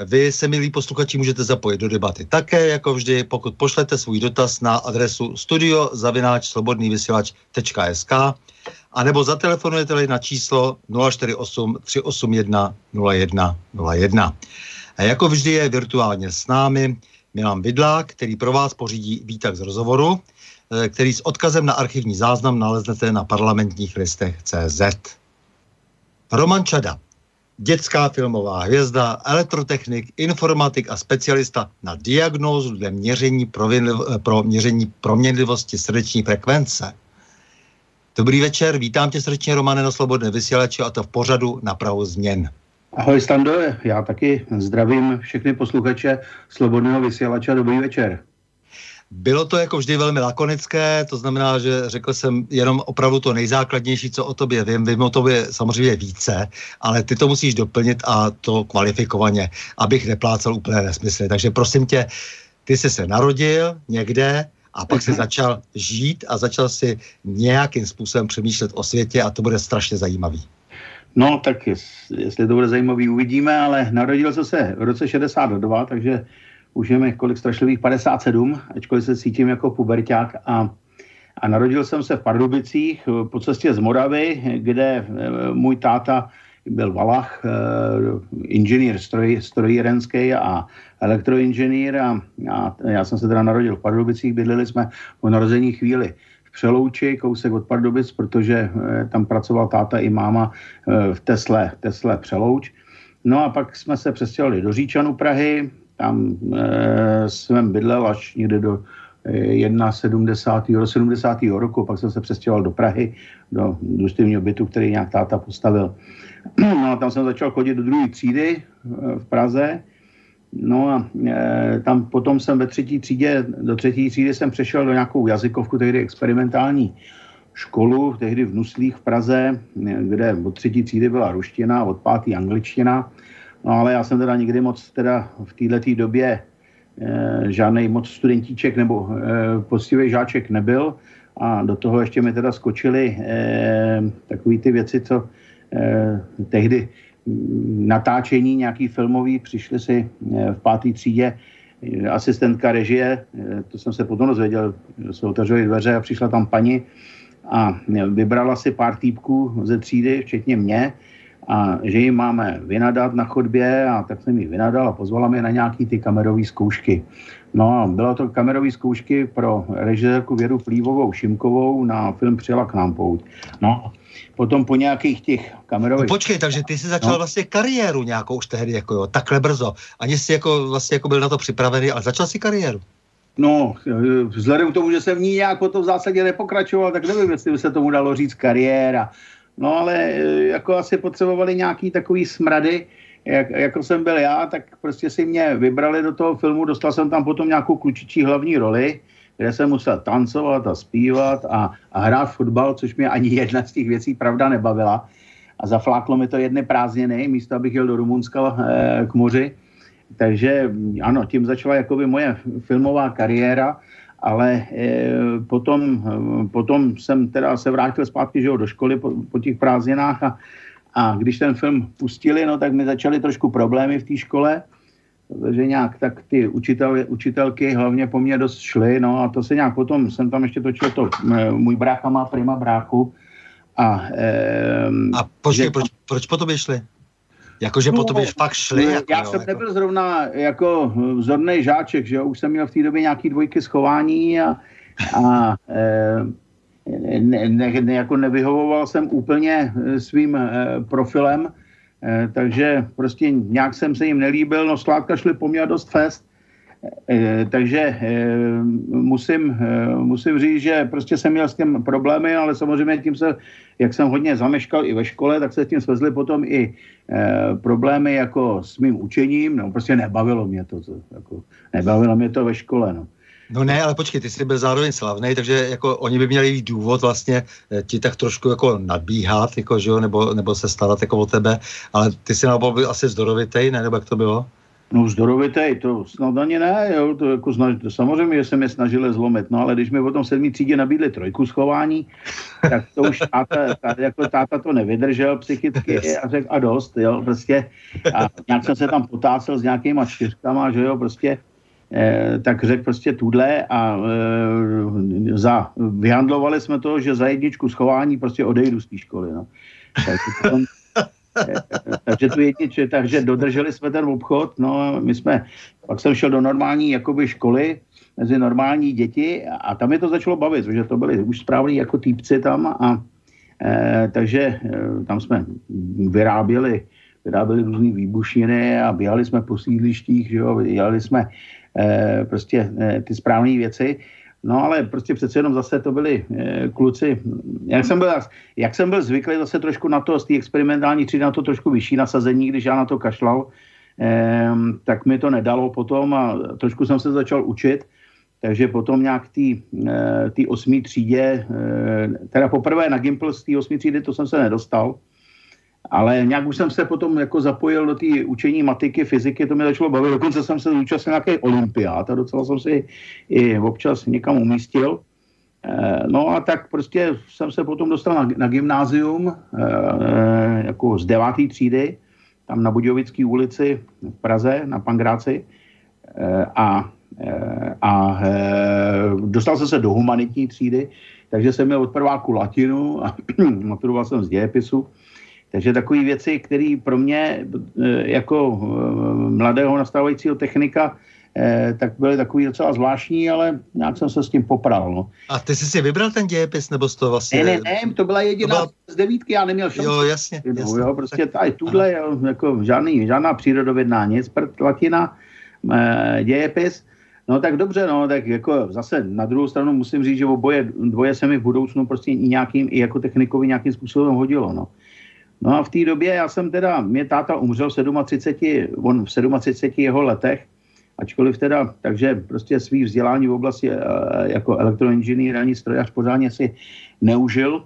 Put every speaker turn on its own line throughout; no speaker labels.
Vy se, milí posluchači, můžete zapojit do debaty také, jako vždy, pokud pošlete svůj dotaz na adresu studiozavináč.slobodnývysílač.sk a nebo zatelefonujete na číslo 048 381 01 01. A jako vždy je virtuálně s námi Milan Vidlák, který pro vás pořídí výtak z rozhovoru, eh, který s odkazem na archivní záznam naleznete na parlamentních listech CZ. Roman Čada, dětská filmová hvězda, elektrotechnik, informatik a specialista na diagnózu dle měření provinliv- pro měření proměnlivosti srdeční frekvence. Dobrý večer, vítám tě srdečně, Romane, na Slobodné vysílači a to v pořadu na Prahu změn.
Ahoj Stando, já taky zdravím všechny posluchače Slobodného vysílače. Dobrý večer.
Bylo to jako vždy velmi lakonické, to znamená, že řekl jsem jenom opravdu to nejzákladnější, co o tobě vím. Vím o tobě samozřejmě více, ale ty to musíš doplnit a to kvalifikovaně, abych neplácal úplně nesmysly. Takže prosím tě, ty jsi se narodil někde a pak si začal žít a začal si nějakým způsobem přemýšlet o světě a to bude strašně zajímavý.
No, tak jestli to bude zajímavý, uvidíme, ale narodil jsem se v roce 62, takže už je mi kolik strašlivých 57, ačkoliv se cítím jako puberták a, a narodil jsem se v Pardubicích po cestě z Moravy, kde eh, můj táta byl Valach, eh, inženýr stroj, strojírenský a elektroinženýr a, a já jsem se teda narodil v Pardubicích, bydleli jsme po narození chvíli Přelouči, kousek od Pardubic, protože eh, tam pracoval táta i máma v Tesle, Tesle Přelouč. No a pak jsme se přestěhovali do Říčanu Prahy, tam e, jsem bydlel až někde do 71. do 70. roku, pak jsem se přestěhoval do Prahy, do družstevního bytu, který nějak táta postavil. No a tam jsem začal chodit do druhé třídy eh, v Praze. No a e, tam potom jsem ve třetí třídě, do třetí třídy jsem přešel do nějakou jazykovku, tehdy experimentální školu, tehdy v Nuslích v Praze, kde od třetí třídy byla ruština, od pátý angličtina. No ale já jsem teda nikdy moc teda v této době e, žádný moc studentíček nebo e, poctivý žáček nebyl. A do toho ještě mi teda skočily e, takové ty věci, co e, tehdy natáčení nějaký filmový přišli si v páté třídě asistentka režie, to jsem se potom dozvěděl, se otevřely dveře a přišla tam paní a vybrala si pár týpků ze třídy, včetně mě, a že jim máme vynadat na chodbě a tak jsem ji vynadal a pozvala mě na nějaký ty kamerové zkoušky. No a bylo to kamerové zkoušky pro režisérku Věru Plívovou Šimkovou na film Přijela k nám pouť. No, potom po nějakých těch kamerových...
No počkej, takže ty jsi začal no. vlastně kariéru nějakou už tehdy, jako jo, takhle brzo. Ani jsi jako vlastně jako byl na to připravený, ale začal si kariéru.
No, vzhledem k tomu, že jsem v ní nějak to v zásadě nepokračoval, tak nevím, jestli by se tomu dalo říct kariéra. No ale e, jako asi potřebovali nějaký takový smrady, jak, jako jsem byl já, tak prostě si mě vybrali do toho filmu, dostal jsem tam potom nějakou klučičí hlavní roli, kde jsem musel tancovat a zpívat a, a hrát fotbal, což mě ani jedna z těch věcí pravda nebavila. A zafláklo mi to jedny prázdniny, místo abych jel do Rumunska e, k moři. Takže ano, tím začala jakoby moje filmová kariéra ale e, potom, e, potom jsem teda se vrátil zpátky že jo, do školy po, po těch prázdninách a, a když ten film pustili, no tak mi začaly trošku problémy v té škole, protože nějak tak ty učitel, učitelky hlavně po mně dost šly, no a to se nějak potom, jsem tam ještě točil to, můj brácha má prima bráchu a...
E, a počkej, že, proč, proč po tobě šli? Jakože no, po tobě fakt šli?
Jako, já jo, jsem jako... nebyl zrovna jako vzorný žáček, že jo? Už jsem měl v té době nějaký dvojky schování a, a e, ne, ne, ne, jako nevyhovoval jsem úplně e, svým e, profilem, e, takže prostě nějak jsem se jim nelíbil, no skládka šli po mě dost fest, takže e, musím, e, musím říct, že prostě jsem měl s tím problémy, ale samozřejmě tím se, jak jsem hodně zameškal i ve škole, tak se s tím svezly potom i problémy jako s mým učením, no prostě nebavilo mě to, jako, nebavilo mě to ve škole, no.
No ne, ale počkej, ty jsi byl zároveň slavný, takže jako oni by měli důvod vlastně ti tak trošku jako nadbíhat, jako, že jo, nebo, nebo se starat jako o tebe, ale ty jsi naopak byl asi zdorovitej, ne, nebo jak to bylo?
No zdorovitej, to snad ani ne, jo, to jako snaž, to samozřejmě, že jsem je snažil zlomit, no ale když mi potom sedmý třídě nabídli trojku schování, tak to už táta, táta, jako táta to nevydržel psychicky yes. a řekl a dost, jo, prostě a nějak jsem se tam potácel s nějakýma čtyřkama, že jo, prostě eh, tak řekl prostě tudle a eh, za, vyhandlovali jsme to, že za jedničku schování prostě odejdu z té školy, no. Tak potom, takže tu jedničku, takže dodrželi jsme ten obchod, no my jsme, pak jsem šel do normální jakoby školy, mezi normální děti a tam je to začalo bavit, protože to byli už správní jako týpci tam a e, takže e, tam jsme vyráběli, vyráběli různé výbušniny a běhali jsme po sídlištích, že jo, dělali jsme e, prostě e, ty správné věci No ale prostě přece jenom zase to byli e, kluci, jak jsem, byl, jak jsem byl zvyklý zase trošku na to, z té experimentální třídy na to trošku vyšší nasazení, když já na to kašlal, e, tak mi to nedalo potom a trošku jsem se začal učit, takže potom nějak té e, osmý třídě, e, teda poprvé na Gimple z té osmý třídy, to jsem se nedostal, ale nějak už jsem se potom jako zapojil do té učení matiky, fyziky, to mě začalo bavit. Dokonce jsem se zúčastnil nějaký olympiád a docela jsem si i občas někam umístil. Eh, no a tak prostě jsem se potom dostal na, na gymnázium eh, jako z deváté třídy, tam na Budějovické ulici v Praze, na Pangráci. Eh, a, a dostal jsem se do humanitní třídy, takže jsem měl od prváku latinu a maturoval jsem z dějepisu. Takže takové věci, které pro mě e, jako e, mladého nastávajícího technika eh, tak byly takový docela zvláštní, ale nějak jsem se s tím popral. No.
A ty jsi si vybral ten dějepis, nebo to vlastně...
Ne, ne, ne, to byla jediná to byla... z devítky, já neměl šanci.
Jo, jasně,
no, jasně. Jo, prostě tady tuhle, jo, jako žádný, žádná přírodovědná nic, prd, latina, eh, dějepis. No tak dobře, no, tak jako zase na druhou stranu musím říct, že oboje, dvoje se mi v budoucnu prostě i nějakým, i jako technikovi nějakým způsobem hodilo, no. No a v té době já jsem teda, mě táta umřel v 37, on v 37 jeho letech, ačkoliv teda, takže prostě svý vzdělání v oblasti eh, jako elektroinženýr ani strojař pořádně si neužil.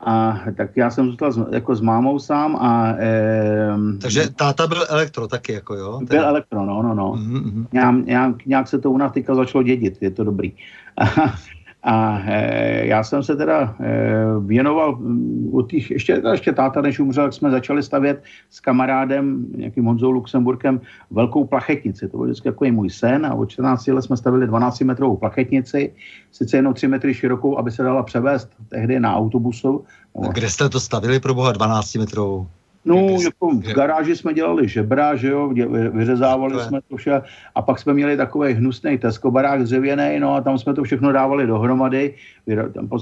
A tak já jsem zůstal s, jako s mámou sám a...
E, takže táta byl elektro taky, jako jo?
Teda. Byl elektro, no, no, no. Mm-hmm. Nějak, nějak, nějak se to u nás teďka začalo dědit, je to dobrý. A e, já jsem se teda e, věnoval mm, u těch, ještě, ještě táta, než umřel, jak jsme začali stavět s kamarádem, nějakým Honzou Luxemburkem, velkou plachetnici. To byl vždycky jako můj sen a od 14 let jsme stavili 12 metrovou plachetnici, sice jenom 3 metry širokou, aby se dala převést tehdy na autobusu.
A kde jste to stavili pro boha 12 metrovou?
No, jako v garáži jsme dělali žebra, že jo, vyřezávali jsme to vše a pak jsme měli takový hnusný Tesco barák dřevěný, no a tam jsme to všechno dávali dohromady,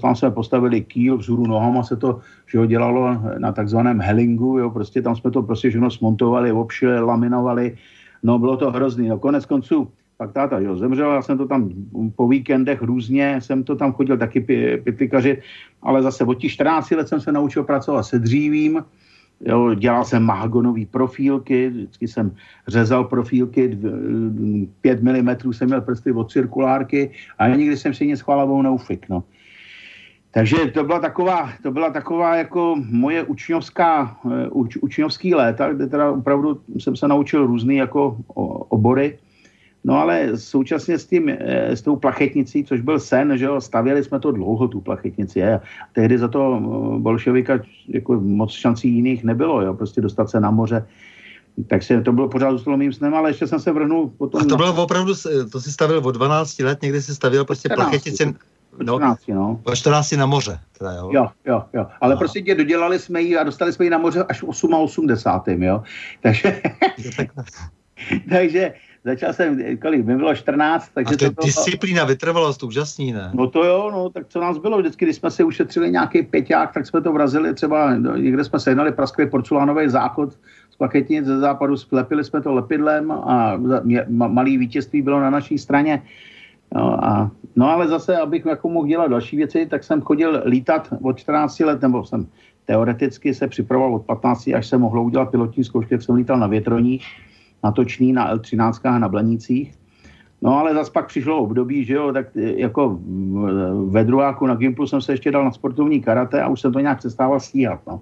tam jsme postavili kýl, vzhůru nohama se to, že jo, dělalo na takzvaném hellingu, jo, prostě tam jsme to prostě všechno smontovali, obšili, laminovali, no bylo to hrozný, no konec konců pak táta jo, zemřel, já jsem to tam po víkendech různě, jsem to tam chodil taky pitlikařit, ale zase od těch 14 let jsem se naučil pracovat se dřívím, Jo, dělal jsem mahagonové profílky, vždycky jsem řezal profílky, 5 mm jsem měl prsty od cirkulárky a nikdy jsem si nic chvalavou neufik. No. Takže to byla taková, to byla taková jako moje učňovská, eh, uč, učňovský léta, kde teda opravdu jsem se naučil různý jako obory. No ale současně s, tím, eh, s tou plachetnicí, což byl sen, že jo, stavěli jsme to dlouho, tu plachetnici. Je. Tehdy za to eh, bolševika jako moc šancí jiných nebylo, jo, prostě dostat se na moře. Takže to bylo pořád zůstalo mým snem, ale ještě jsem se vrhnul potom...
A to bylo opravdu, to si stavil od 12 let, někdy si stavil prostě 14, plachetnici...
No, 14, no.
Po 14 na moře. Teda, jo.
jo, jo, jo. Ale no. prostě tě dodělali jsme ji a dostali jsme ji na moře až v 88. jo. Takže... takže začal jsem, kolik, mi bylo 14, takže
a to, je to disciplína, vytrvalost, úžasný, ne?
No to jo, no, tak co nás bylo, vždycky, když jsme si ušetřili nějaký peťák, tak jsme to vrazili třeba, no, někde jsme sehnali prasklý porcelánový záchod z paketnic ze západu, splepili jsme to lepidlem a malý vítězství bylo na naší straně. No, a, no ale zase, abych jako mohl dělat další věci, tak jsem chodil lítat od 14 let, nebo jsem teoreticky se připravoval od 15, až jsem mohl udělat pilotní zkoušky, jak jsem lítal na větroních natočný na L13 a na Blanicích. No ale zase pak přišlo období, že jo, tak e, jako ve druháku na Gimplu jsem se ještě dal na sportovní karate a už jsem to nějak přestával stíhat, no.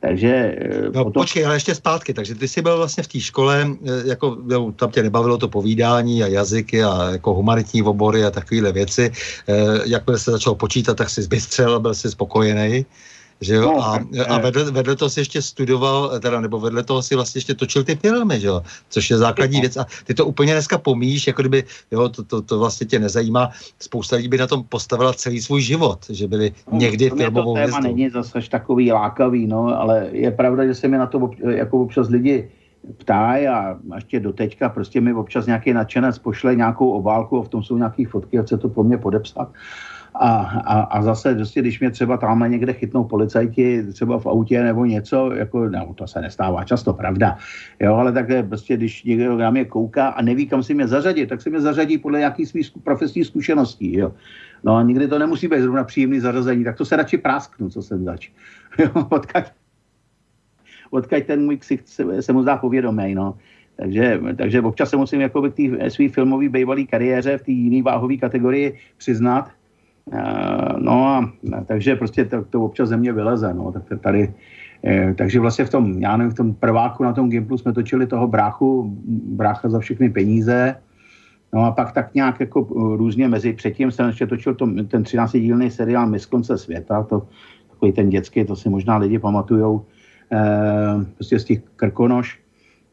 Takže...
E, no, potom... počkej, ale ještě zpátky, takže ty jsi byl vlastně v té škole, e, jako jo, tam tě nebavilo to povídání a jazyky a jako humanitní obory a takovéhle věci. Jakmile se začal počítat, tak jsi zbystřel a byl jsi spokojený že jo? No, a, a vedle, vedle toho si ještě studoval, teda, nebo vedle toho si vlastně ještě točil ty filmy, že jo? Což je základní no. věc. A ty to úplně dneska pomíš, jako kdyby, jo, to, to, to vlastně tě nezajímá. Spousta lidí by na tom postavila celý svůj život, že byli no, někdy
to
filmovou
to téma hvězdou. není zase takový lákavý, no, ale je pravda, že se mi na to jako občas lidi ptají a ještě do teďka prostě mi občas nějaký nadšenec pošle nějakou obálku a v tom jsou nějaké fotky a chce to po mně podepsat. A, a, a zase, prostě, když mě třeba tamhle někde chytnou policajti, třeba v autě nebo něco, jako, no, to se nestává často, pravda, jo, ale takhle prostě, když někdo na mě kouká a neví, kam si mě zařadit, tak si mě zařadí podle nějakých svých profesních zkušeností, jo. No a nikdy to nemusí být zrovna příjemný zařazení, tak to se radši prásknu, co jsem zač. Jo, odkaď, ten můj ksicht se, se mu zdá povědomý, no. Takže, takže občas se musím jako k té své filmové bývalé kariéře v té jiné váhové kategorii přiznat, Eh, no a takže prostě to, to občas ze mě vyleze, no, tak tady, eh, takže vlastně v tom, já nevím, v tom prváku na tom Gimplu jsme točili toho bráchu, brácha za všechny peníze, no a pak tak nějak jako eh, různě mezi, předtím jsem ještě točil to, ten 13-dílný seriál Mis konce světa, to, takový ten dětský, to si možná lidi pamatujou, prostě z těch krkonoš,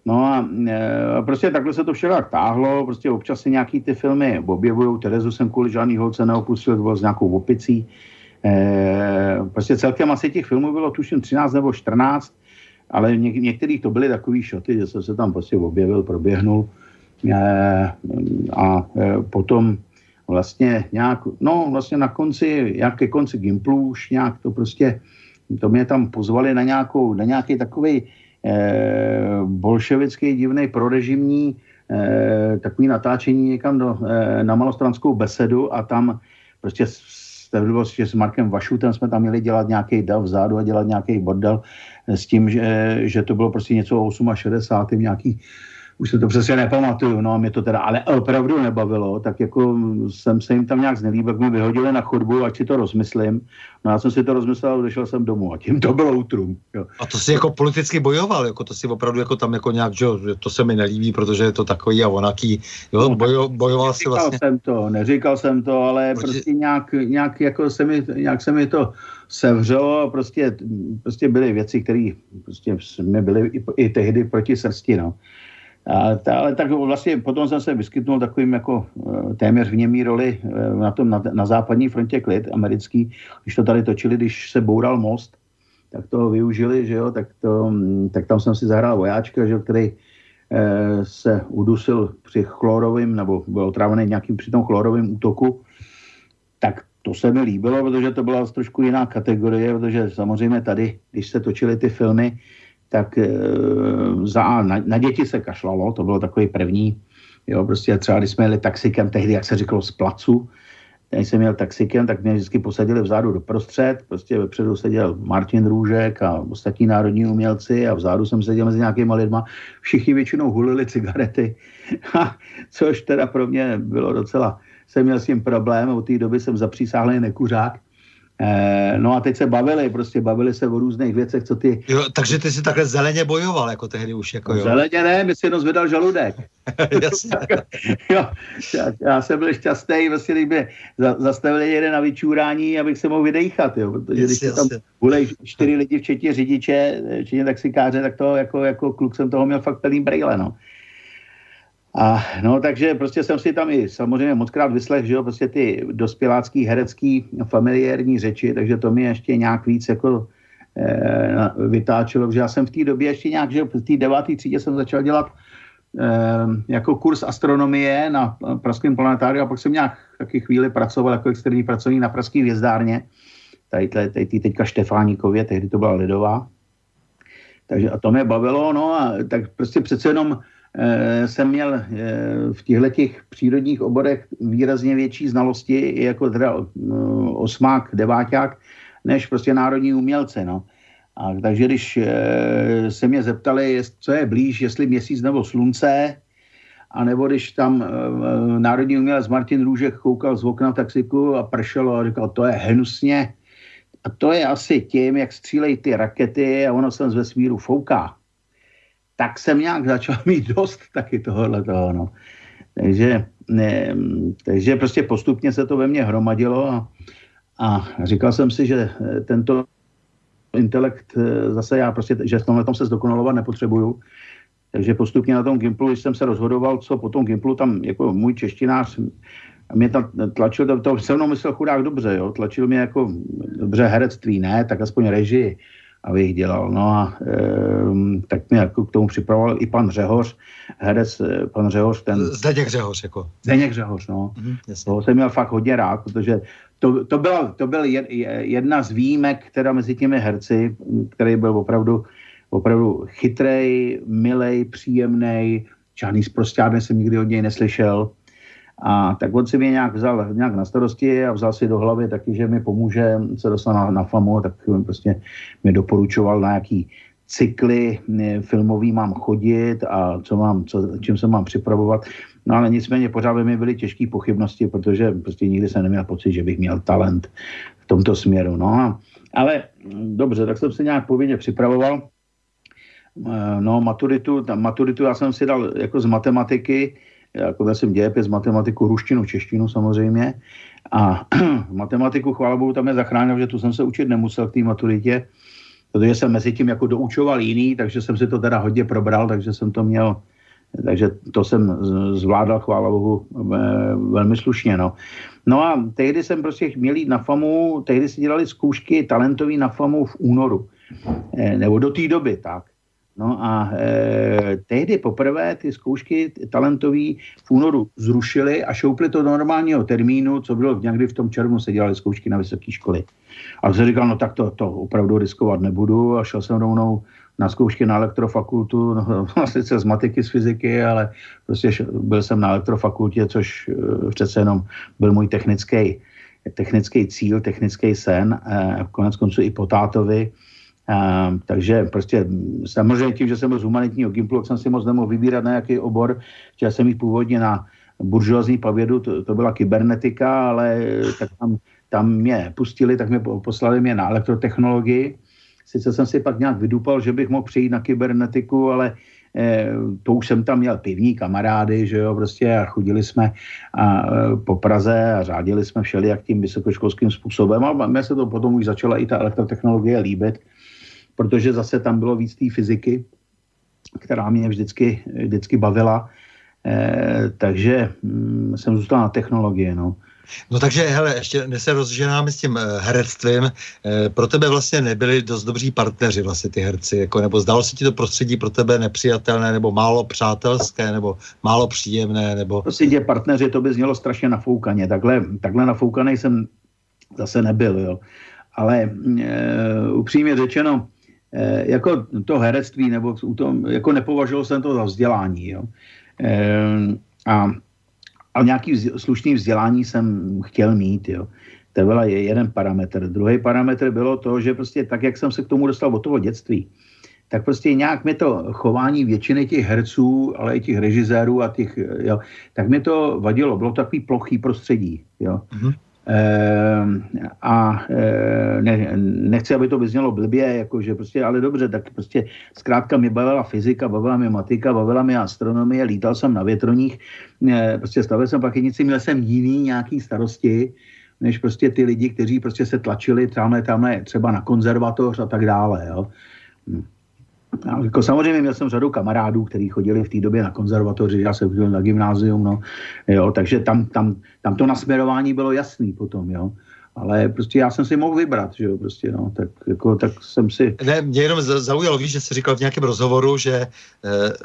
No a e, prostě takhle se to včera táhlo, prostě občas se nějaký ty filmy objevují, Terezu jsem kvůli žádný holce neopustil, to bylo s nějakou opicí. E, prostě celkem asi těch filmů bylo tuším 13 nebo 14, ale něk, některých to byly takový šoty, že jsem se tam prostě objevil, proběhnul. E, a e, potom vlastně nějak, no vlastně na konci, jak ke konci Gimplu už nějak to prostě, to mě tam pozvali na nějakou, na nějaký takový bolševický divný prorežimní eh, takový natáčení někam do, eh, na malostranskou besedu a tam prostě s, s Markem Vašutem jsme tam měli dělat nějaký dav vzadu a dělat nějaký bordel s tím, že, že to bylo prostě něco o 68, nějaký už se to přesně nepamatuju, no a mě to teda ale opravdu nebavilo, tak jako jsem se jim tam nějak znelíbil, mi vyhodili na chodbu, ať si to rozmyslím. No já jsem si to rozmyslel a odešel jsem domů a tím to bylo útrum. Jo.
A to si jako politicky bojoval, jako to si opravdu jako tam jako nějak, že to se mi nelíbí, protože je to takový a onaký, jo, no, bojo, bojoval si vlastně.
jsem to, neříkal jsem to, ale Protože... prostě nějak, nějak, jako se mi, nějak se mi to sevřelo, prostě, prostě byly věci, které prostě mi byly i, i tehdy proti srsti, no. A ta, ale tak vlastně potom jsem se vyskytnul takovým jako eh, téměř v němý roli eh, na, tom, na, na západní frontě klid americký, když to tady točili, když se boural most, tak to využili, že jo, tak, to, mm, tak tam jsem si zahrál vojáčka, že který eh, se udusil při chlorovým, nebo byl otrávený nějakým při tom chlorovým útoku, tak to se mi líbilo, protože to byla trošku jiná kategorie, protože samozřejmě tady, když se točily ty filmy, tak e, za, na, na děti se kašlalo, to bylo takový první, jo, prostě třeba když jsme jeli taxikem tehdy, jak se říkalo, z placu, když jsem měl taxikem, tak mě vždycky posadili vzadu do prostřed, prostě vepředu seděl Martin Růžek a ostatní národní umělci a vzadu jsem seděl mezi nějakýma lidma, všichni většinou hulili cigarety, což teda pro mě bylo docela, jsem měl s tím problém, od té doby jsem zapřísáhlý nekuřák, no a teď se bavili, prostě bavili se o různých věcech, co ty...
Jo, takže ty si takhle zeleně bojoval, jako tehdy už, jako jo.
Zeleně ne, mi si jenom zvedal žaludek.
Jasně.
jo, já, já, jsem byl šťastný, vlastně, když by zastavili jeden na vyčůrání, abych se mohl vydejchat, jo, protože jasně, když tam byli čtyři lidi, včetně řidiče, včetně taxikáře, tak to jako, jako kluk jsem toho měl fakt plný brejle, no. A no, takže prostě jsem si tam i samozřejmě moc krát vyslech, že jo, prostě ty dospělácký, herecký, familiární řeči, takže to mi ještě nějak víc jako e, vytáčelo, že já jsem v té době ještě nějak, že v té deváté třídě jsem začal dělat e, jako kurz astronomie na Pražském planetáriu a pak jsem nějak taky chvíli pracoval jako externí pracovník na Pražské hvězdárně, tady, tady, tady teďka Štefáníkově, tehdy to byla Lidová. Takže a to mě bavilo, no a tak prostě přece jenom jsem měl eh, v těchto těch přírodních oborech výrazně větší znalosti jako teda eh, osmák, deváťák, než prostě národní umělce, no. A, takže když se mě zeptali, co je blíž, jestli měsíc nebo slunce, a nebo když tam národní umělec Martin Růžek koukal z okna taxiku a pršelo a říkal, to je hnusně. A to je asi tím, jak střílejí ty rakety a ono se z vesmíru fouká tak jsem nějak začal mít dost taky tohohle toho, no. Takže, ne, takže prostě postupně se to ve mně hromadilo a, a říkal jsem si, že eh, tento intelekt eh, zase já prostě, že v tomhle tom se zdokonalovat nepotřebuju. Takže postupně na tom Gimplu, když jsem se rozhodoval, co po tom Gimplu, tam jako můj češtinář mě tam tlačil, to, to se mnou myslel chudák dobře, jo, tlačil mě jako dobře herectví, ne, tak aspoň režii abych dělal. No a e, tak mě jako k tomu připravoval i pan Řehoř, herec, eh, pan Řehoř, ten...
Zdeněk Řehoř, jako.
Zdeněk Řehoř, no. Mm, to jsem měl fakt hodně rád, protože to, to, byla, to byl jedna z výjimek, která mezi těmi herci, který byl opravdu, opravdu chytrej, milej, příjemný, žádný zprostárny jsem nikdy od něj neslyšel. A tak on si mě nějak vzal nějak na starosti a vzal si do hlavy taky, že mi pomůže se dostat na, na FAMu, tak prostě mi doporučoval na jaký cykly filmový mám chodit a co mám, co, čím se mám připravovat. No ale nicméně pořád by mi byly těžké pochybnosti, protože prostě nikdy jsem neměl pocit, že bych měl talent v tomto směru. No a, ale dobře, tak jsem se nějak povinně připravoval. No maturitu, maturitu já jsem si dal jako z matematiky, jako jsem dějepis, matematiku, ruštinu, češtinu samozřejmě. A matematiku, chvála bohu, tam je zachránil, že tu jsem se učit nemusel k té maturitě, protože jsem mezi tím jako doučoval jiný, takže jsem si to teda hodně probral, takže jsem to měl, takže to jsem zvládal, chvála bohu, velmi slušně, no. No a tehdy jsem prostě měl jít na FAMu, tehdy si dělali zkoušky talentový na FAMu v únoru, eh, nebo do té doby, tak. No a e, tehdy poprvé ty zkoušky talentové v únoru zrušili a šoupli to do normálního termínu, co bylo někdy v tom červnu se dělaly zkoušky na vysoké školy. A jsem říkal, no tak to, to opravdu riskovat nebudu a šel jsem rovnou na zkoušky na elektrofakultu, no, sice z matiky, z fyziky, ale prostě byl jsem na elektrofakultě, což e, přece jenom byl můj technický, technický cíl, technický sen, e, konec konců i po tátovi, A, takže prostě samozřejmě tím, že jsem byl z humanitního Gimplu, tak jsem si moc nemohl vybírat na jaký obor. Chtěl jsem jít původně na buržoazní pavědu, to, to byla kybernetika, ale tak tam, tam mě pustili, tak mě poslali mě na elektrotechnologii. Sice jsem si pak nějak vydupal, že bych mohl přijít na kybernetiku, ale Eh, to už jsem tam měl pivní kamarády, že jo, prostě a chodili jsme a, eh, po Praze a řádili jsme všelijak tím vysokoškolským způsobem a mě se to potom už začala i ta elektrotechnologie líbit, protože zase tam bylo víc té fyziky, která mě vždycky, vždycky bavila, e, takže hm, jsem zůstal na technologie, no.
No takže, hele, ještě než se rozženáme s tím uh, herectvím, uh, pro tebe vlastně nebyli dost dobří partneři vlastně ty herci, jako, nebo zdálo se ti to prostředí pro tebe nepřijatelné, nebo málo přátelské, nebo málo příjemné, nebo...
Prostě tě partneři, to by znělo strašně nafoukaně, takhle, takhle nafoukaný jsem zase nebyl, jo. Ale uh, upřímně řečeno, jako to herectví, nebo tom, jako nepovažoval jsem to za vzdělání, jo. Uh, a a nějaký vz, slušný vzdělání jsem chtěl mít, jo. To byl jeden parametr. Druhý parametr bylo to, že prostě tak, jak jsem se k tomu dostal od toho dětství, tak prostě nějak mi to chování většiny těch herců, ale i těch režisérů a těch, jo, tak mi to vadilo. Bylo to takový plochý prostředí, jo. Mm-hmm. Ehm, a e, ne, nechci, aby to vyznělo blbě, jakože prostě, ale dobře, tak prostě zkrátka mi bavila fyzika, bavila mi matika, bavila mi astronomie, lítal jsem na větroních, e, prostě stavil jsem plachinici, měl jsem jiný nějaký starosti, než prostě ty lidi, kteří prostě se tlačili tamhle, tamhle třeba na konzervatoř a tak dále, jo. Já, jako samozřejmě měl jsem řadu kamarádů, kteří chodili v té době na konzervatoři, já jsem chodil na gymnázium, no, jo, takže tam, tam, tam to nasměrování bylo jasný potom, jo. Ale prostě já jsem si mohl vybrat, že jo, prostě, no, tak, jako, tak jsem si...
Ne, mě jenom zaujalo, víš, že jsi říkal v nějakém rozhovoru, že e,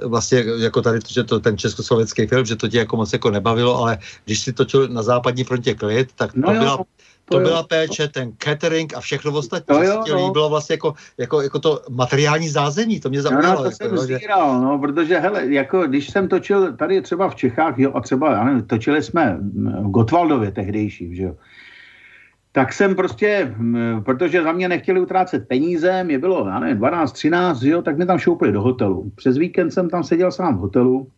vlastně jako tady, že to ten československý film, že to tě jako moc jako nebavilo, ale když si točil na západní frontě klid, tak to no jo, byla to, to byla péče, ten catering a všechno ostatní. To jo, no. líbilo vlastně jako, jako, jako to materiální zázemí, to mě zaujalo. No, no,
to jako, jsem že... zíral, no, protože hele, jako když jsem točil tady třeba v Čechách, jo, a třeba, já nevím, točili jsme v Gotwaldově tehdejším, že jo, tak jsem prostě, protože za mě nechtěli utrácet peníze, mě bylo, já nevím, 12, 13, jo, tak mě tam šoupili do hotelu. Přes víkend jsem tam seděl sám v hotelu,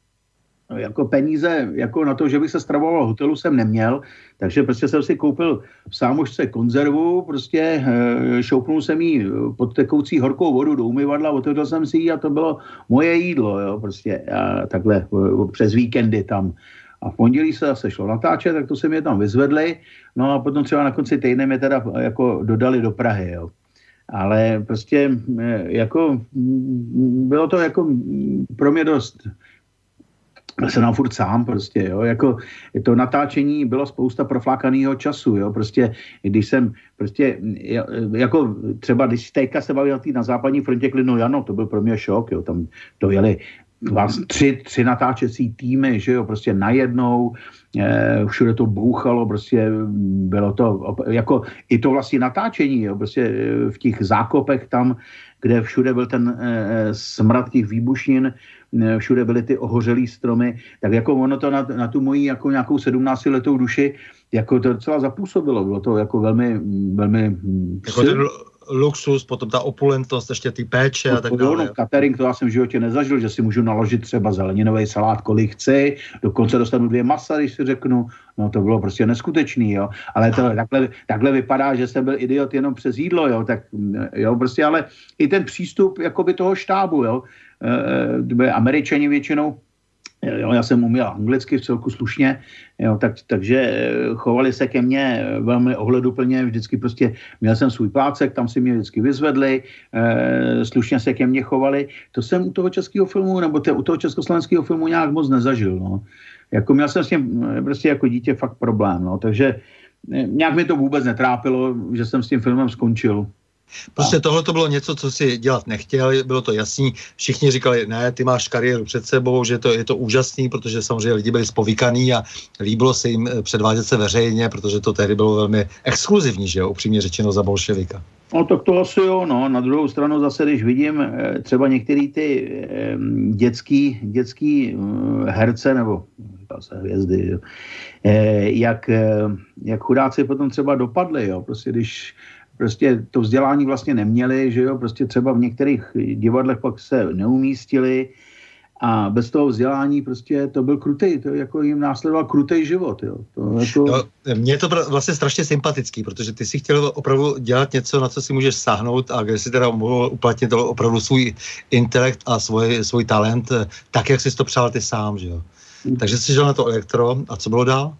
jako peníze jako na to, že bych se stravoval v hotelu, jsem neměl, takže prostě jsem si koupil v sámošce konzervu, prostě e, šoupnul jsem jí pod tekoucí horkou vodu do umyvadla, otevřel jsem si ji a to bylo moje jídlo, jo, prostě a takhle přes víkendy tam. A v pondělí se zase šlo natáčet, tak to se mě tam vyzvedli, no a potom třeba na konci týdne mě teda jako dodali do Prahy, jo. Ale prostě jako bylo to jako pro mě dost jsem tam furt sám prostě, jo, jako to natáčení bylo spousta proflákaného času, jo, prostě, když jsem, prostě, jako třeba, když teďka se bavil na západní frontě Klinu Jano, to byl pro mě šok, jo, tam to jeli vás tři, tři natáčecí týmy, že jo, prostě najednou, eh, všude to bouchalo, prostě bylo to, jako i to vlastně natáčení, jo, prostě eh, v těch zákopech tam, kde všude byl ten eh, smrad těch výbušnin, všude byly ty ohořelý stromy, tak jako ono to na, na tu moji jako nějakou 17 letou duši jako to docela zapůsobilo. Bylo to jako velmi, velmi
jako ten luxus, potom ta opulentnost, ještě ty péče a tak dále.
Catering to já jsem v životě nezažil, že si můžu naložit třeba zeleninový salát, kolik chci, dokonce dostanu dvě masa, když si řeknu, no to bylo prostě neskutečný, jo. Ale to takhle, takhle vypadá, že jsem byl idiot jenom přes jídlo, jo, tak jo, prostě, ale i ten přístup jakoby toho štábu, jo, e, američani většinou Jo, já jsem uměl anglicky v celku slušně, jo, tak, takže eh, chovali se ke mně velmi ohleduplně, vždycky prostě měl jsem svůj plácek, tam si mě vždycky vyzvedli, e, slušně se ke mně chovali. To jsem u toho českého filmu, nebo te, u toho československého filmu nějak moc nezažil. No. Jako měl jsem s tím prostě jako dítě fakt problém, no, takže nějak mi to vůbec netrápilo, že jsem s tím filmem skončil.
Prostě tohle to bylo něco, co si dělat nechtěl, bylo to jasný. Všichni říkali, ne, ty máš kariéru před sebou, že to, je to úžasný, protože samozřejmě lidi byli spovíkaný a líbilo se jim eh, předvádět se veřejně, protože to tehdy bylo velmi exkluzivní, že jo, upřímně řečeno za bolševika.
No tak to asi jo, no. Na druhou stranu zase, když vidím eh, třeba některé ty dětský, dětský eh, herce nebo zase hvězdy, jo, jak, jak chudáci potom třeba dopadli, jo. Prostě když prostě to vzdělání vlastně neměli, že jo, prostě třeba v některých divadlech pak se neumístili, a bez toho vzdělání prostě to byl krutej, to jako jim následoval krutej život. Jo. To jako...
no, mně je to vlastně strašně sympatický, protože ty si chtěl opravdu dělat něco, na co si můžeš sáhnout a kde si teda mohl uplatnit opravdu svůj intelekt a svůj, svůj talent eh, tak, jak jsi to přál ty sám. Že jo. Hmm. Takže jsi žil na to elektro a co bylo dál?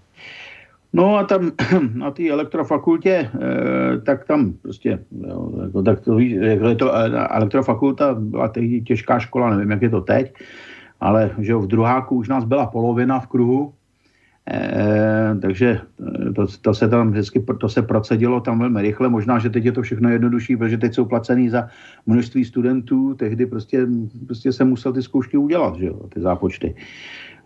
No a tam na té elektrofakultě, eh, tak tam prostě, jo, jako, tak to jako je to, eh, elektrofakulta byla tehdy těžká škola, nevím, jak je to teď, ale že jo, v druháku už nás byla polovina v kruhu, eh, takže to, to, se tam vždycky, to se procedilo tam velmi rychle, možná, že teď je to všechno jednodušší, protože teď jsou placený za množství studentů, tehdy prostě, prostě se musel ty zkoušky udělat, že jo, ty zápočty.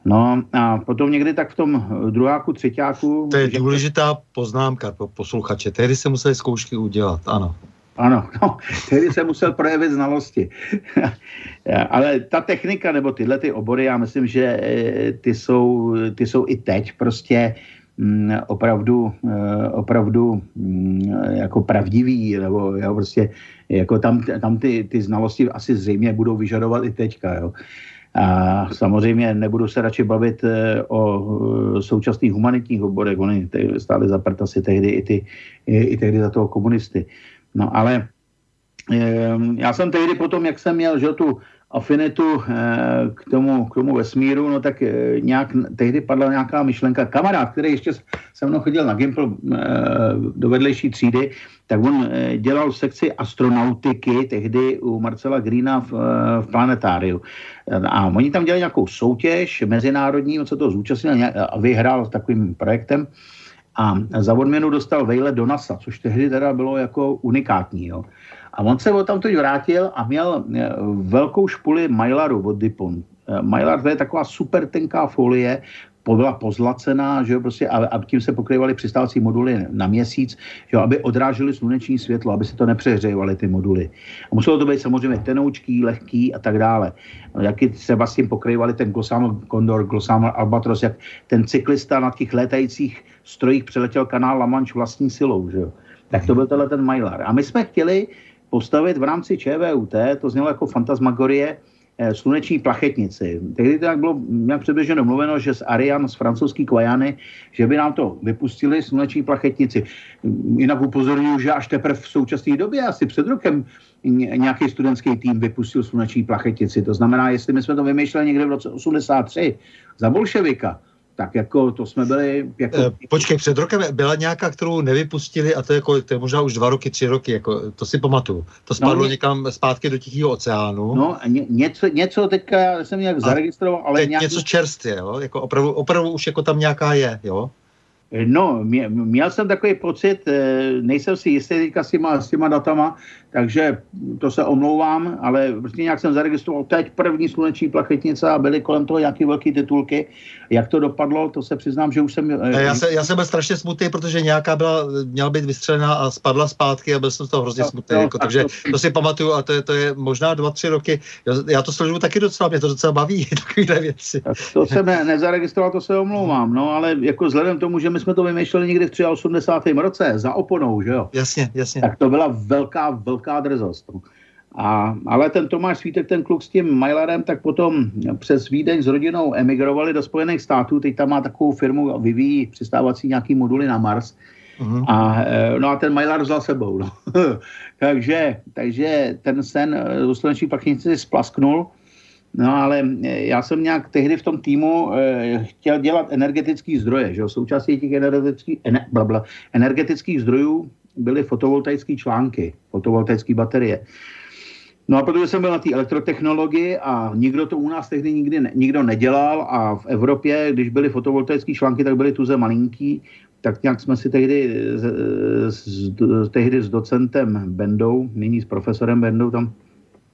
No a potom někdy tak v tom druháku, třetíku...
To je že... důležitá poznámka pro posluchače. Tehdy se museli zkoušky udělat, ano.
Ano, no, tehdy se musel projevit znalosti. Ale ta technika nebo tyhle ty obory, já myslím, že eh, ty jsou, ty jsou i teď prostě mm, opravdu, eh, opravdu mm, jako pravdivý, nebo jo, prostě jako tam, tam ty, ty znalosti asi zřejmě budou vyžadovat i teďka, jo. A samozřejmě nebudu se radši bavit eh, o eh, současných humanitních oborech, oni stáli za si tehdy i, ty, i, tehdy za toho komunisty. No ale eh, já jsem tehdy potom, jak jsem měl že tu afinitu k tomu, k tomu vesmíru, no tak nějak, tehdy padla nějaká myšlenka. Kamarád, který ještě se mnou chodil na Gimpl do vedlejší třídy, tak on eh, dělal sekci astronautiky tehdy u Marcela Greena v, eh, v planetáriu. A oni tam dělali nějakou soutěž mezinárodní, on se to zúčastnil a vyhrál s takovým projektem. A za odměnu dostal vejlet do NASA, což tehdy teda bylo jako unikátní. Jo. A on se tam teď vrátil a měl eh, velkou špuli Mylaru od Dupont. Mylar to je taková super tenká folie, byla pozlacená, že jo, prostě, a, a tím se pokrývaly přistávací moduly na měsíc, že jo, aby odrážely sluneční světlo, aby se to nepřehřívaly ty moduly. A muselo to být samozřejmě tenoučký, lehký a tak dále. No, jak se vlastně pokrývaly ten Glossamer Condor, Glossamer Albatros, jak ten cyklista na těch létajících strojích přeletěl kanál La Manche vlastní silou, že jo. Tak to byl tenhle ten Mylar. A my jsme chtěli postavit v rámci ČVUT, to znělo jako fantasmagorie, sluneční plachetnici. Tehdy tak bylo nějak předběžně domluveno, že z Ariane, z francouzský Kvajany, že by nám to vypustili sluneční plachetnici. Jinak upozorňuji, že až teprve v současné době, asi před rokem, nějaký studentský tým vypustil sluneční plachetnici. To znamená, jestli my jsme to vymýšleli někde v roce 83 za bolševika, tak jako to jsme byli... Jako... E,
počkej, před rokem byla nějaká, kterou nevypustili a to je, kolik, to je možná už dva roky, tři roky, jako, to si pamatuju. To spadlo no, ně... někam zpátky do Tichého oceánu.
No, ně, něco, něco teďka jsem nějak a zaregistroval, ale...
Nějaký... Něco čerstvě, jo? Jako opravdu, opravdu už jako tam nějaká je, jo?
No, měl jsem takový pocit, eh, nejsem si jistý teďka s těma, s těma datama, takže to se omlouvám, ale prostě nějak jsem zaregistroval teď první sluneční plachetnice a byly kolem toho nějaké velké titulky. Jak to dopadlo, to se přiznám, že už jsem...
Eh, já, se, já jsem byl strašně smutný, protože nějaká byla, měla být vystřelená a spadla zpátky a byl jsem z toho hrozně no, smutný. No, jako, takže to, to si pamatuju a to je, to je možná dva, tři roky. Já, já to sleduju taky docela, mě to docela baví, takovéhle věci.
Tak to jsem ne, nezaregistroval, to se omlouvám, no ale jako vzhledem tomu, že my jsme to vymýšleli někdy v 83. roce za oponou, že jo?
Jasně, jasně.
Tak to byla velká, velká velká drzost. No. A, ale ten Tomáš Svítek, ten kluk s tím Majlarem, tak potom přes Vídeň s rodinou emigrovali do Spojených států. Teď tam má takovou firmu, vyvíjí přistávací nějaký moduly na Mars. Uh-huh. A, e, no a ten Majlar vzal sebou. No. takže, takže ten sen do sluneční plachnici splasknul. No ale e, já jsem nějak tehdy v tom týmu e, chtěl dělat energetický zdroje. Že? Součástí těch energetických, ener, blabla, energetických zdrojů byly fotovoltaické články, fotovoltaické baterie. No a protože jsem byl na té elektrotechnologii a nikdo to u nás tehdy nikdy ne, nikdo nedělal a v Evropě, když byly fotovoltaické články, tak byly tuze malinký, tak nějak jsme si tehdy, s, s, tehdy s docentem Bendou, nyní s profesorem Bendou tam,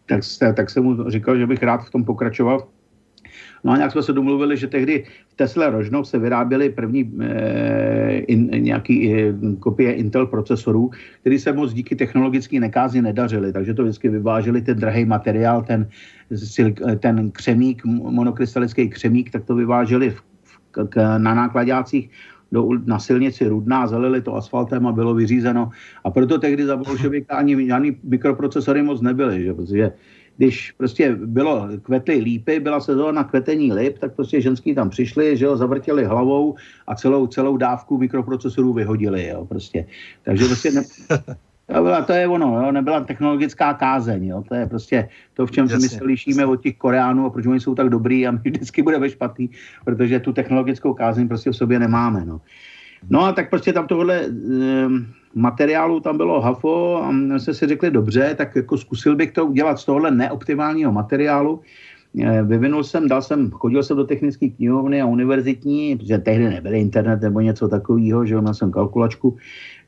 tak, tak jsem mu říkal, že bych rád v tom pokračoval No a nějak jsme se domluvili, že tehdy v Tesla Rožnov se vyráběly první eh, in, nějaký eh, kopie Intel procesorů, který se moc díky technologické nekázi nedařily, takže to vždycky vyváželi ten drahý materiál, ten, ten křemík, monokrystalický křemík, tak to vyváželi v, k, k, na nákladácích do, na silnici Rudná, zalili to asfaltem a bylo vyřízeno. A proto tehdy za bolševika ani žádný mikroprocesory moc nebyly, že? protože když prostě bylo, kvetly lípy, byla sezóna kvetení lip, tak prostě ženský tam přišli, že jo, zavrtěli hlavou a celou, celou dávku mikroprocesorů vyhodili, jo, prostě. Takže prostě ne, to, byla, to je ono, jo, nebyla technologická kázeň, jo, to je prostě to, v čem se my se lišíme od těch Koreánů a proč oni jsou tak dobrý a my vždycky budeme špatný, protože tu technologickou kázeň prostě v sobě nemáme, no. No a tak prostě tam tohle e, materiálu tam bylo hafo a jsme si řekli dobře, tak jako zkusil bych to udělat z tohohle neoptimálního materiálu. E, vyvinul jsem, dal jsem, chodil jsem do technické knihovny a univerzitní, protože tehdy nebyl internet nebo něco takového, že měl jsem kalkulačku.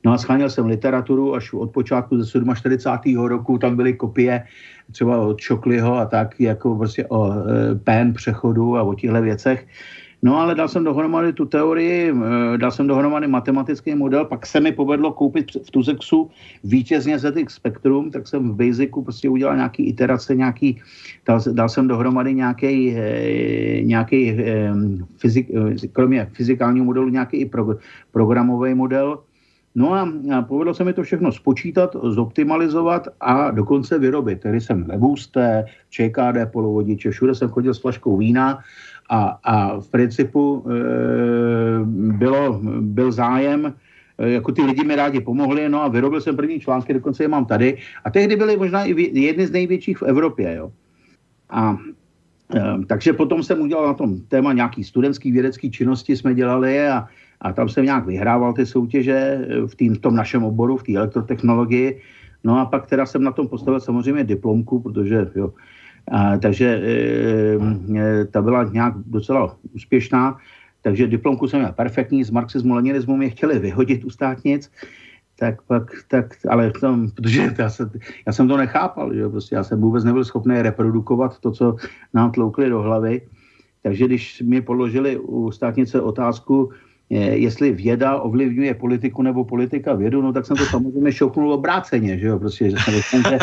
No a scháněl jsem literaturu až od počátku ze 47. roku, tam byly kopie třeba od Čokliho a tak, jako prostě o e, pen přechodu a o těchto věcech. No ale dal jsem dohromady tu teorii, eh, dal jsem dohromady matematický model, pak se mi povedlo koupit v Tuzexu vítězně ZX Spectrum, tak jsem v Basicu prostě udělal nějaký iterace, nějaký, dal, dal jsem dohromady nějaký, eh, nějaký eh, fyzik, kromě fyzikálního modelu, nějaký i pro, programový model, No a, povedlo se mi to všechno spočítat, zoptimalizovat a dokonce vyrobit. Tedy jsem ve Booste, ČKD polovodiče, všude jsem chodil s flaškou vína a, a v principu e, bylo, byl zájem, e, jako ty lidi mi rádi pomohli, no a vyrobil jsem první články, dokonce je mám tady. A tehdy byly možná i jedny z největších v Evropě, jo. A e, takže potom jsem udělal na tom téma nějaký studentský vědecký činnosti jsme dělali a, a tam jsem nějak vyhrával ty soutěže v, tým, v tom našem oboru, v té elektrotechnologii. No a pak teda jsem na tom postavil samozřejmě diplomku, protože jo, a, takže e, e, ta byla nějak docela úspěšná, takže diplomku jsem měl perfektní, z marxismu, leninismu mě chtěli vyhodit u státnic, tak pak, tak, ale tam, protože já, se, já jsem to nechápal, že prostě já jsem vůbec nebyl schopný reprodukovat to, co nám tloukli do hlavy. Takže když mi položili u státnice otázku, jestli věda ovlivňuje politiku nebo politika vědu, no tak jsem to samozřejmě šoknul obráceně, že jo, prostě, že jsem že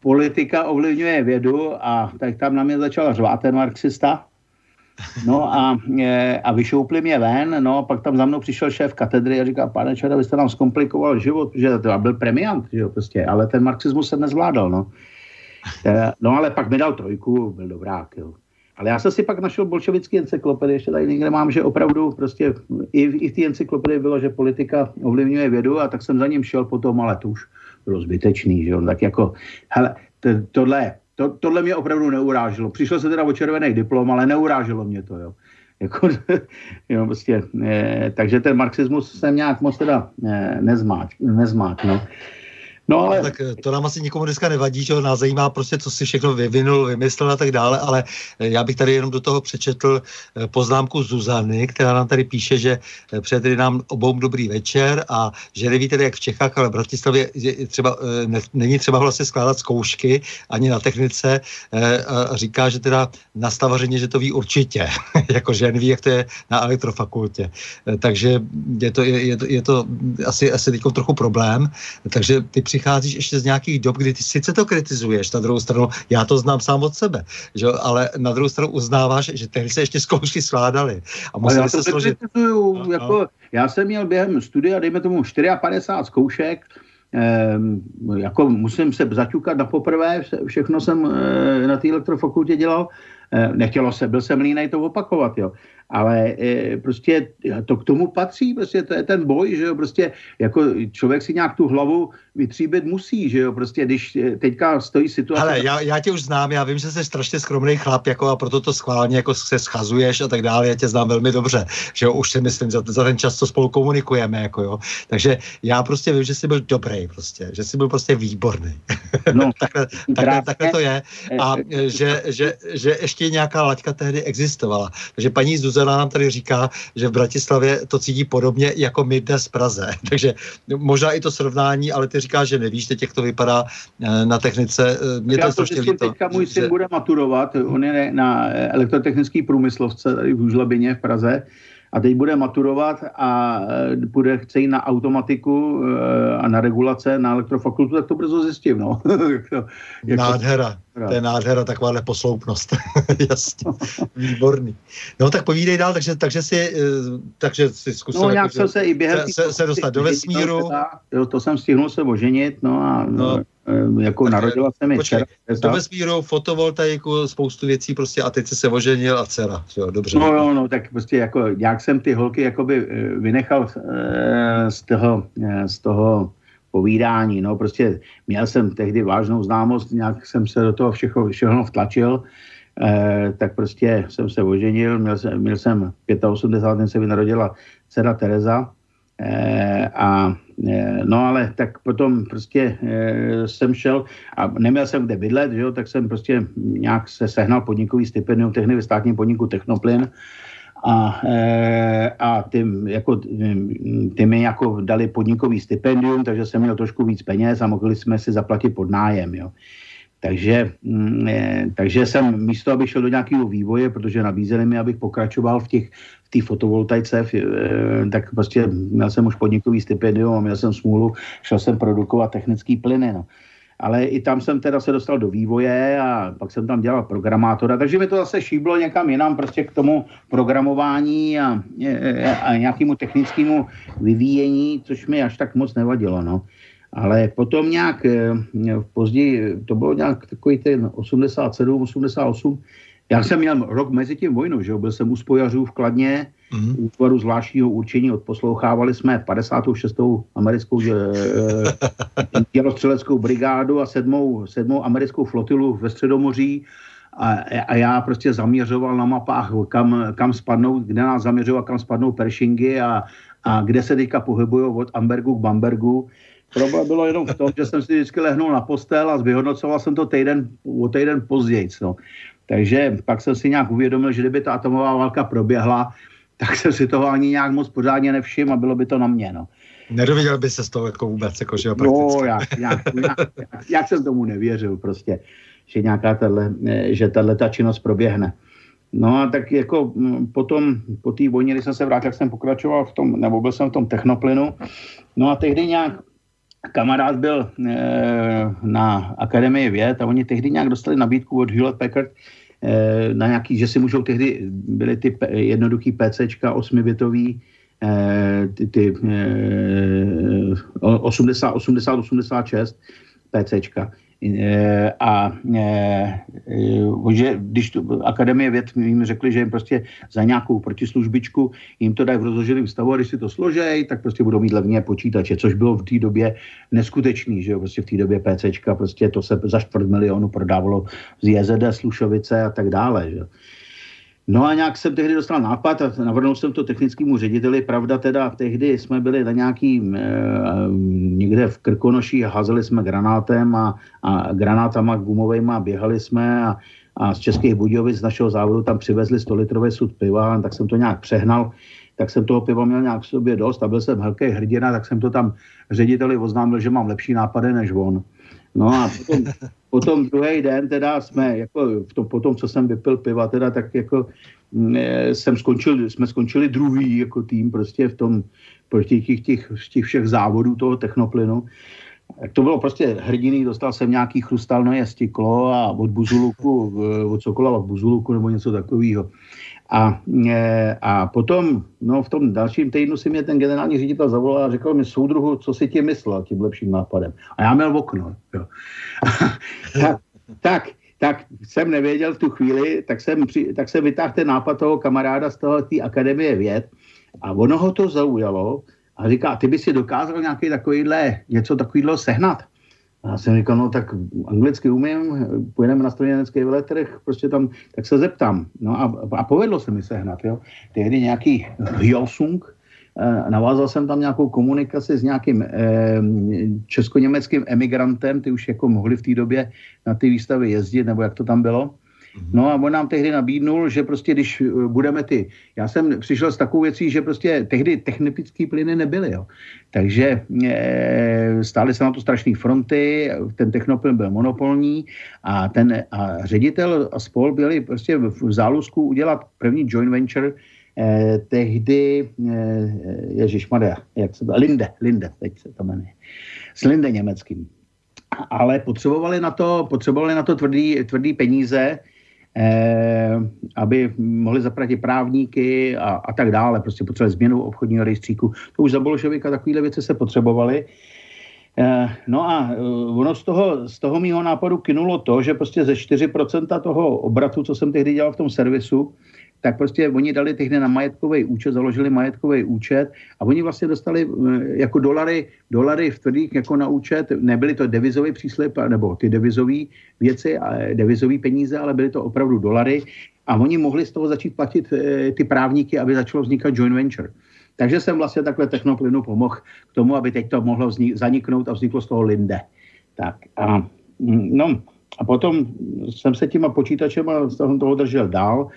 politika ovlivňuje vědu a tak tam na mě začal řvát ten marxista, No a, e, a vyšoupli mě ven, no pak tam za mnou přišel šéf katedry a říká, pane Čada, vy jste nám zkomplikoval život, že to byl premiant, že jo, prostě, ale ten marxismus se nezvládal, no. E, no ale pak mi dal trojku, byl dobrák, jo. Ale já jsem si pak našel bolševický encyklopedii, ještě tady někde mám, že opravdu prostě i, i v té encyklopedii bylo, že politika ovlivňuje vědu a tak jsem za ním šel potom, ale to už bylo zbytečný, že on Tak jako, hele, to, tohle, to, tohle mě opravdu neurážilo. Přišlo se teda o červený diplom, ale neurážilo mě to, jo. Jako, jo, prostě, e, takže ten marxismus jsem nějak moc teda e, nezmát, nezmát, no.
No ale... Tak eh, to nám asi nikomu dneska nevadí, že nás zajímá prostě, co si všechno vyvinul, vymyslel a tak dále, ale eh, já bych tady jenom do toho přečetl eh, poznámku Zuzany, která nám tady píše, že před nám obou dobrý večer a že neví tedy jak v Čechách, ale v Bratislavě třeba, ne, není třeba vlastně skládat zkoušky ani na technice a říká, že teda na stavařině, že to ví určitě, jako že neví, jak to je na elektrofakultě. Takže je to, je, je to, je to asi, asi teď trochu problém, takže ty při přicházíš ještě z nějakých dob, kdy ty sice to kritizuješ, na druhou stranu, já to znám sám od sebe, že? ale na druhou stranu uznáváš, že tehdy se ještě zkoušky skládaly.
A museli já se složit. No, jako, no. Já jsem měl během studia, dejme tomu 54 zkoušek, eh, jako musím se zaťukat na poprvé, všechno jsem eh, na té elektrofakultě dělal, eh, nechtělo se, byl jsem línej to opakovat, jo ale e, prostě to k tomu patří, prostě to je ten boj, že jo, prostě jako člověk si nějak tu hlavu vytříbit musí, že jo, prostě když e, teďka stojí situace...
Ale já, já tě už znám, já vím, že jsi strašně skromný chlap, jako a proto to schválně jako se schazuješ a tak dále, já tě znám velmi dobře, že jo, už si myslím, za, za ten čas, co spolu komunikujeme, jako jo, takže já prostě vím, že jsi byl dobrý prostě, že jsi byl prostě výborný. No, takhle, takhle, takhle, to je. A e, že, že, že ještě nějaká laťka tehdy existovala, takže paní Zuz Zuzana nám tady říká, že v Bratislavě to cítí podobně jako my dnes v Praze. Takže možná i to srovnání, ale ty říkáš, že nevíš, teď jak to vypadá eh, na technice.
Eh, mě Já to, to líto. Teďka můj syn že... bude maturovat, on je na elektrotechnický průmyslovce tady v Užlabině v Praze a teď bude maturovat a e, bude chce jít na automatiku a na regulace na elektrofakultu, tak to brzo zjistím. No.
jako, nádhera. To je nádhera, takováhle posloupnost. Jasně. Výborný. No tak povídej dál, takže, takže si, e, takže si zkusil...
No nějak jsem se i během...
Se, se, se dostat do vesmíru.
Jo, to jsem stihnul se oženit, no a no. Eh, jako tak, narodila se mi počkej,
dcera. Do vesmíru, fotovoltaiku, spoustu věcí prostě a teď se oženil a dcera. Jo, dobře.
No, no, no, tak prostě jako, jak jsem ty holky jakoby eh, vynechal eh, z toho, z toho povídání, no prostě měl jsem tehdy vážnou známost, nějak jsem se do toho všechno, všechno vtlačil, eh, tak prostě jsem se oženil, měl jsem, měl jsem 85. se mi narodila dcera Tereza eh, a Eh, no ale tak potom prostě e, jsem šel a neměl jsem kde bydlet, že jo, tak jsem prostě nějak se sehnal podnikový stipendium tehdy ve státním podniku Technoplyn a, e, a ty, jako, ty mi jako dali podnikový stipendium, takže jsem měl trošku víc peněz a mohli jsme si zaplatit pod nájem, jo. Takže, mm, takže jsem místo, abych šel do nějakého vývoje, protože nabízeli mi, abych pokračoval v těch v té fotovoltaice, eh, tak prostě měl jsem už podnikový stipendium a měl jsem smůlu, šel jsem produkovat technický plyny. No. Ale i tam jsem teda se dostal do vývoje a pak jsem tam dělal programátora, takže mi to zase šíblo někam jinam prostě k tomu programování a, a nějakému technickému vyvíjení, což mi až tak moc nevadilo. No. Ale potom nějak eh, později, to bylo nějak takový ten 87, 88, já jsem měl rok mezi tím vojnou, že byl jsem u spojařů v Kladně, mm-hmm. útvaru zvláštního určení, odposlouchávali jsme 56. americkou e, dělostřeleckou brigádu a 7. 7. americkou flotilu ve Středomoří a, a já prostě zaměřoval na mapách, kam, kam spadnou, kde nás zaměřoval, kam spadnou Pershingy a, a kde se teďka pohybují od Ambergu k Bambergu. Problém bylo jenom v tom, že jsem si vždycky lehnul na postel a vyhodnocoval jsem to týden, o týden později. No. Takže pak jsem si nějak uvědomil, že kdyby ta atomová válka proběhla, tak jsem si toho ani nějak moc pořádně nevšiml a bylo by to na mě. No.
Nedověděl by se z toho jako vůbec, jako, že jo,
No, jak, jak, jak, jak, jak, jsem tomu nevěřil prostě, že nějaká tato, že tahle ta činnost proběhne. No a tak jako mm, potom, po té vojně, když jsem se vrátil, tak jsem pokračoval v tom, nebo byl jsem v tom technoplynu. No a tehdy nějak kamarád byl e, na Akademii věd a oni tehdy nějak dostali nabídku od Hewlett Packard na nějaký, že si můžou tehdy, byly ty jednoduchý PCčka osmibitový, e, ty, ty e, 80, 80, 86 PCčka. Eh, a eh, eh, že když tu, Akademie věd jim řekli, že jim prostě za nějakou protislužbičku jim to dají v rozloženém stavu a když si to složej, tak prostě budou mít levně počítače, což bylo v té době neskutečný, že jo, prostě v té době PCčka, prostě to se za čtvrt milionu prodávalo z JZD, Slušovice a tak dále, že jo. No a nějak jsem tehdy dostal nápad a navrhnul jsem to technickému řediteli. Pravda teda, tehdy jsme byli na nějaký, e, někde v Krkonoší, házeli jsme granátem a, a granátama gumovejma běhali jsme a, a z Českých Budějovic z našeho závodu tam přivezli 100 litrový sud piva, tak jsem to nějak přehnal tak jsem toho piva měl nějak v sobě dost a byl jsem helký hrdina, tak jsem to tam řediteli oznámil, že mám lepší nápady než on. No a potom, potom druhý den teda jsme, jako v tom, potom, co jsem vypil piva, teda tak jako mm, eh, jsem skončil, jsme skončili druhý jako tým prostě v tom, proti těch, těch, těch všech závodů toho technoplynu. To bylo prostě hrdiný, dostal jsem nějaký chrustalné stiklo a od Buzuluku, od Sokola od Buzuluku nebo něco takového. A, e, a potom, no v tom dalším týdnu si mě ten generální ředitel zavolal a řekl mi soudruhu, co si ti myslel tím lepším nápadem. A já měl okno. Jo. tak, tak, tak jsem nevěděl v tu chvíli, tak jsem, při, tak jsem vytáhl ten nápad toho kamaráda z toho té akademie věd a ono ho to zaujalo a říká, ty by si dokázal nějaký takovýhle, něco takového sehnat. A já jsem říkal, no tak anglicky umím, pojedeme na strojenecký veletrh, prostě tam, tak se zeptám. No a, a povedlo se mi sehnat, jo. Tehdy nějaký Hyosung, eh, navázal jsem tam nějakou komunikaci s nějakým eh, česko-německým emigrantem, ty už jako mohli v té době na ty výstavy jezdit, nebo jak to tam bylo. No a on nám tehdy nabídnul, že prostě když eh, budeme ty, já jsem přišel s takovou věcí, že prostě tehdy technické plyny nebyly, jo. Takže e, stály se na to strašné fronty, ten technoplyn byl monopolní a ten a ředitel a spol byli prostě v, zálusku udělat první joint venture eh, tehdy, eh, Ježíš Maria, jak se to, Linde, Linde, teď se to jmenuje, s Linde německým. Ale potřebovali na to, potřebovali na to tvrdý, tvrdý peníze, eh, aby mohli zaplatit právníky a, a tak dále. Prostě potřebovali změnu obchodního rejstříku. To už za bolševika takovéhle věci se potřebovaly. Eh, no a eh, ono z toho, z toho mýho nápadu kynulo to, že prostě ze 4% toho obratu, co jsem tehdy dělal v tom servisu, tak prostě oni dali tehdy na majetkový účet, založili majetkový účet a oni vlastně dostali eh, jako dolary, dolary v tvrdých jako na účet, nebyly to devizové příslip, nebo ty devizové věci, devizové peníze, ale byly to opravdu dolary a oni mohli z toho začít platit ty právníky, aby začalo vznikat joint venture. Takže jsem vlastně takhle technoplynu pomohl k tomu, aby teď to mohlo vznik, zaniknout a vzniklo z toho Linde. Tak a, mm, no, a potom jsem se těma počítačema z toho, toho držel dál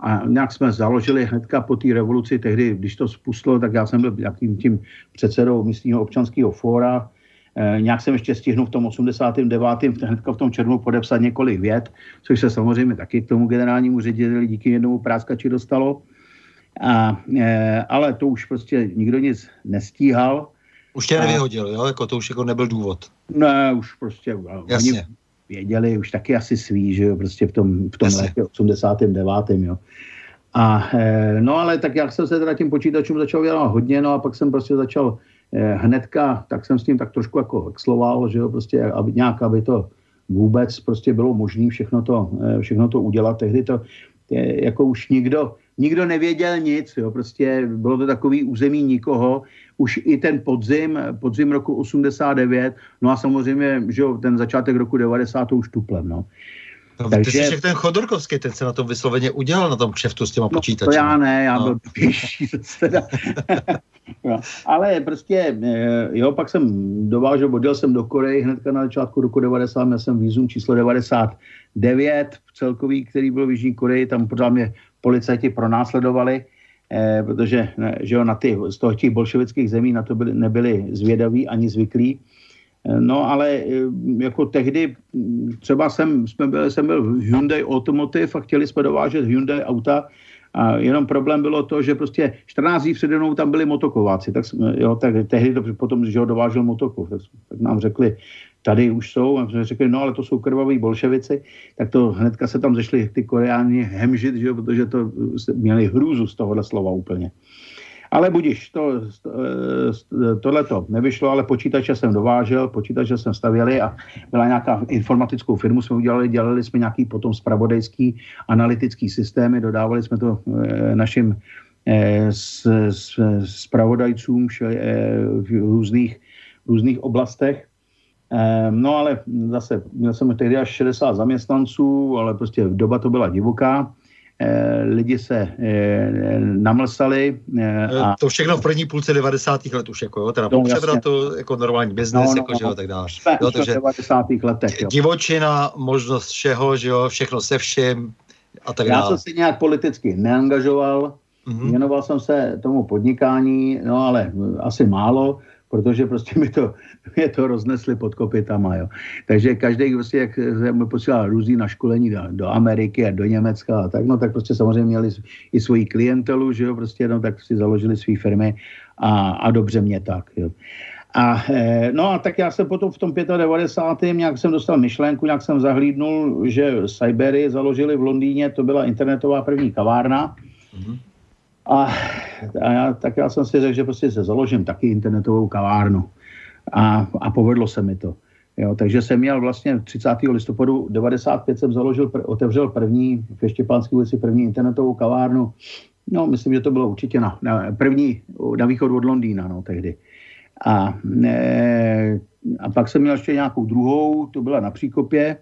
a nějak jsme založili hnedka po té revoluci, tehdy, když to spustilo, tak já jsem byl jakým tím předsedou místního občanského fóra, e, nějak jsem ještě stihnul v tom 89. hnedka v tom červnu podepsat několik vět, což se samozřejmě taky k tomu generálnímu řediteli díky jednomu práskači dostalo. A, e, ale to už prostě nikdo nic nestíhal.
Už tě nevyhodil, jo? Jako to už jako nebyl důvod.
Ne, už prostě Jasně. oni věděli už taky asi svý, že jo, prostě v tom, v tom letě 89. jo. A e, no ale tak jak jsem se teda tím počítačům začal dělat hodně, no a pak jsem prostě začal e, hnedka, tak jsem s tím tak trošku jako vexloval, že jo, prostě aby, nějak, aby to vůbec prostě bylo možné všechno to, e, všechno to udělat. Tehdy to jako už nikdo, nikdo nevěděl nic, jo, prostě bylo to takový území nikoho, už i ten podzim, podzim roku 89, no a samozřejmě, že jo, ten začátek roku 90 to už tuplem, no.
No, Takže, ty jsi ten Chodorkovský, ten se na tom vysloveně udělal, na tom kšeftu s těma no, počítači.
To já ne, já no. byl pěší. no, ale prostě, eh, jo, pak jsem dovážel, odjel jsem do Koreji hnedka na začátku roku 90, měl jsem výzum číslo 99, celkový, který byl v Jižní Koreji, tam podle mě policajti pronásledovali, eh, protože že jo, na ty, z toho těch bolševických zemí na to byli, nebyli zvědaví ani zvyklí. Eh, no ale eh, jako tehdy třeba jsem, jsme byli, jsem byl v Hyundai Automotive a chtěli jsme dovážet Hyundai auta a jenom problém bylo to, že prostě 14 dní přede mnou tam byli motokováci, tak, jsme, jo, tak tehdy to potom, že ho dovážel motokov, tak, tak nám řekli, tady už jsou, a jsme řekli, no ale to jsou krvaví bolševici, tak to hnedka se tam zešli ty koreáni hemžit, že, protože to měli hrůzu z tohohle slova úplně. Ale budíš, to, tohle to nevyšlo, ale počítače jsem dovážel, počítače jsem stavěli a byla nějaká informatickou firmu, jsme udělali, dělali jsme nějaký potom spravodajský analytický systémy, dodávali jsme to e, našim spravodajcům v různých, různých oblastech no ale zase, měl jsem tehdy až 60 zaměstnanců, ale prostě doba to byla divoká. Ehm, lidi se ehm, namlsali.
A... To všechno v první půlce 90. let už, jako jo, teda no, přebrat to jako normální biznes, no, no, jako, no, že jo, tak dále.
Jsme jo, takže 90. letech, jo.
Divočina, možnost všeho, že jo, všechno se vším a tak dále.
Já jsem se nějak politicky neangažoval, mm-hmm. věnoval jsem se tomu podnikání, no ale asi málo, protože prostě mi to, mě to roznesli pod kopytama, jo. Takže každý prostě, jak mi posílal různý na školení do, do, Ameriky a do Německa a tak, no tak prostě samozřejmě měli i svoji klientelu, že jo, prostě no tak si založili své firmy a, a dobře mě tak, jo. A eh, no a tak já jsem potom v tom 95. nějak jsem dostal myšlenku, nějak jsem zahlídnul, že Cybery založili v Londýně, to byla internetová první kavárna. Mm-hmm. A, a já, tak já jsem si řekl, že prostě se založím taky internetovou kavárnu. A, a povedlo se mi to. Jo, takže jsem měl vlastně 30. listopadu 95 jsem založil, otevřel první, v Štěpánské ulici první internetovou kavárnu. No, myslím, že to bylo určitě na, na první, na východ od Londýna, no, tehdy. A, ne, a pak jsem měl ještě nějakou druhou, to byla na Příkopě,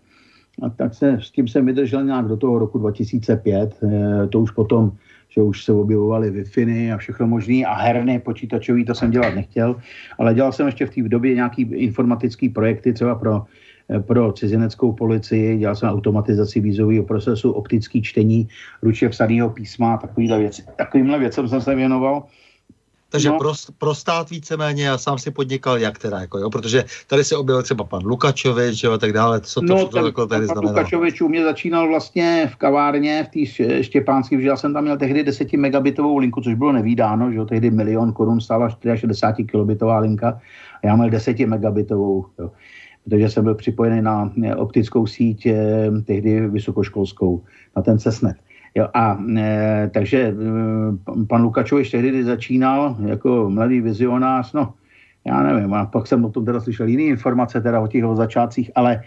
a tak se, s tím jsem vydržel nějak do toho roku 2005. E, to už potom že už se objevovaly wi a všechno možné a herny počítačový, to jsem dělat nechtěl, ale dělal jsem ještě v té době nějaký informatický projekty, třeba pro pro cizineckou policii, dělal jsem automatizaci vízového procesu, optický čtení, ručně psaného písma, takovýhle věci. Takovýmhle věcem jsem se věnoval.
Takže no. pro, pro stát víceméně, já sám si podnikal, jak teda, jako, jo, protože tady se objevil třeba pan Lukačovič a tak dále, co to,
no, to jako tady pan znamenalo. Lukačovič u mě začínal vlastně v kavárně, v té Štěpánské, že já jsem tam měl tehdy 10 megabitovou linku, což bylo nevídáno, že jo, tehdy milion korun stála 64 kilobitová linka a já měl 10 megabitovou, jo, protože jsem byl připojený na optickou síť eh, tehdy vysokoškolskou, na ten cesnet. Jo, a e, takže e, pan Lukačovič tehdy, kdy začínal jako mladý vizionář, no, já nevím, a pak jsem o tom teda slyšel jiné informace, teda o těch začátcích, ale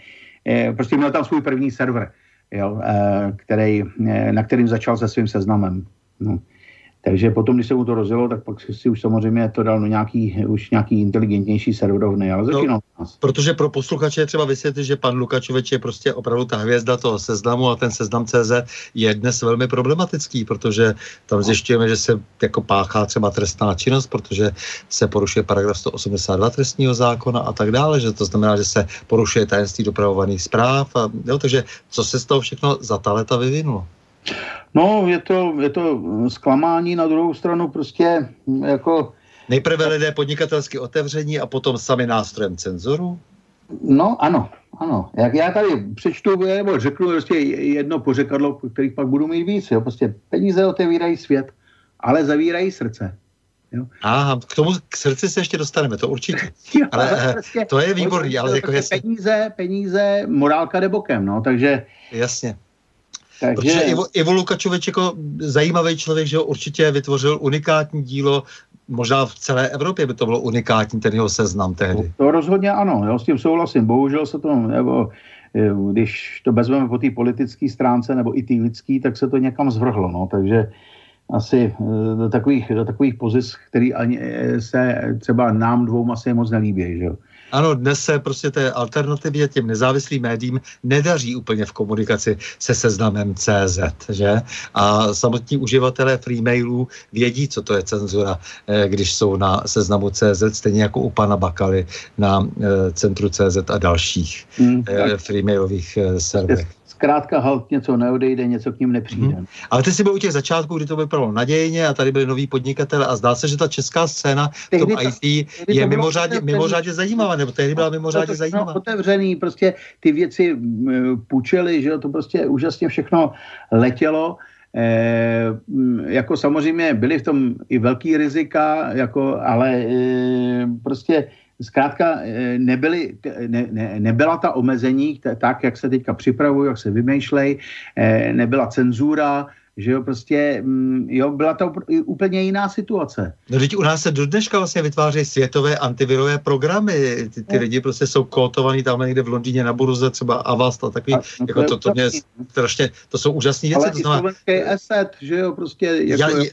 e, prostě měl tam svůj první server, jo, e, který, e, na kterým začal se svým seznamem. No. Takže potom, když se mu to rozjelo, tak pak si už samozřejmě to dal no nějaký, už nějaký inteligentnější serverovny, ale začínal no,
nás. Protože pro posluchače je třeba vysvětlit, že pan Lukačovič je prostě opravdu ta hvězda toho seznamu a ten seznam CZ je dnes velmi problematický, protože tam no. zjišťujeme, že se jako páchá třeba trestná činnost, protože se porušuje paragraf 182 trestního zákona a tak dále, že to znamená, že se porušuje tajemství dopravovaných zpráv. A, jo, takže co se z toho všechno za ta leta vyvinulo?
No, je to, je to zklamání, na druhou stranu prostě jako...
Nejprve lidé podnikatelsky otevření a potom sami nástrojem cenzoru?
No, ano, ano. Jak já tady přečtu, nebo řeknu prostě jedno pořekadlo, kterých pak budu mít víc. Jo? Prostě peníze otevírají svět, ale zavírají srdce.
Jo. Aha, k tomu k srdci se ještě dostaneme, to určitě. jo, ale, ale prostě, to je výborný, ale jako
jestli... Peníze, peníze, morálka jde bokem, no, takže...
Jasně. Takže... Protože Ivo, Ivo Lukačovič jako zajímavý člověk, že ho určitě vytvořil unikátní dílo, možná v celé Evropě by to bylo unikátní, ten jeho seznam tehdy.
To rozhodně ano, já s tím souhlasím. Bohužel se to, nebo když to vezmeme po té politické stránce nebo i té lidský, tak se to někam zvrhlo. No. Takže asi eh, do takových, do takových pozic, který ani eh, se třeba nám dvou asi moc nelíbí. Že jo.
Ano, dnes se prostě té alternativě těm nezávislým médiím nedaří úplně v komunikaci se seznamem CZ, že? A samotní uživatelé freemailů vědí, co to je cenzura, eh, když jsou na seznamu CZ, stejně jako u pana Bakaly na eh, centru CZ a dalších hmm, freemailových serverech
zkrátka halt něco neodejde, něco k ním nepřijde. Hmm.
Ale ty jsi byl u těch začátků, kdy to vypadalo nadějně a tady byli noví podnikatele a zdá se, že ta česká scéna v tom ta, IT je mimořádně, mimořádně zajímavá, nebo tehdy byla mimořádně to, zajímavá.
otevřený, prostě ty věci půjčely, že to prostě úžasně všechno letělo. E, jako samozřejmě byly v tom i velký rizika, jako, ale e, prostě zkrátka eh, nebyly, ne, ne, nebyla ta omezení tak, jak se teďka připravují, jak se vymýšlej, eh, nebyla cenzura, že jo, prostě, mm, jo, byla to úplně jiná situace.
No teď u nás se do dneška vlastně vytváří světové antivirové programy, ty, ty lidi prostě jsou kotovaný tam někde v Londýně na burze, třeba Avast a takový, a, no jako to, to, mě strašně, to jsou úžasné věci.
Ale to znamená, asset, že jo, prostě jako, já,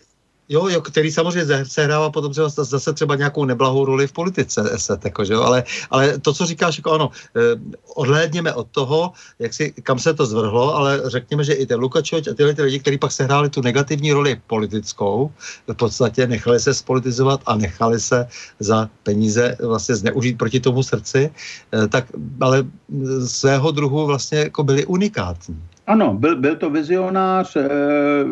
Jo, jo, který samozřejmě sehrává potom třeba zase třeba nějakou neblahou roli v politice, eset, jako, že jo? Ale, ale to, co říkáš, jako ano, eh, odhlédněme od toho, jak si, kam se to zvrhlo, ale řekněme, že i ten Lukačovič a tyhle ty lidi, kteří pak sehráli tu negativní roli politickou, v podstatě nechali se spolitizovat a nechali se za peníze vlastně zneužít proti tomu srdci, eh, tak ale svého druhu vlastně jako byli unikátní.
Ano, byl, byl to vizionář, eh,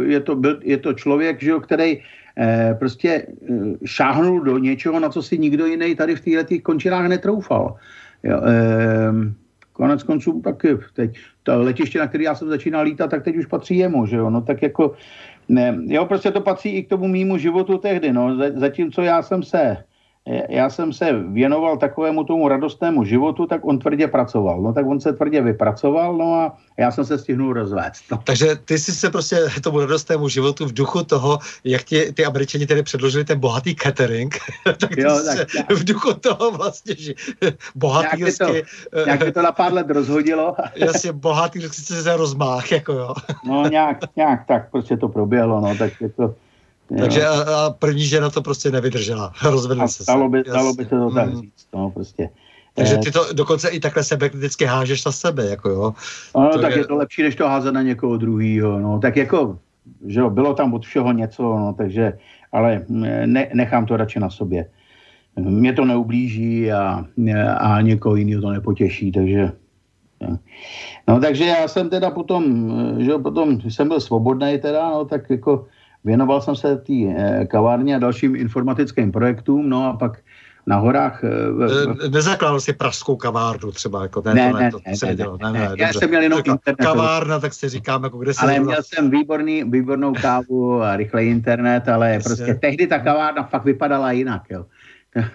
je to, byl, je to člověk, že jo, který eh, prostě eh, šáhnul do něčeho, na co si nikdo jiný tady v těchto končinách netroufal. Jo, konec konců tak teď to letiště, na který já jsem začínal lítat, tak teď už patří jemu, že jo, no tak jako, ne, jo, prostě to patří i k tomu mýmu životu tehdy, no, zatímco já jsem se já jsem se věnoval takovému tomu radostnému životu, tak on tvrdě pracoval. No tak on se tvrdě vypracoval, no a já jsem se stihnul rozvést. No.
Takže ty jsi se prostě tomu radostnému životu v duchu toho, jak ti ty američani tedy předložili ten bohatý catering, tak, jo, tak se v duchu toho vlastně, že bohatý
nějak, to, nějak to na pár let rozhodilo.
Jasně, bohatý se rozmách, jako jo.
no nějak, nějak tak prostě to proběhlo, no tak je to
takže a, a první žena to prostě nevydržela. Rozvedla se.
Dalo by, dalo by se to tak mm. říct. No, prostě.
Takže ty to dokonce i takhle sebe kriticky hážeš na sebe, jako jo.
No, to tak je... je to lepší, než to házet na někoho druhýho, no. Tak jako, že jo, bylo tam od všeho něco, no, takže, ale ne, nechám to radši na sobě. Mě to neublíží a, a někoho jiného to nepotěší, takže No takže já jsem teda potom, že jo, potom jsem byl svobodný teda, no tak jako věnoval jsem se té eh, kavárně a dalším informatickým projektům, no a pak na horách.
E, Nezakládal si pražskou kavárnu třeba, jako
ne, ne, to, ne, to ne, se ne, ne, ne, ne, Já jsem měl jenom
internet. Kavárna, tak si říkám, jako kde se...
Ale měl jsem výborný, výbornou kávu a rychlej internet, ale Jasně. prostě tehdy ta kavárna fakt vypadala jinak, jo.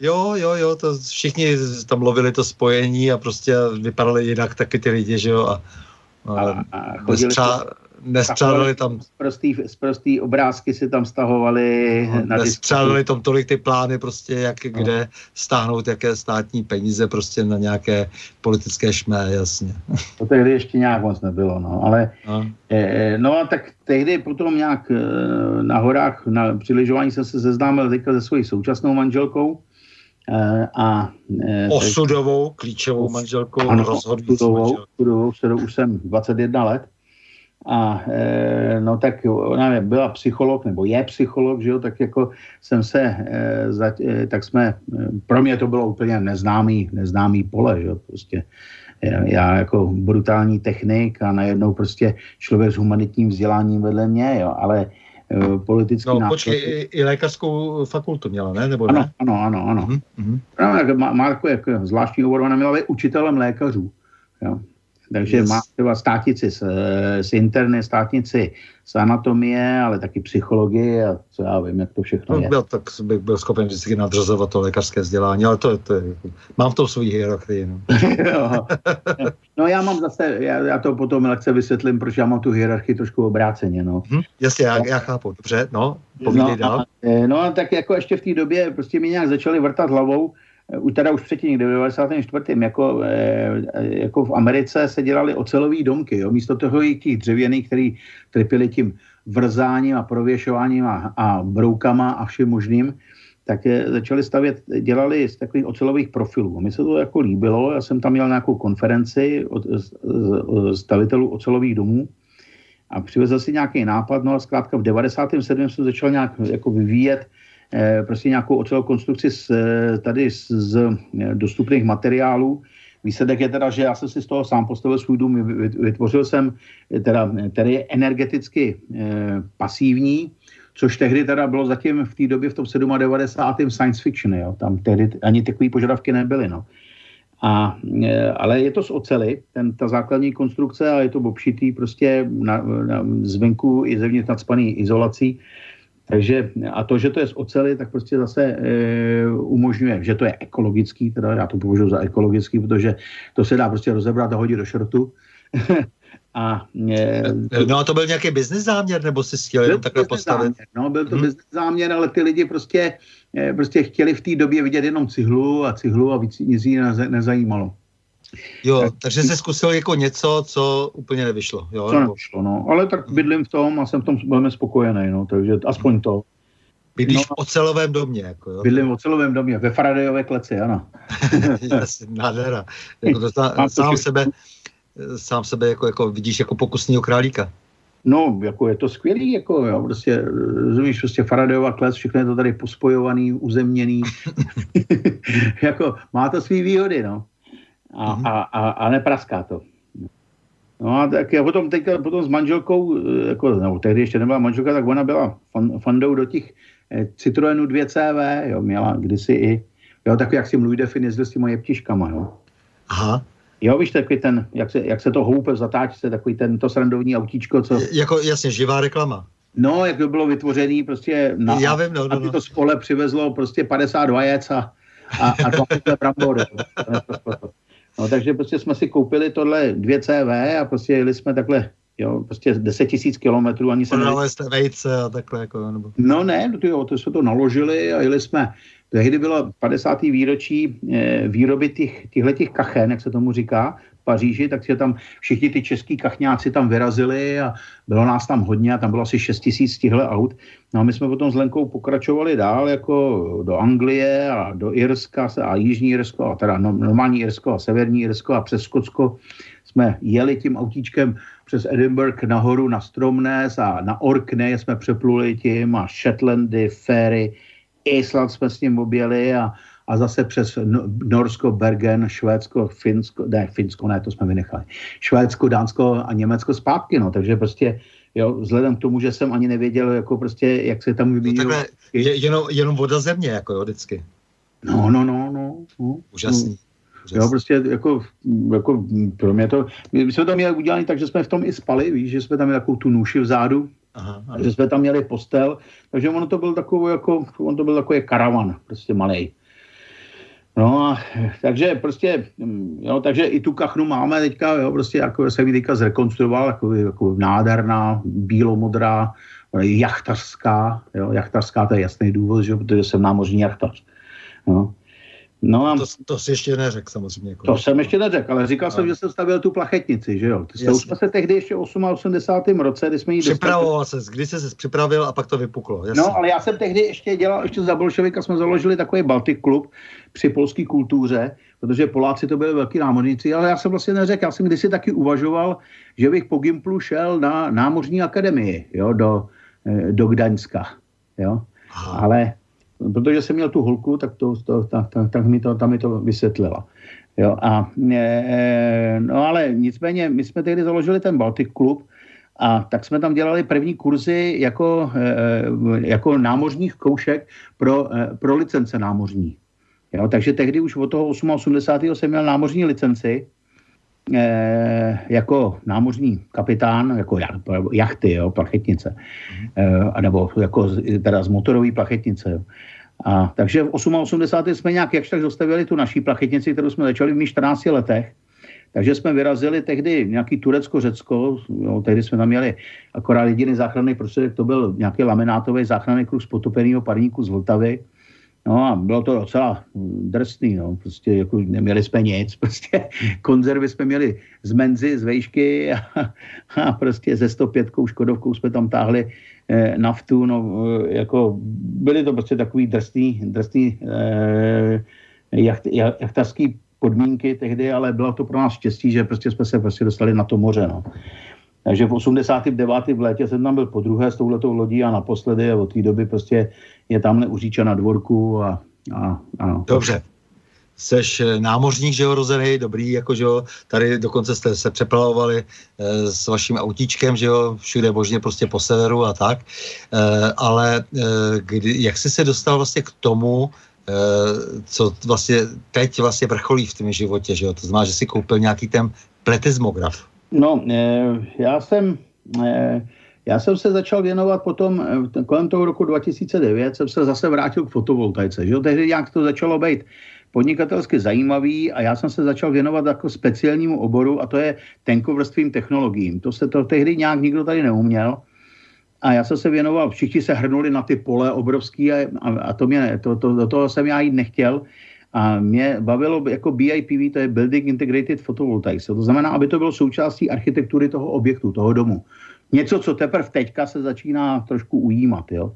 jo, jo, jo, to všichni tam lovili to spojení a prostě vypadali jinak taky ty lidi, že jo, a, a, a, chodili, nestřádali tam...
Prostý, prostý obrázky si tam stahovali.
No, nestřádali tam tolik ty plány prostě, jak no. kde stáhnout jaké státní peníze prostě na nějaké politické šmé, jasně.
To tehdy ještě nějak moc nebylo, no, ale no, eh, no a tak tehdy potom nějak eh, na horách, na přibližování jsem se seznámil teďka se svojí současnou manželkou,
eh, a, eh, osudovou, klíčovou manželkou, ano, rozhodující osudovou, manželkou.
Osudovou, kterou už jsem 21 let. A e, no tak ona byla psycholog, nebo je psycholog, že jo, tak jako jsem se, e, za, e, tak jsme, pro mě to bylo úplně neznámý, neznámý pole, že jo, prostě já jako brutální technik a najednou prostě člověk s humanitním vzděláním vedle mě, jo, ale politický
No náklad... počkej, i, i lékařskou fakultu měla, ne? Nebo
ano, ne? ano, ano, ano. Mm-hmm. No, jako, jako zvláštní obor, ona měla být učitelem lékařů. Jo. Takže yes. má třeba státnici z, z interny, státnici z anatomie, ale taky psychologie a co já vím, jak to všechno no, je.
Byl, tak bych byl schopen vždycky nadřazovat to lékařské vzdělání, ale to, to je, mám v tom svůj hierarchii. No.
no já mám zase, já, já to potom lehce vysvětlím, proč já mám tu hierarchii trošku obráceně. No.
Hm, jasně, já, já chápu, dobře, no, povídej no, dál.
A, no tak jako ještě v té době prostě mi nějak začali vrtat hlavou, teda už předtím, někde v 94. Jako, eh, jako v Americe se dělali ocelové domky, jo? místo toho i těch dřevěných, který trpěli tím vrzáním a prověšováním a, a broukama a všem možným, tak je, začali stavět, dělali z takových ocelových profilů. Mně se to jako líbilo, já jsem tam měl nějakou konferenci od stavitelů ocelových domů a přivezl si nějaký nápad, no a zkrátka v 97. jsem začal nějak jako vyvíjet Eh, prostě nějakou ocelovou konstrukci z, eh, tady z, z eh, dostupných materiálů. Výsledek je teda, že já jsem si z toho sám postavil svůj dům, vytvořil jsem, teda, který je energeticky eh, pasivní, což tehdy teda bylo zatím v té době v tom 97. science fiction, jo. tam tehdy ani takové požadavky nebyly. No. A, ale je to z ocely, ten, ta základní konstrukce a je to obšitý prostě na, na, zvenku i zevnitř nadspaný izolací. Takže a to, že to je z ocely, tak prostě zase e, umožňuje, že to je ekologický, teda já to považuji za ekologický, protože to se dá prostě rozebrat a hodit do šrotu.
a, e, no a to byl nějaký biznis záměr, nebo si chtěl jenom takhle postavit? Záměr,
no, byl to hmm. biznis záměr, ale ty lidi prostě, e, prostě chtěli v té době vidět jenom cihlu a cihlu a víc nic jiného nezajímalo.
Jo, tak, takže jsi zkusil jako něco, co úplně nevyšlo. Jo?
Co nevyšlo, no. Ale tak bydlím v tom a jsem v tom velmi spokojený, no. Takže aspoň to.
Bydlíš no, v ocelovém domě, jako jo?
Bydlím v ocelovém domě, ve Faradayové kleci, ano.
Jasně, nádhera. Jako to ta, sám sebe, sám sebe jako, jako vidíš jako pokusního králíka.
No, jako je to skvělý, jako jo, prostě, rozumíš, prostě Faradayova klec, všechno je to tady pospojovaný, uzemněný, jako má to svý výhody, no a, mm-hmm. a, a, a nepraská to. No a tak já potom, teďka, potom s manželkou, eh, jako, nebo tehdy ještě nebyla manželka, tak ona byla fan, fandou do těch eh, Citroenů 2CV, jo, měla kdysi i, jo, takový jak si mluví defin, jezdil s těma jeptiškama, jo.
Aha.
Jo, víš, takový ten, jak se, jak se to houpe v zatáčce, takový ten, to srandovní autíčko, co...
Jako, jasně, živá reklama.
No, jak to bylo vytvořený prostě na...
Já vím, no, no,
no. to spole přivezlo prostě 50 vajec a, a, a dva brambory. No, takže prostě jsme si koupili tohle dvě CV a prostě jeli jsme takhle jo, prostě 10 tisíc kilometrů, ani se...
Prodali jste vejce a takhle jako, nebo...
No ne, to, jo, to jsme to naložili a jeli jsme, tehdy bylo 50. výročí e, výroby těch, těch kachen, jak se tomu říká, Paříži, tak si tam všichni ty český kachňáci tam vyrazili a bylo nás tam hodně a tam bylo asi 6 tisíc těchto aut. No a my jsme potom s Lenkou pokračovali dál jako do Anglie a do Irska a Jižní Irsko, a teda no, normální Irsko a Severní Irsko a přes Skotsko jsme jeli tím autíčkem přes Edinburgh nahoru na Stromness a na Orkney jsme přepluli tím a Shetlandy, Ferry, Island jsme s ním objeli a a zase přes Norsko, Bergen, Švédsko, Finsko, ne, Finsko ne, to jsme vynechali, Švédsko, Dánsko a Německo zpátky, no, takže prostě jo, vzhledem k tomu, že jsem ani nevěděl, jako prostě, jak se tam vyvíjí. No
je, jenom, jenom voda země, jako jo, vždycky.
No, no, no, no. no
Úžasný.
No. Jo, prostě jako, jako pro mě to, my jsme to měli udělat tak, že jsme v tom i spali, víš, že jsme tam měli takovou tu nůši vzadu, aha. že jsme tam měli postel, takže ono to byl takový jako, on to byl takový karavan, prostě malý. No a takže prostě, jo, takže i tu kachnu máme teďka, jo, prostě jako se mi teďka zrekonstruoval, jako, jako nádherná, bílomodrá, jachtařská, jo, jachtařská to je jasný důvod, že, protože jsem námořní jachtař. No.
No a... To, to jsi ještě neřekl samozřejmě. Jako
to jsem ještě neřekl, ale říkal jsem, že jsem stavil tu plachetnici, že jo. To už jsme se tehdy ještě 88. roce, kdy jsme ji
Připravoval se, kdy jsi se připravil a pak to vypuklo.
Jasný. No, ale já jsem tehdy ještě dělal, ještě za bolševika jsme založili takový Baltic klub při polské kultuře, protože Poláci to byli velký námořníci, ale já jsem vlastně neřekl, já jsem kdysi taky uvažoval, že bych po Gimplu šel na námořní akademii, jo, do, eh, do Gdaňska, jo. Aha. Ale protože jsem měl tu holku, tak, to, to, tak, tak, tak mi to, tam mi to vysvětlila. Jo, a, e, no ale nicméně, my jsme tehdy založili ten Baltic Club a tak jsme tam dělali první kurzy jako, e, jako námořních koušek pro, e, pro licence námořní. Jo, takže tehdy už od toho 88. jsem měl námořní licenci jako námořní kapitán, jako jachty, jo, plachetnice, eh, nebo jako teda z motorové plachetnice. Jo. A, takže v 88. jsme nějak jakž tak dostavili tu naší plachetnici, kterou jsme začali v mých 14 letech. Takže jsme vyrazili tehdy nějaký Turecko-Řecko, jo, tehdy jsme tam měli akorát jediný záchranný prostředek, to byl nějaký laminátový záchranný kruh z potopeného parníku z Vltavy, No a bylo to docela drsný, no, prostě jako neměli jsme nic, prostě konzervy jsme měli z menzy, z vejšky a, a prostě ze 105 Škodovkou jsme tam táhli eh, naftu, no, eh, jako byly to prostě takový drsný, drsný eh, jacht, jachtařský podmínky tehdy, ale bylo to pro nás štěstí, že prostě jsme se prostě dostali na to moře, no. Takže v 89. v létě jsem tam byl po druhé s touhletou lodí a naposledy a od té doby prostě je tamhle u Říča na dvorku a, a ano.
Dobře. Seš eh, námořník, že jo, rozený, dobrý, jako, že jo, tady dokonce jste se přeplavovali e, s vaším autíčkem, že jo, všude možně prostě po severu a tak, e, ale e, kdy, jak jsi se dostal vlastně k tomu, co vlastně teď vlastně vrcholí v tom životě, že jo, to znamená, že si koupil nějaký ten pletizmograf.
No, e, já jsem... E, já jsem se začal věnovat potom, eh, kolem toho roku 2009, jsem se zase vrátil k fotovoltaice. Že? Tehdy nějak to začalo být podnikatelsky zajímavý a já jsem se začal věnovat jako speciálnímu oboru a to je tenkovrstvým technologiím. To se to tehdy nějak nikdo tady neuměl. A já jsem se věnoval, všichni se hrnuli na ty pole obrovský a, a, a to mě, to, to, do toho jsem já jít nechtěl. A mě bavilo jako BIPV, to je Building Integrated Photovoltaics. To znamená, aby to bylo součástí architektury toho objektu, toho domu něco, co teprve teďka se začíná trošku ujímat. Jo.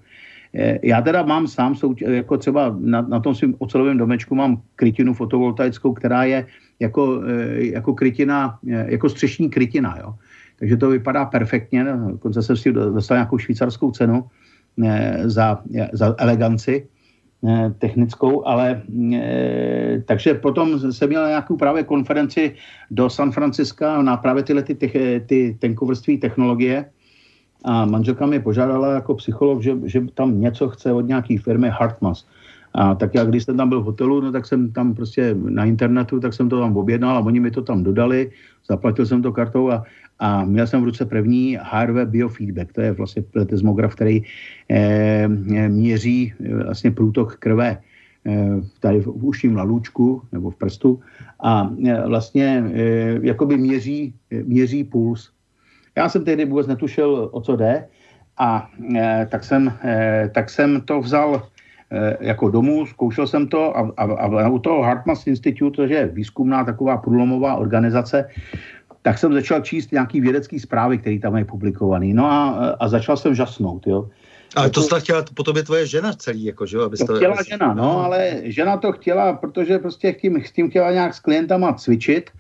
E, já teda mám sám, jako třeba na, na tom svém ocelovém domečku mám krytinu fotovoltaickou, která je jako, e, jako krytina, e, jako střešní krytina, jo. Takže to vypadá perfektně, dokonce jsem si dostal nějakou švýcarskou cenu za, za eleganci technickou, ale e, takže potom jsem měl nějakou právě konferenci do San Francisca na právě tyhle ty, ty, ty tenkovrství technologie a manželka mě požádala jako psycholog, že, že tam něco chce od nějaké firmy Hartmas. A tak já, když jsem tam byl v hotelu, no tak jsem tam prostě na internetu, tak jsem to tam objednal a oni mi to tam dodali, zaplatil jsem to kartou a, a měl jsem v ruce první HRV biofeedback, to je vlastně pletizmograf, který eh, měří eh, vlastně průtok krve eh, tady v ušním lalůčku nebo v prstu. A vlastně jakoby měří, měří puls. Já jsem tehdy vůbec netušil, o co jde. A tak, jsem, tak jsem to vzal jako domů, zkoušel jsem to a, a, a u toho Hartmas Institute, to je výzkumná taková průlomová organizace, tak jsem začal číst nějaký vědecký zprávy, které tam je publikovaný. No a, a začal jsem žasnout, jo.
Ale to snad chtěla po tobě tvoje žena celý, jako, že jo?
To chtěla abys... žena, no, no, ale žena to chtěla, protože prostě tím, s tím chtěla nějak s klientama cvičit,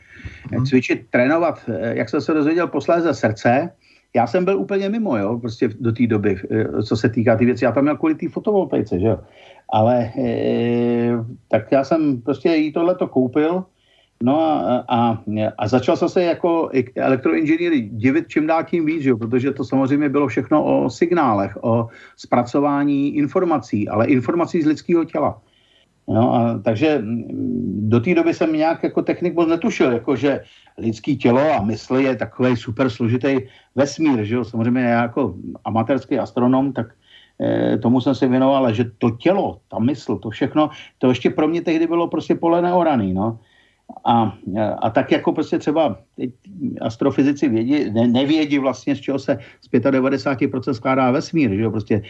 hmm. cvičit, trénovat, eh, jak jsem se dozvěděl posléze srdce, já jsem byl úplně mimo, jo, prostě do té doby, eh, co se týká ty věci. Já tam měl kvůli té fotovoltaice, že jo. Ale e, tak já jsem prostě jí tohle to koupil, No a, a, a začal jsem se jako elektroinženýr divit čím dál tím víc, jo, protože to samozřejmě bylo všechno o signálech, o zpracování informací, ale informací z lidského těla. No a takže do té doby jsem nějak jako technik moc netušil, jako že lidský tělo a mysl je takový super složitý vesmír, že jo? Samozřejmě já jako amatérský astronom, tak e, tomu jsem se věnoval, ale že to tělo, ta mysl, to všechno, to ještě pro mě tehdy bylo prostě pole neoraný, no. A, a tak jako prostě třeba astrofyzici vědí, ne, nevědí vlastně, z čeho se z 95% skládá vesmír, že jo, prostě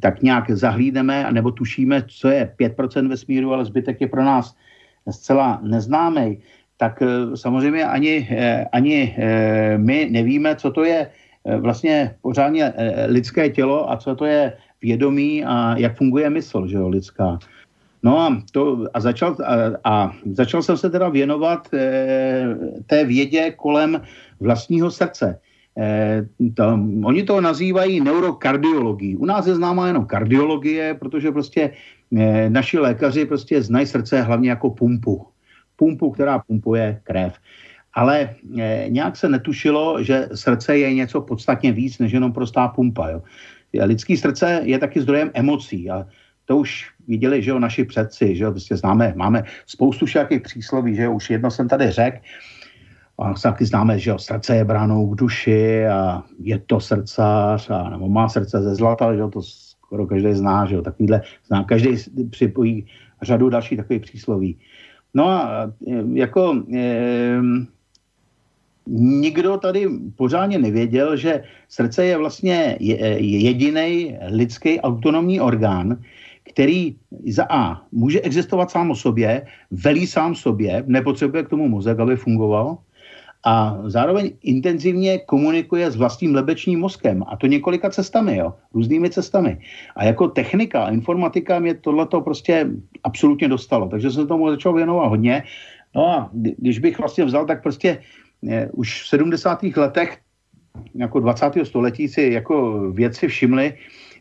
tak nějak zahlídneme, nebo tušíme, co je 5% vesmíru, ale zbytek je pro nás zcela neznámý, tak eh, samozřejmě ani, eh, ani eh, my nevíme, co to je vlastně pořádně lidské tělo a co to je vědomí a jak funguje mysl, že jo, lidská. No a, to, a, začal, a, a začal jsem se teda věnovat e, té vědě kolem vlastního srdce. E, to, oni to nazývají neurokardiologií. U nás je známá jenom kardiologie, protože prostě e, naši lékaři prostě znají srdce hlavně jako pumpu. Pumpu, která pumpuje krev. Ale e, nějak se netušilo, že srdce je něco podstatně víc než jenom prostá pumpa. Jo. Lidský srdce je taky zdrojem emocí. A to už viděli, že jo, naši předci, že jo, prostě známe, máme spoustu všakých přísloví, že jo, už jedno jsem tady řekl, a taky známe, že jo, srdce je bránou k duši a je to srdcař, a, nebo má srdce ze zlata, že jo, to skoro každý zná, že jo, takovýhle zná, každý připojí řadu dalších takových přísloví. No a jako e, nikdo tady pořádně nevěděl, že srdce je vlastně jediný lidský autonomní orgán, který za A může existovat sám o sobě, velí sám sobě, nepotřebuje k tomu mozek, aby fungoval, a zároveň intenzivně komunikuje s vlastním lebečním mozkem. A to několika cestami, jo, různými cestami. A jako technika, informatika mě tohleto prostě absolutně dostalo. Takže jsem tomu začal věnovat hodně. No a když bych vlastně vzal, tak prostě eh, už v 70. letech jako 20. století si jako vědci všimli,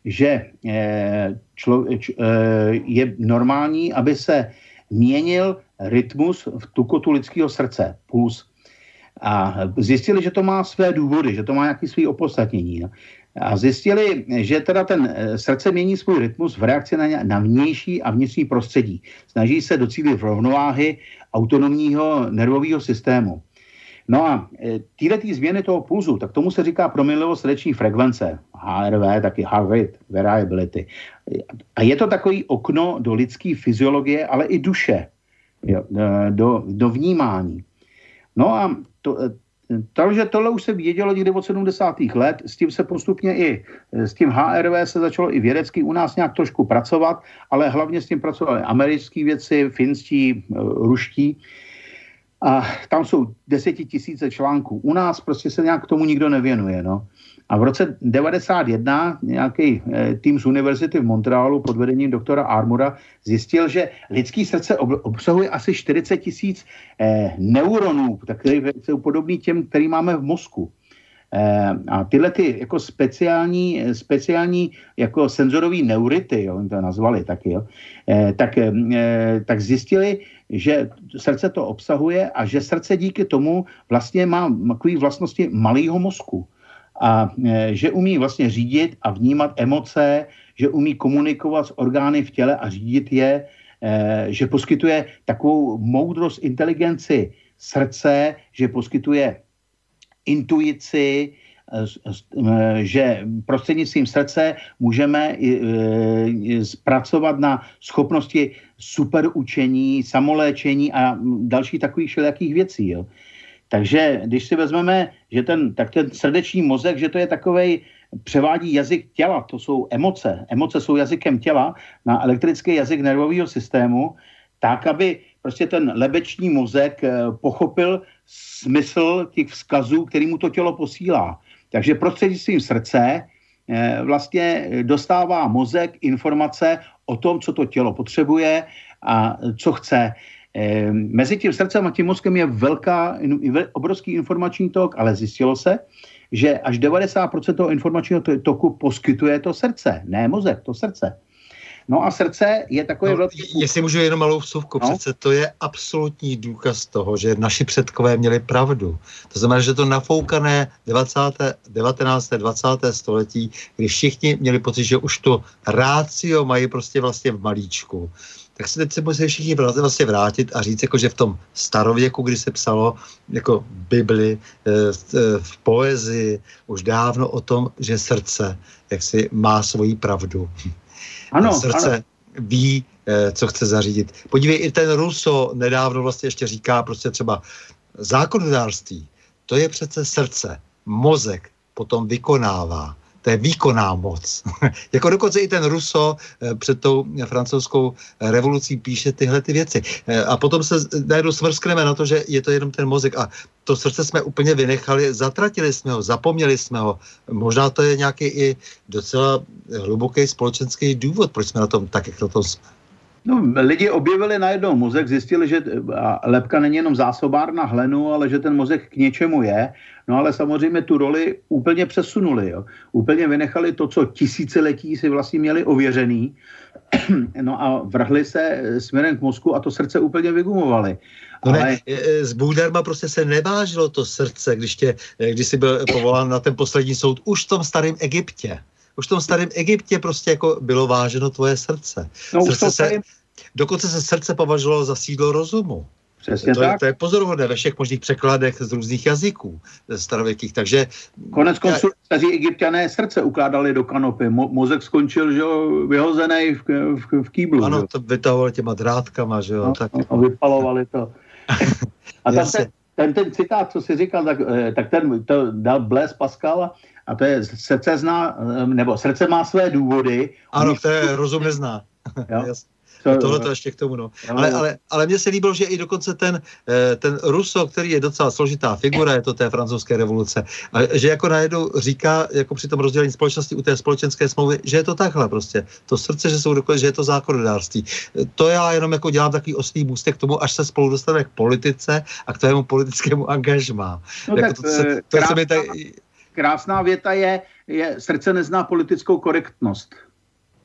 že eh, člo, č, eh, je normální, aby se měnil rytmus v tukotu lidského srdce, puls. A zjistili, že to má své důvody, že to má nějaký svý opodstatnění. No. A zjistili, že teda ten eh, srdce mění svůj rytmus v reakci na, na vnější a vnitřní prostředí. Snaží se docílit rovnováhy autonomního nervového systému. No a e, tyhle tý změny toho pulzu, tak tomu se říká proměnlivost srdeční frekvence, HRV, taky heart rate variability. A je to takový okno do lidské fyziologie, ale i duše, jo, e, do, do vnímání. No a to, e, takže tohle už se vědělo někdy od 70. let, s tím se postupně i, s tím HRV se začalo i vědecky u nás nějak trošku pracovat, ale hlavně s tím pracovali americké věci, finští, ruští. A tam jsou desetitisíce článků. U nás prostě se nějak k tomu nikdo nevěnuje. No. A v roce 91 nějaký eh, tým z univerzity v Montrealu pod vedením doktora Armora zjistil, že lidský srdce obsahuje asi 40 tisíc eh, neuronů, které jsou podobný těm, který máme v mozku. Eh, a tyhle ty jako speciální, speciální jako senzorový neurity, jo, to nazvali taky, jo, tak, tak zjistili, že srdce to obsahuje a že srdce díky tomu vlastně má takové vlastnosti malého mozku. A že umí vlastně řídit a vnímat emoce, že umí komunikovat s orgány v těle a řídit je, že poskytuje takovou moudrost, inteligenci srdce, že poskytuje intuici, že prostřednictvím srdce můžeme eh, zpracovat na schopnosti superučení, samoléčení a další takových všelijakých věcí. Jo. Takže když si vezmeme, že ten, tak ten srdeční mozek, že to je takovej, převádí jazyk těla, to jsou emoce. Emoce jsou jazykem těla na elektrický jazyk nervového systému, tak, aby prostě ten lebeční mozek pochopil smysl těch vzkazů, který mu to tělo posílá. Takže prostřednictvím srdce eh, vlastně dostává mozek informace o tom, co to tělo potřebuje a co chce. Eh, mezi tím srdcem a tím mozkem je velká, obrovský informační tok, ale zjistilo se, že až 90% toho informačního toku poskytuje to srdce, ne mozek, to srdce. No a srdce je takové no, velké...
Jestli můžu jenom malou vsuvku, no? přece to je absolutní důkaz toho, že naši předkové měli pravdu. To znamená, že to nafoukané 20. 19. 20. století, kdy všichni měli pocit, že už to rácio mají prostě vlastně v malíčku tak se teď se musí všichni vlastně vrátit a říct, jako, že v tom starověku, kdy se psalo jako Bibli, eh, eh, v poezii, už dávno o tom, že srdce jak si má svoji pravdu.
Ano,
srdce ano. ví, eh, co chce zařídit. Podívej, i ten Ruso nedávno vlastně ještě říká prostě třeba zákonodárství, to je přece srdce, mozek potom vykonává to je výkonná moc. jako dokonce i ten Ruso eh, před tou francouzskou revolucí píše tyhle ty věci. Eh, a potom se najednou smrskneme na to, že je to jenom ten mozek a to srdce jsme úplně vynechali, zatratili jsme ho, zapomněli jsme ho. Možná to je nějaký i docela hluboký společenský důvod, proč jsme na tom tak, jak na tom jsme.
No, lidi objevili najednou mozek, zjistili, že lepka není jenom zásobárna hlenu, ale že ten mozek k něčemu je. No ale samozřejmě tu roli úplně přesunuli. Jo. Úplně vynechali to, co tisíciletí si vlastně měli ověřený. No a vrhli se směrem k mozku a to srdce úplně vygumovali.
No ale... ne, z Bůderma prostě se nevážilo to srdce, když, tě, když jsi byl povolán na ten poslední soud už v tom starém Egyptě už v tom starém Egyptě prostě jako bylo váženo tvoje srdce. No, srdce se, dokonce se srdce považovalo za sídlo rozumu.
Přesně
to,
tak.
Je, to je pozoruhodné ve všech možných překladech z různých jazyků starověkých, takže...
Konec konců staří egyptiané srdce ukládali do kanopy, Mo, mozek skončil, že jo, vyhozený v, v, v kýblu.
Ano, že? to vytahovali těma drátkama, že jo.
No, tak... A vypalovali to. a tam ten, ten, ten citát, co jsi říkal, tak, eh, tak ten to dal Blaise Pascal a to je srdce zná, eh, nebo srdce má své důvody.
Ano, které rozum nezná. Jo? To, tohle to ještě k tomu, no. Ale, ale, ale mně se líbilo, že i dokonce ten, eh, ten Ruso, který je docela složitá figura, je to té francouzské revoluce, a že jako najednou říká, jako při tom rozdělení společnosti u té společenské smlouvy, že je to takhle prostě. To srdce, že jsou dokonce, že je to zákonodárství. To já jenom jako dělám takový oslý můstek k tomu, až se spolu dostaneme k politice a k tvému politickému angažmá. No jako
tak, to, se, to krásná, se mi tak... krásná věta je, je, srdce nezná politickou korektnost.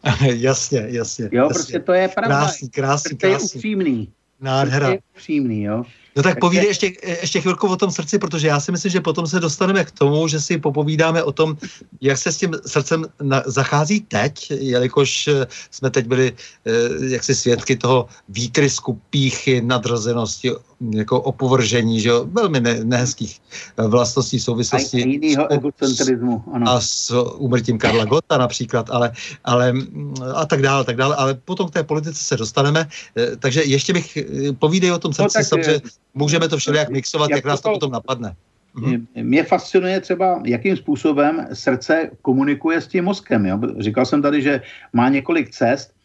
jasně, jasně.
Jo,
jasně.
prostě to je pravda.
Krásný, krásný, krásný.
je upřímný.
Nádhera.
Je upřímný, jo.
No tak povídej ještě, ještě chvilku o tom srdci, protože já si myslím, že potom se dostaneme k tomu, že si popovídáme o tom, jak se s tím srdcem na, zachází teď, jelikož eh, jsme teď byli eh, jaksi svědky toho výtrysku píchy, nadrozenosti, jako opovržení, že jo, velmi ne, nehezkých eh, vlastností souvislosti.
A jinýho egocentrizmu, ano.
A s úmrtím Karla Gota například, ale, ale a tak dále, tak dále, ale potom k té politice se dostaneme, takže ještě bych povídej o tom srdci, no, samozřejmě můžeme to všelijak mixovat, jak, jak nás to potom napadne.
Mhm. Mě fascinuje třeba, jakým způsobem srdce komunikuje s tím mozkem. Jo? Říkal jsem tady, že má několik cest eh,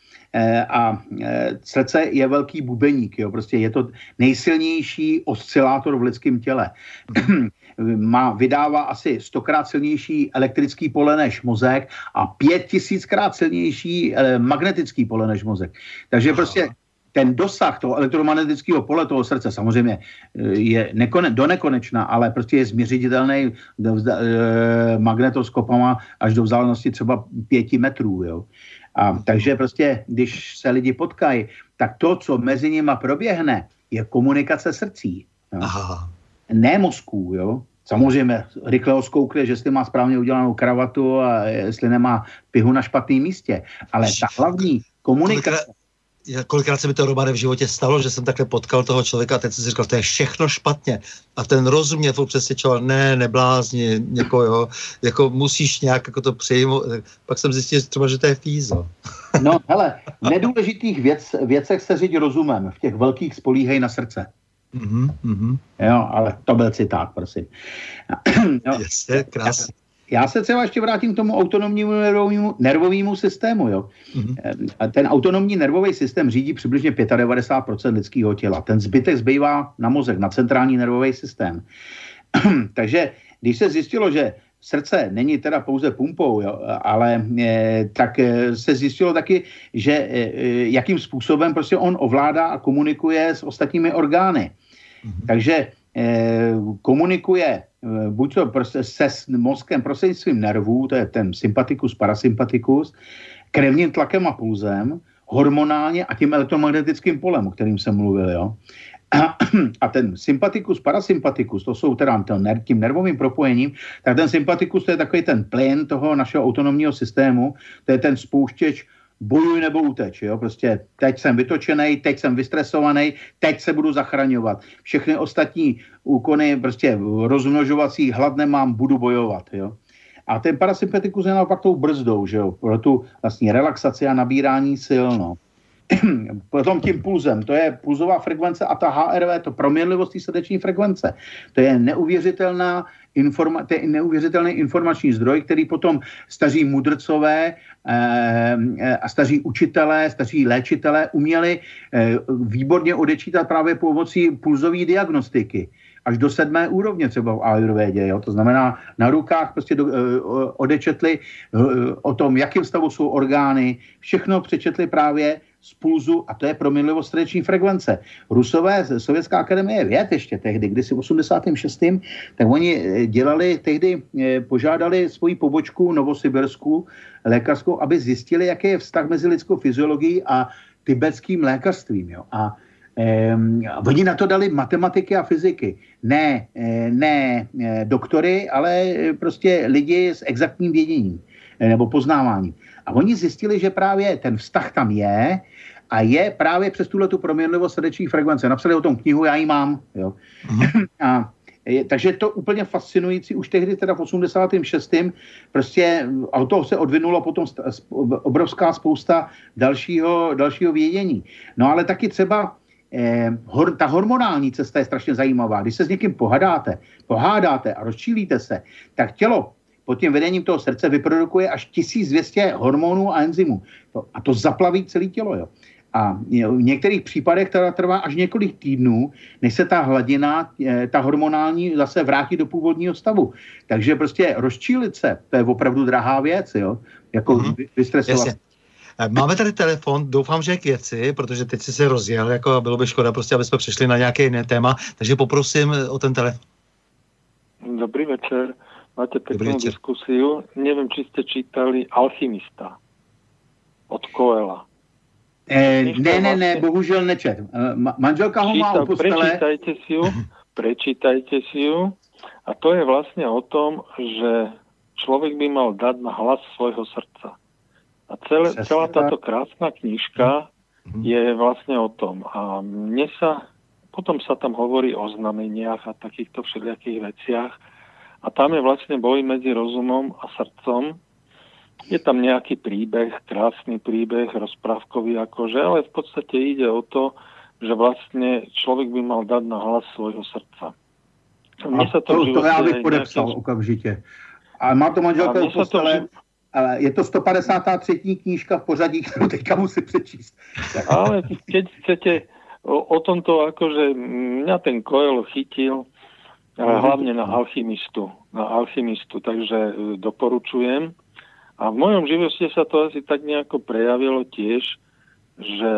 a eh, srdce je velký bubeník. Jo? Prostě je to nejsilnější oscilátor v lidském těle. má, vydává asi stokrát silnější elektrický pole než mozek a pět tisíckrát silnější eh, magnetický pole než mozek. Takže prostě ten dosah toho elektromagnetického pole toho srdce samozřejmě eh, je nekone, do nekonečna, ale prostě je změřitelný do, e, magnetoskopama až do vzdálenosti třeba pěti metrů. Jo. A, takže prostě, když se lidi potkají, tak to, co mezi nimi proběhne, je komunikace srdcí. Jo. Aha. Ne mozků, jo. Samozřejmě rychle ho zkoukne, že jestli má správně udělanou kravatu a jestli nemá pihu na špatném místě. Ale ta hlavní komunikace
kolikrát se mi to, Romane, v životě stalo, že jsem takhle potkal toho člověka a teď jsem si říkal, to je všechno špatně. A ten rozum mě furt přesvědčoval, ne, neblázni, jako jo, jako musíš nějak jako to přijmout. Pak jsem zjistil třeba, že to je fízo.
No, hele, v nedůležitých věc, věcech se řídí rozumem, v těch velkých spolíhej na srdce. Mm-hmm. Jo, ale to byl citát, prosím.
jo. Jasně, krásně.
Já se třeba ještě vrátím k tomu autonomnímu nervovému, nervovému systému. Jo. Mm-hmm. Ten autonomní nervový systém řídí přibližně 95% lidského těla. Ten zbytek zbývá na mozek, na centrální nervový systém. Takže když se zjistilo, že srdce není teda pouze pumpou, jo, ale e, tak e, se zjistilo taky, že e, jakým způsobem prostě on ovládá a komunikuje s ostatními orgány. Mm-hmm. Takže e, komunikuje buď to prostě se mozkem prostřednictvím nervů, to je ten sympatikus, parasympatikus, krevním tlakem a pulzem, hormonálně a tím elektromagnetickým polem, o kterým jsem mluvil. Jo? A, a ten sympatikus, parasympatikus, to jsou teda tím nervovým propojením, tak ten sympatikus to je takový ten plyn toho našeho autonomního systému, to je ten spouštěč bojuj nebo uteč, jo, prostě teď jsem vytočený, teď jsem vystresovaný, teď se budu zachraňovat. Všechny ostatní úkony, prostě rozmnožovací, hladné mám, budu bojovat, jo. A ten parasympatikus je naopak tou brzdou, že jo, pro tu vlastně relaxaci a nabírání sil, no. Potom tím pulzem, to je pulzová frekvence a ta HRV, to proměnlivost srdeční frekvence. To je neuvěřitelná informa- to je neuvěřitelný informační zdroj, který potom staří mudrcové eh, a staří učitelé, staří léčitelé uměli eh, výborně odečítat právě pomocí pulzové diagnostiky až do sedmé úrovně třeba v Ayurvédě. Jo? To znamená, na rukách prostě do, eh, odečetli eh, o tom, jakým stavu jsou orgány, všechno přečetli právě z pulzu a to je proměnlivost srdeční frekvence. Rusové, Sovětská akademie věd ještě tehdy, když si v 86. tak oni eh, dělali, tehdy požádali svoji pobočku Novosibirskou lékařskou, aby zjistili, jaký je vztah mezi lidskou fyziologií a tibetským lékařstvím. Jo. A Um, oni na to dali matematiky a fyziky. Ne, eh, ne eh, doktory, ale prostě lidi s exaktním věděním eh, nebo poznáváním. A oni zjistili, že právě ten vztah tam je a je právě přes tuhle tu proměnlivost srdeční frekvence. Napsali o tom knihu, já ji mám. Jo. Uh-huh. A je, takže je to úplně fascinující. Už tehdy, teda v 86. prostě a toho se odvinulo potom obrovská spousta dalšího, dalšího vědění. No ale taky třeba eh, hor, ta hormonální cesta je strašně zajímavá. Když se s někým pohadáte, pohádáte a rozčílíte se, tak tělo pod tím vedením toho srdce vyprodukuje až 1200 hormonů a enzymů. To, a to zaplaví celé tělo. Jo. A v některých případech teda trvá až několik týdnů, než se ta hladina, eh, ta hormonální zase vrátí do původního stavu. Takže prostě rozčílit se, to je opravdu drahá věc, jo? Jako mm-hmm. vystresovat. Jasně.
Eh, máme tady telefon, doufám, že k věci, protože teď si se rozjel, jako bylo by škoda prostě, aby jsme přešli na nějaké jiné téma, takže poprosím eh, o ten telefon.
Dobrý večer, máte pěknou diskusiu. Nevím, či jste čítali Alchymista od Koela.
Eh, ne, ne, ne, bohužel nečet. Ma- manželka ho má u postele.
Prečítajte si ju, prečítajte si ju. A to je vlastně o tom, že člověk by mal dát na hlas svojho srdca. A celé, celá táto krásna knižka mhm. je vlastne o tom. A mne sa, potom sa tam hovorí o znameniach a takýchto všelijakých veciach. A tam je vlastne boj medzi rozumom a srdcom. Je tam nejaký príbeh, krásny príbeh, rozprávkový akože, ale v podstate ide o to, že vlastne človek by mal dať na hlas svojho srdca.
Mne sa to, to, to já bych podepsal nejakým... okamžitě. A má to manželka u postele, ale je to 153. knížka v pořadí, kterou teďka musím přečíst.
Ale keď chcete o, o tomto, akože mňa ten Coel chytil hlavne na alchymistu, na alchymistu, takže e, doporučujem. A v mojom živote sa to asi tak nejako prejavilo tiež, že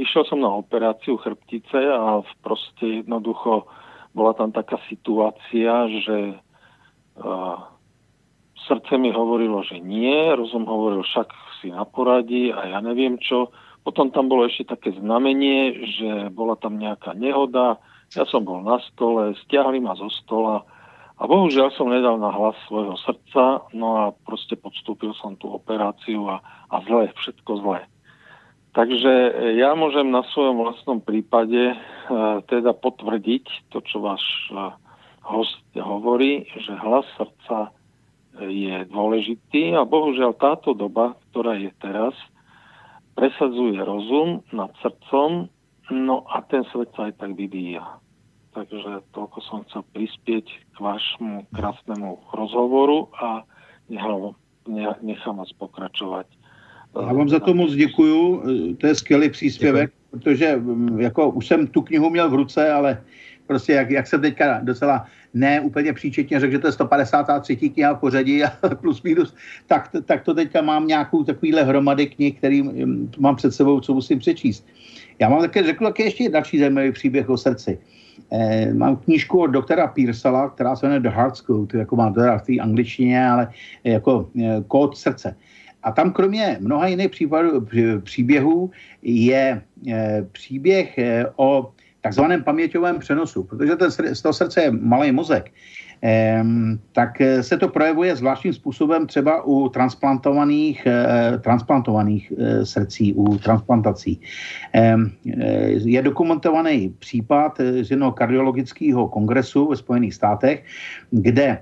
išiel som na operáciu chrbtice a proste jednoducho bola tam taká situácia, že srdce mi hovorilo, že nie, rozum hovoril, však si na poradí a ja neviem čo. Potom tam bolo ešte také znamenie, že bola tam nejaká nehoda, ja som bol na stole, stiahli ma zo stola a bohužiaľ som nedal na hlas svojho srdca, no a proste podstúpil som tú operáciu a, a zle, všetko zle. Takže ja môžem na svojom vlastnom prípade e, teda potvrdiť to, čo váš e, host hovorí, že hlas srdca je dôležitý a bohužiaľ táto doba, ktorá je teraz, presadzuje rozum nad srdcom, no a ten svet sa aj tak vyvíja. Takže toľko som chcel prispieť k vašmu krásnemu rozhovoru a nechám vás pokračovat.
Já vám za to moc děkuju, to je skvělý příspěvek, Děkuji. protože mm, jako už jsem tu knihu měl v ruce, ale prostě jak, jak jsem teďka docela ne úplně příčetně řekl, že to je 153. kniha v pořadí a plus minus, tak, tak to teďka mám nějakou takovýhle hromady knih, který mm, mám před sebou, co musím přečíst. Já mám také, řekl také ještě další zajímavý příběh o srdci. Eh, mám knížku od doktora Pearsala, která se jmenuje The Heart Code, jako má teda v té angličtině, ale jako eh, kód srdce. a tam kromě mnoha jiných případů, příběhů je e, příběh e, o takzvaném paměťovém přenosu, protože ten, toho srdce je malý mozek, tak se to projevuje zvláštním způsobem třeba u transplantovaných, transplantovaných srdcí, u transplantací. Je dokumentovaný případ z jednoho kardiologického kongresu ve Spojených státech, kde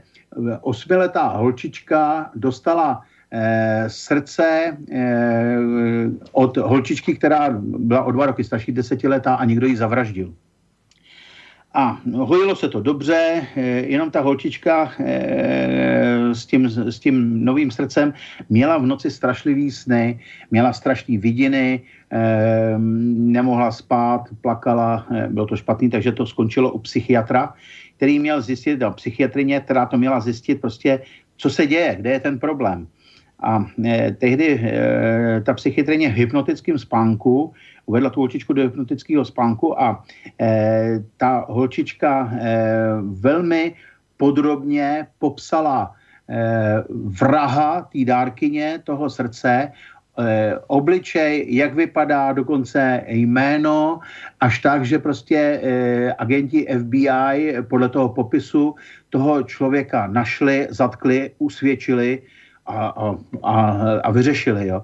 osmiletá holčička dostala eh, srdce eh, od holčičky, která byla o dva roky starší, desetiletá a někdo ji zavraždil. A hojilo se to dobře, eh, jenom ta holčička eh, s tím, s tím novým srdcem měla v noci strašlivý sny, měla strašný vidiny, eh, nemohla spát, plakala, bylo to špatný, takže to skončilo u psychiatra který měl zjistit, no, psychiatrině, která to měla zjistit prostě, co se děje, kde je ten problém. A tehdy ta psychiatrině v hypnotickém spánku uvedla tu holčičku do hypnotického spánku a e, ta holčička e, velmi podrobně popsala e, vraha té dárkyně toho srdce, eh, obličej, jak vypadá, dokonce jméno, až tak, že prostě eh, agenti FBI podle toho popisu toho člověka našli, zatkli, usvědčili a, a, a, a vyřešili. Jo.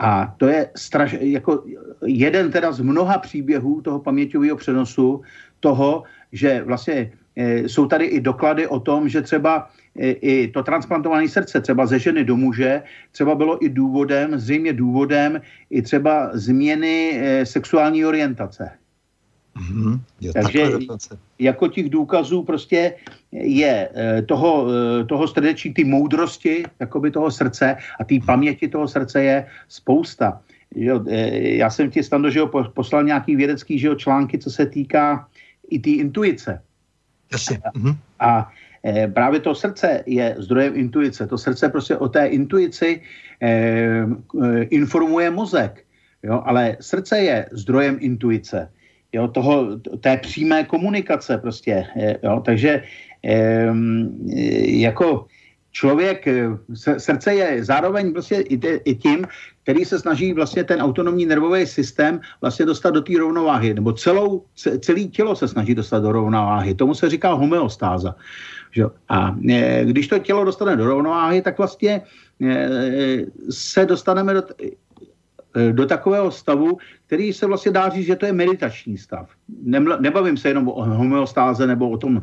A to je straš, jako jeden teda z mnoha příběhů toho paměťového přenosu, toho, že vlastně e, jsou tady i doklady o tom, že třeba i to transplantované srdce třeba ze ženy do muže třeba bylo i důvodem, zřejmě důvodem i třeba změny e, sexuální orientace.
Mm-hmm. Jo,
Takže jako těch důkazů prostě je e, toho, e, toho srdeční, ty moudrosti jakoby toho srdce a té paměti toho srdce je spousta. Jo, já jsem ti, Stando, že jo, poslal nějaký vědecký že jo, články, co se týká i té intuice.
Jasně.
Mm-hmm. A Eh, právě to srdce je zdrojem intuice. To srdce prostě o té intuici eh, eh, informuje mozek. Jo? Ale srdce je zdrojem intuice. Jo? Toho, té přímé komunikace prostě. Jo? Takže jako člověk, srdce je zároveň prostě i, tím, který se snaží vlastně ten autonomní nervový systém vlastně dostat do té rovnováhy, nebo celou, celé tělo se snaží dostat do rovnováhy. Tomu se říká homeostáza. Že? A e, když to tělo dostane do rovnováhy, tak vlastně e, se dostaneme do, do takového stavu, který se vlastně dá říct, že to je meditační stav. Nebavím se jenom o homeostáze nebo o, tom,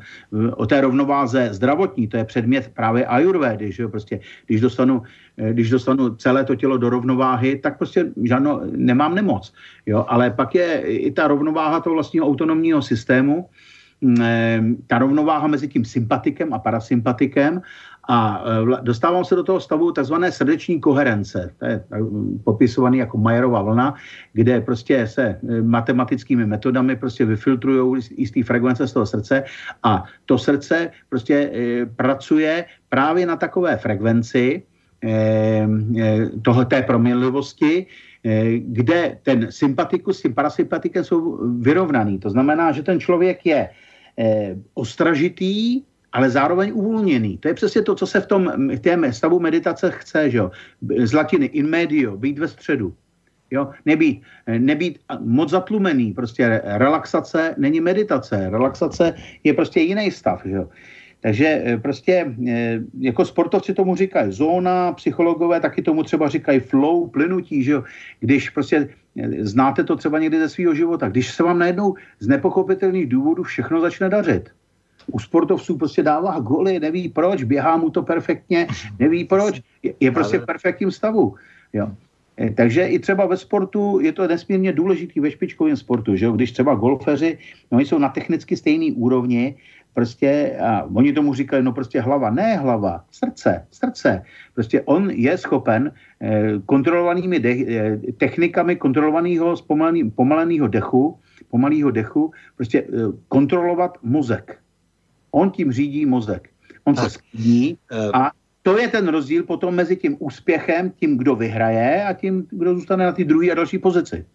o té rovnováze zdravotní, to je předmět právě ajurvédy, že jo, prostě, když dostanu, když dostanu celé to tělo do rovnováhy, tak prostě žádno, nemám nemoc, jo, ale pak je i ta rovnováha toho vlastního autonomního systému, Mm, eh, ta rovnováha mezi tím sympatikem a parasympatikem a eh, dostávám se do toho stavu takzvané srdeční koherence. To je eh, popisovaný jako Majerova vlna, kde prostě se matematickými metodami prostě vyfiltrují jistý frekvence z toho srdce a to srdce prostě pracuje právě na takové frekvenci toho té proměnlivosti, kde ten sympatikus s tím parasympatikem jsou vyrovnaný. To znamená, že ten člověk je ostražitý, ale zároveň uvolněný. To je přesně to, co se v tom v té stavu meditace chce, že jo? Z latiny in medio, být ve středu. Jo? Nebýt, nebýt moc zatlumený, prostě relaxace není meditace. Relaxace je prostě jiný stav, že jo? Takže eh, prostě eh, jako sportovci tomu říkají zóna, psychologové taky tomu třeba říkají flow, plynutí, že jo? Když prostě eh, znáte to třeba někdy ze svého života, když se vám najednou z nepochopitelných důvodů všechno začne dařit. U sportovců prostě dává goly, neví proč, běhá mu to perfektně, neví proč, je, je prostě v perfektním stavu. Jo. Takže i třeba ve sportu je to nesmírně důležitý ve špičkovém sportu, že jo? když třeba golfeři, no, oni jsou na technicky stejný úrovni, prostě, a oni tomu říkali, no prostě hlava, ne hlava, srdce, srdce. Prostě on je schopen eh, kontrolovanými de, eh, technikami kontrolovaného pomaleného dechu, pomalého dechu, prostě eh, kontrolovat mozek. On tím řídí mozek. On tak. se sklidní eh. a to je ten rozdíl potom mezi tím úspěchem, tím, kdo vyhraje a tím, kdo zůstane na té druhé a další pozici.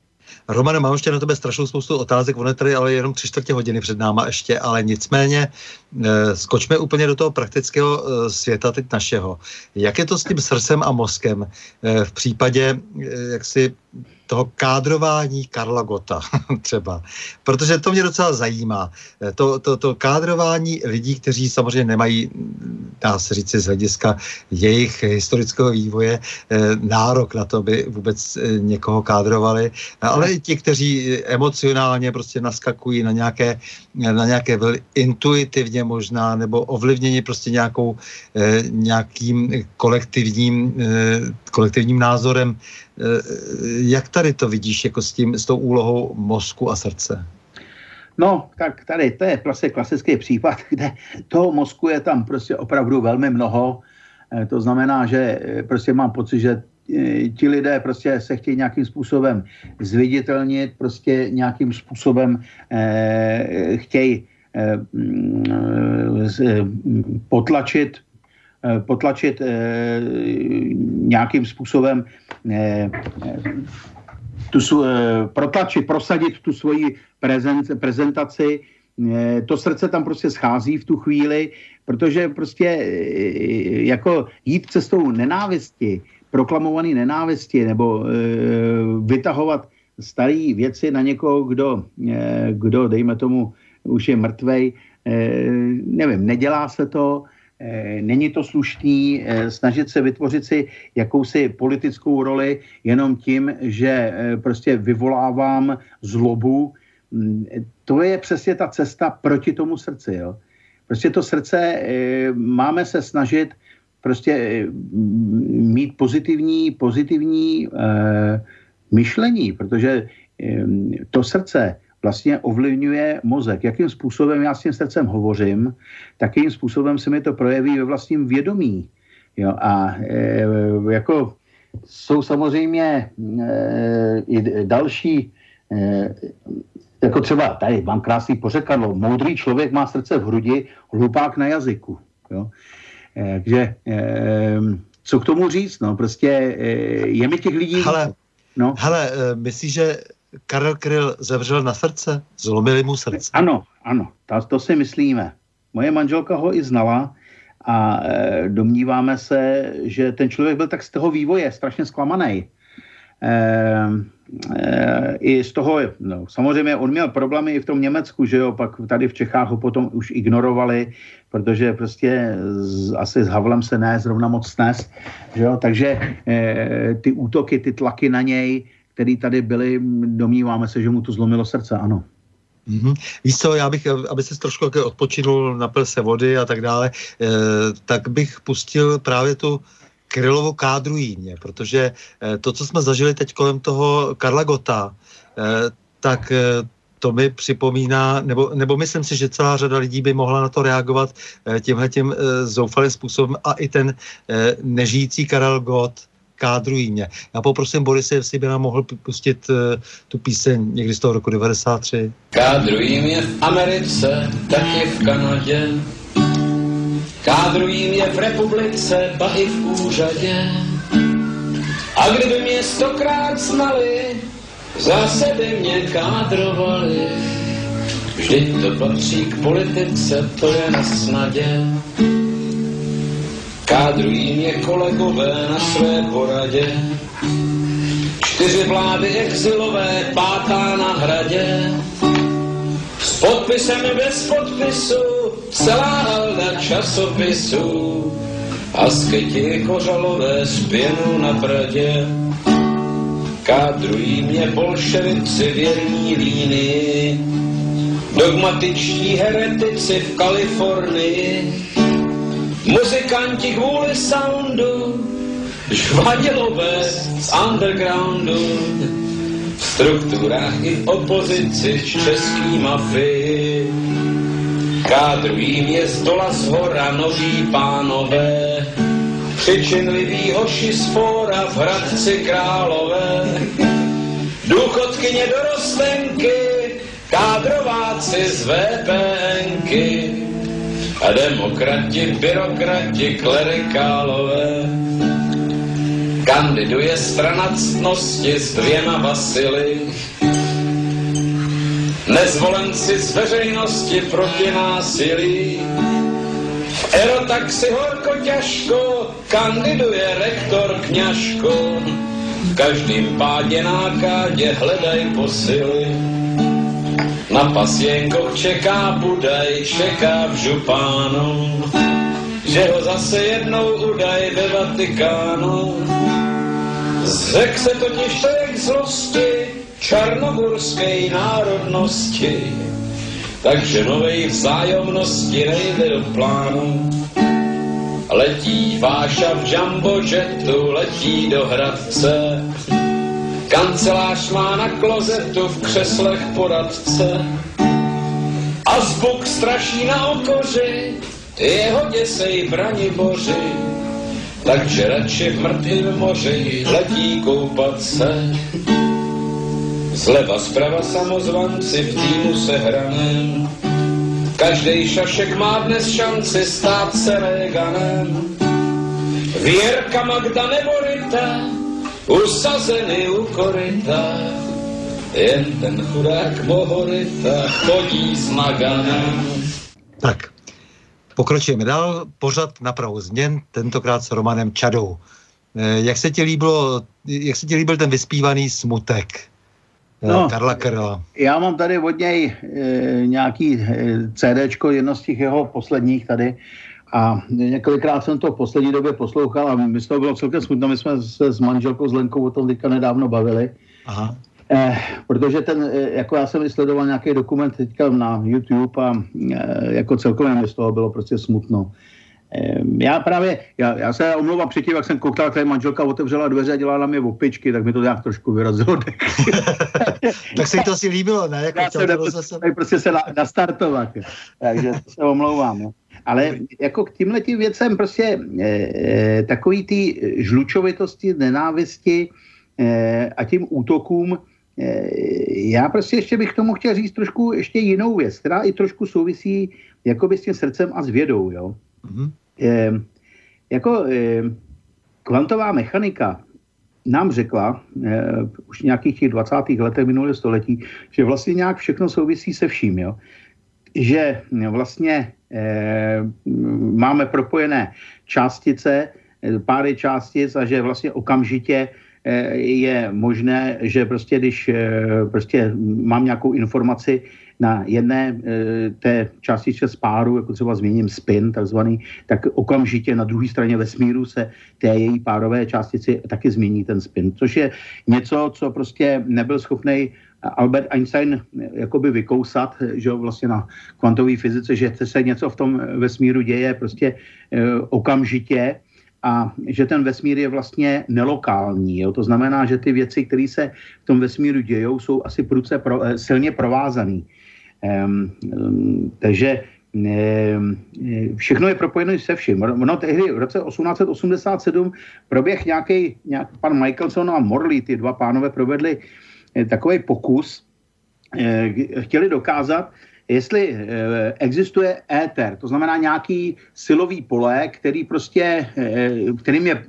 Romane, mám ještě na tebe strašnou spoustu otázek, ono je tady ale jenom tři čtvrtě hodiny před náma ještě, ale nicméně skočme úplně do toho praktického světa teď našeho. Jak je to s tím srdcem a mozkem v případě jak si toho kádrování Karla Gota třeba. Protože to mě docela zajímá. To, to, to kádrování lidí, kteří samozřejmě nemají, dá se říct z hlediska jejich historického vývoje, eh, nárok na to, aby vůbec eh, někoho kádrovali, ale i ti, kteří emocionálně prostě naskakují na nějaké, na nějaké intuitivně možná, nebo ovlivněni prostě nějakou, eh, nějakým kolektivním, kolektivním názorem Eh, jak tady to vidíš jako s, tím, s tou úlohou mozku a srdce?
No, tak tady to je prostě klasický případ, kde toho mozku je tam prostě opravdu velmi mnoho. Eh, to znamená, že eh, prostě mám pocit, že ti lidé prostě se chtějí nějakým způsobem zviditelnit, prostě nějakým způsobem eh, chtějí eh, potlačit Eh, potlačit eh, nějakým způsobem eh, tu, protlačit, prosadit tu svoji prezent, prezentaci. To srdce tam prostě schází v tu chvíli, protože prostě jako jít cestou nenávisti, proklamovaný nenávisti nebo vytahovat staré věci na někoho, kdo, kdo, dejme tomu, už je mrtvej, nevím, nedělá se to, Eh, není to slušný eh, snažit se vytvořit si jakousi politickou roli jenom tím, že eh, prostě vyvolávám zlobu. Mm, to je přesně ta cesta proti tomu srdci. Jo? Prostě to srdce máme se snažit prostě mít pozitivní, pozitivní myšlení, protože to srdce vlastně ovlivňuje mozek. Jakým způsobem já s tím srdcem hovořím, takým způsobem se mi to projeví ve vlastním vědomí. Jo, a e, jako jsou samozřejmě e, i další, e, jako třeba tady mám krásný pořekadlo, moudrý člověk má srdce v hrudi, hlupák na jazyku. Jo. E, takže e, co k tomu říct, no, prostě e, je mi těch lidí...
Hele, no. hele e, myslíš, že Karel Kryl zemřel na srdce? Zlomili mu srdce?
Ano, ano, to, to si myslíme. Moje manželka ho i znala a e, domníváme se, že ten člověk byl tak z toho vývoje strašně zklamaný. E, e, I z toho, no, samozřejmě on měl problémy i v tom Německu, že jo, pak tady v Čechách ho potom už ignorovali, protože prostě z, asi s Havlem se ne zrovna moc snes, že jo, takže e, ty útoky, ty tlaky na něj, který tady byli, domníváme se, že mu to zlomilo srdce, ano.
Mm-hmm. Víš co, já bych, aby se trošku odpočinul, napil se vody a tak dále, eh, tak bych pustil právě tu Krylovo kádru jímě, protože eh, to, co jsme zažili teď kolem toho Karla Gota, eh, tak eh, to mi připomíná, nebo, nebo myslím si, že celá řada lidí by mohla na to reagovat eh, tímhle tím eh, zoufalým způsobem a i ten eh, nežijící Karel Gott kádrují mě. Já poprosím Borise, jestli by nám mohl pustit uh, tu píseň někdy z toho roku 93.
Kádrují mě v Americe, taky v Kanadě. Kádrují mě v republice, ba i v úřadě. A kdyby mě stokrát znali, zase by mě kádrovali. Vždyť to patří k politice, to je na snadě. Kádrují mě kolegové na své poradě. Čtyři vlády exilové, pátá na hradě. S podpisem bez podpisu, celá halda časopisů. A skyti kořalové s pěnou na bradě. Kádrují mě bolševici věrní línii, dogmatičtí heretici v Kalifornii, Muzikanti kvůli soundu, žvadilové z undergroundu, v strukturách i opozici český mafii. Kádrují mě z dola z hora noví pánové, přičinlivý hoši z fóra v Hradci Králové, důchodkyně dorostenky, kádrováci z VPNky, a demokrati, byrokrati, klerikálové. Kandiduje strana ctnosti s dvěma Vasily. nezvolenci z veřejnosti proti násilí. V erotaxi horko těžko kandiduje rektor Kňažko. V každým pádě nákádě hledaj posily. Na pasienkoch čeká budaj, čeká v župánu, že ho zase jednou udaj ve Vatikánu. Zřek se totiž člověk zlosti, čarnogurské národnosti, takže novej vzájomnosti nejde do plánu. Letí Váša v jumbo jetu, letí do Hradce, kancelář má na klozetu v křeslech poradce. A zbuk straší na okoři, jeho děsej brani boři, takže radši v mrtvém moři letí koupat se. Zleva zprava samozvanci v týmu se hranem. Každý šašek má dnes šanci stát se Reganem. Věrka Magda nebo Rita, usazeny u koryta, jen ten chudák Bohorita chodí s Maganem.
Tak, pokročujeme dál. Pořad na prahu změn, tentokrát s Romanem Čadou. Eh, jak se ti líbilo, jak se ti líbil ten vyspívaný smutek? No, Karla Karla.
Já mám tady od něj e, nějaký e, CDčko, jedno z těch jeho posledních tady. A několikrát jsem to v poslední době poslouchal a my to bylo celkem smutno. My jsme se s manželkou z Lenkou o tom teďka nedávno bavili. Aha. Eh, protože ten, jako já jsem vysledoval nějaký dokument teďka na YouTube a eh, jako celkově mi z toho bylo prostě smutno. Já právě, já, já se omlouvám předtím, jak jsem koukal, jak manželka otevřela dveře a dělala na mě opičky, tak mi to nějak trošku vyrazilo
tak se to asi líbilo, ne? Jako
já jsem to zase... prostě se na, nastartovat. Takže se omlouvám. Jo. Ale jako k tímhle tím věcem prostě e, e, takový ty žlučovitosti, nenávisti e, a tím útokům, e, já prostě ještě bych tomu chtěl říct trošku ještě jinou věc, která i trošku souvisí jakoby s tím srdcem a s vědou, jo. Mm-hmm eh, jako eh, kvantová mechanika nám řekla eh, už nějakých těch 20. letech minulého století, že vlastně nějak všechno souvisí se vším, jo. Že vlastně eh, máme propojené částice, eh, páry částic a že vlastně okamžitě eh, je možné, že prostě když prostě mám nějakou informaci, na jedné té částičce spáru, jako třeba změním spin takzvaný, tak okamžitě na druhé straně vesmíru se té její párové částici taky změní ten spin, což je něco, co prostě nebyl schopný Albert Einstein jakoby vykousat, že vlastně na kvantové fyzice, že se něco v tom vesmíru děje prostě e, okamžitě, a že ten vesmír je vlastně nelokální. Jo? To znamená, že ty věci, které se v tom vesmíru dějou, jsou asi prudce pro, silně provázané. Um, um, takže um, všechno je propojeno se vším. Ono tehdy v roce 1887 proběh nějaký, nějak, pan Michelson a Morley, ty dva pánové provedli eh, takový pokus, eh, chtěli dokázat, jestli eh, existuje éter, to znamená nějaký silový pole, který prostě, kterým je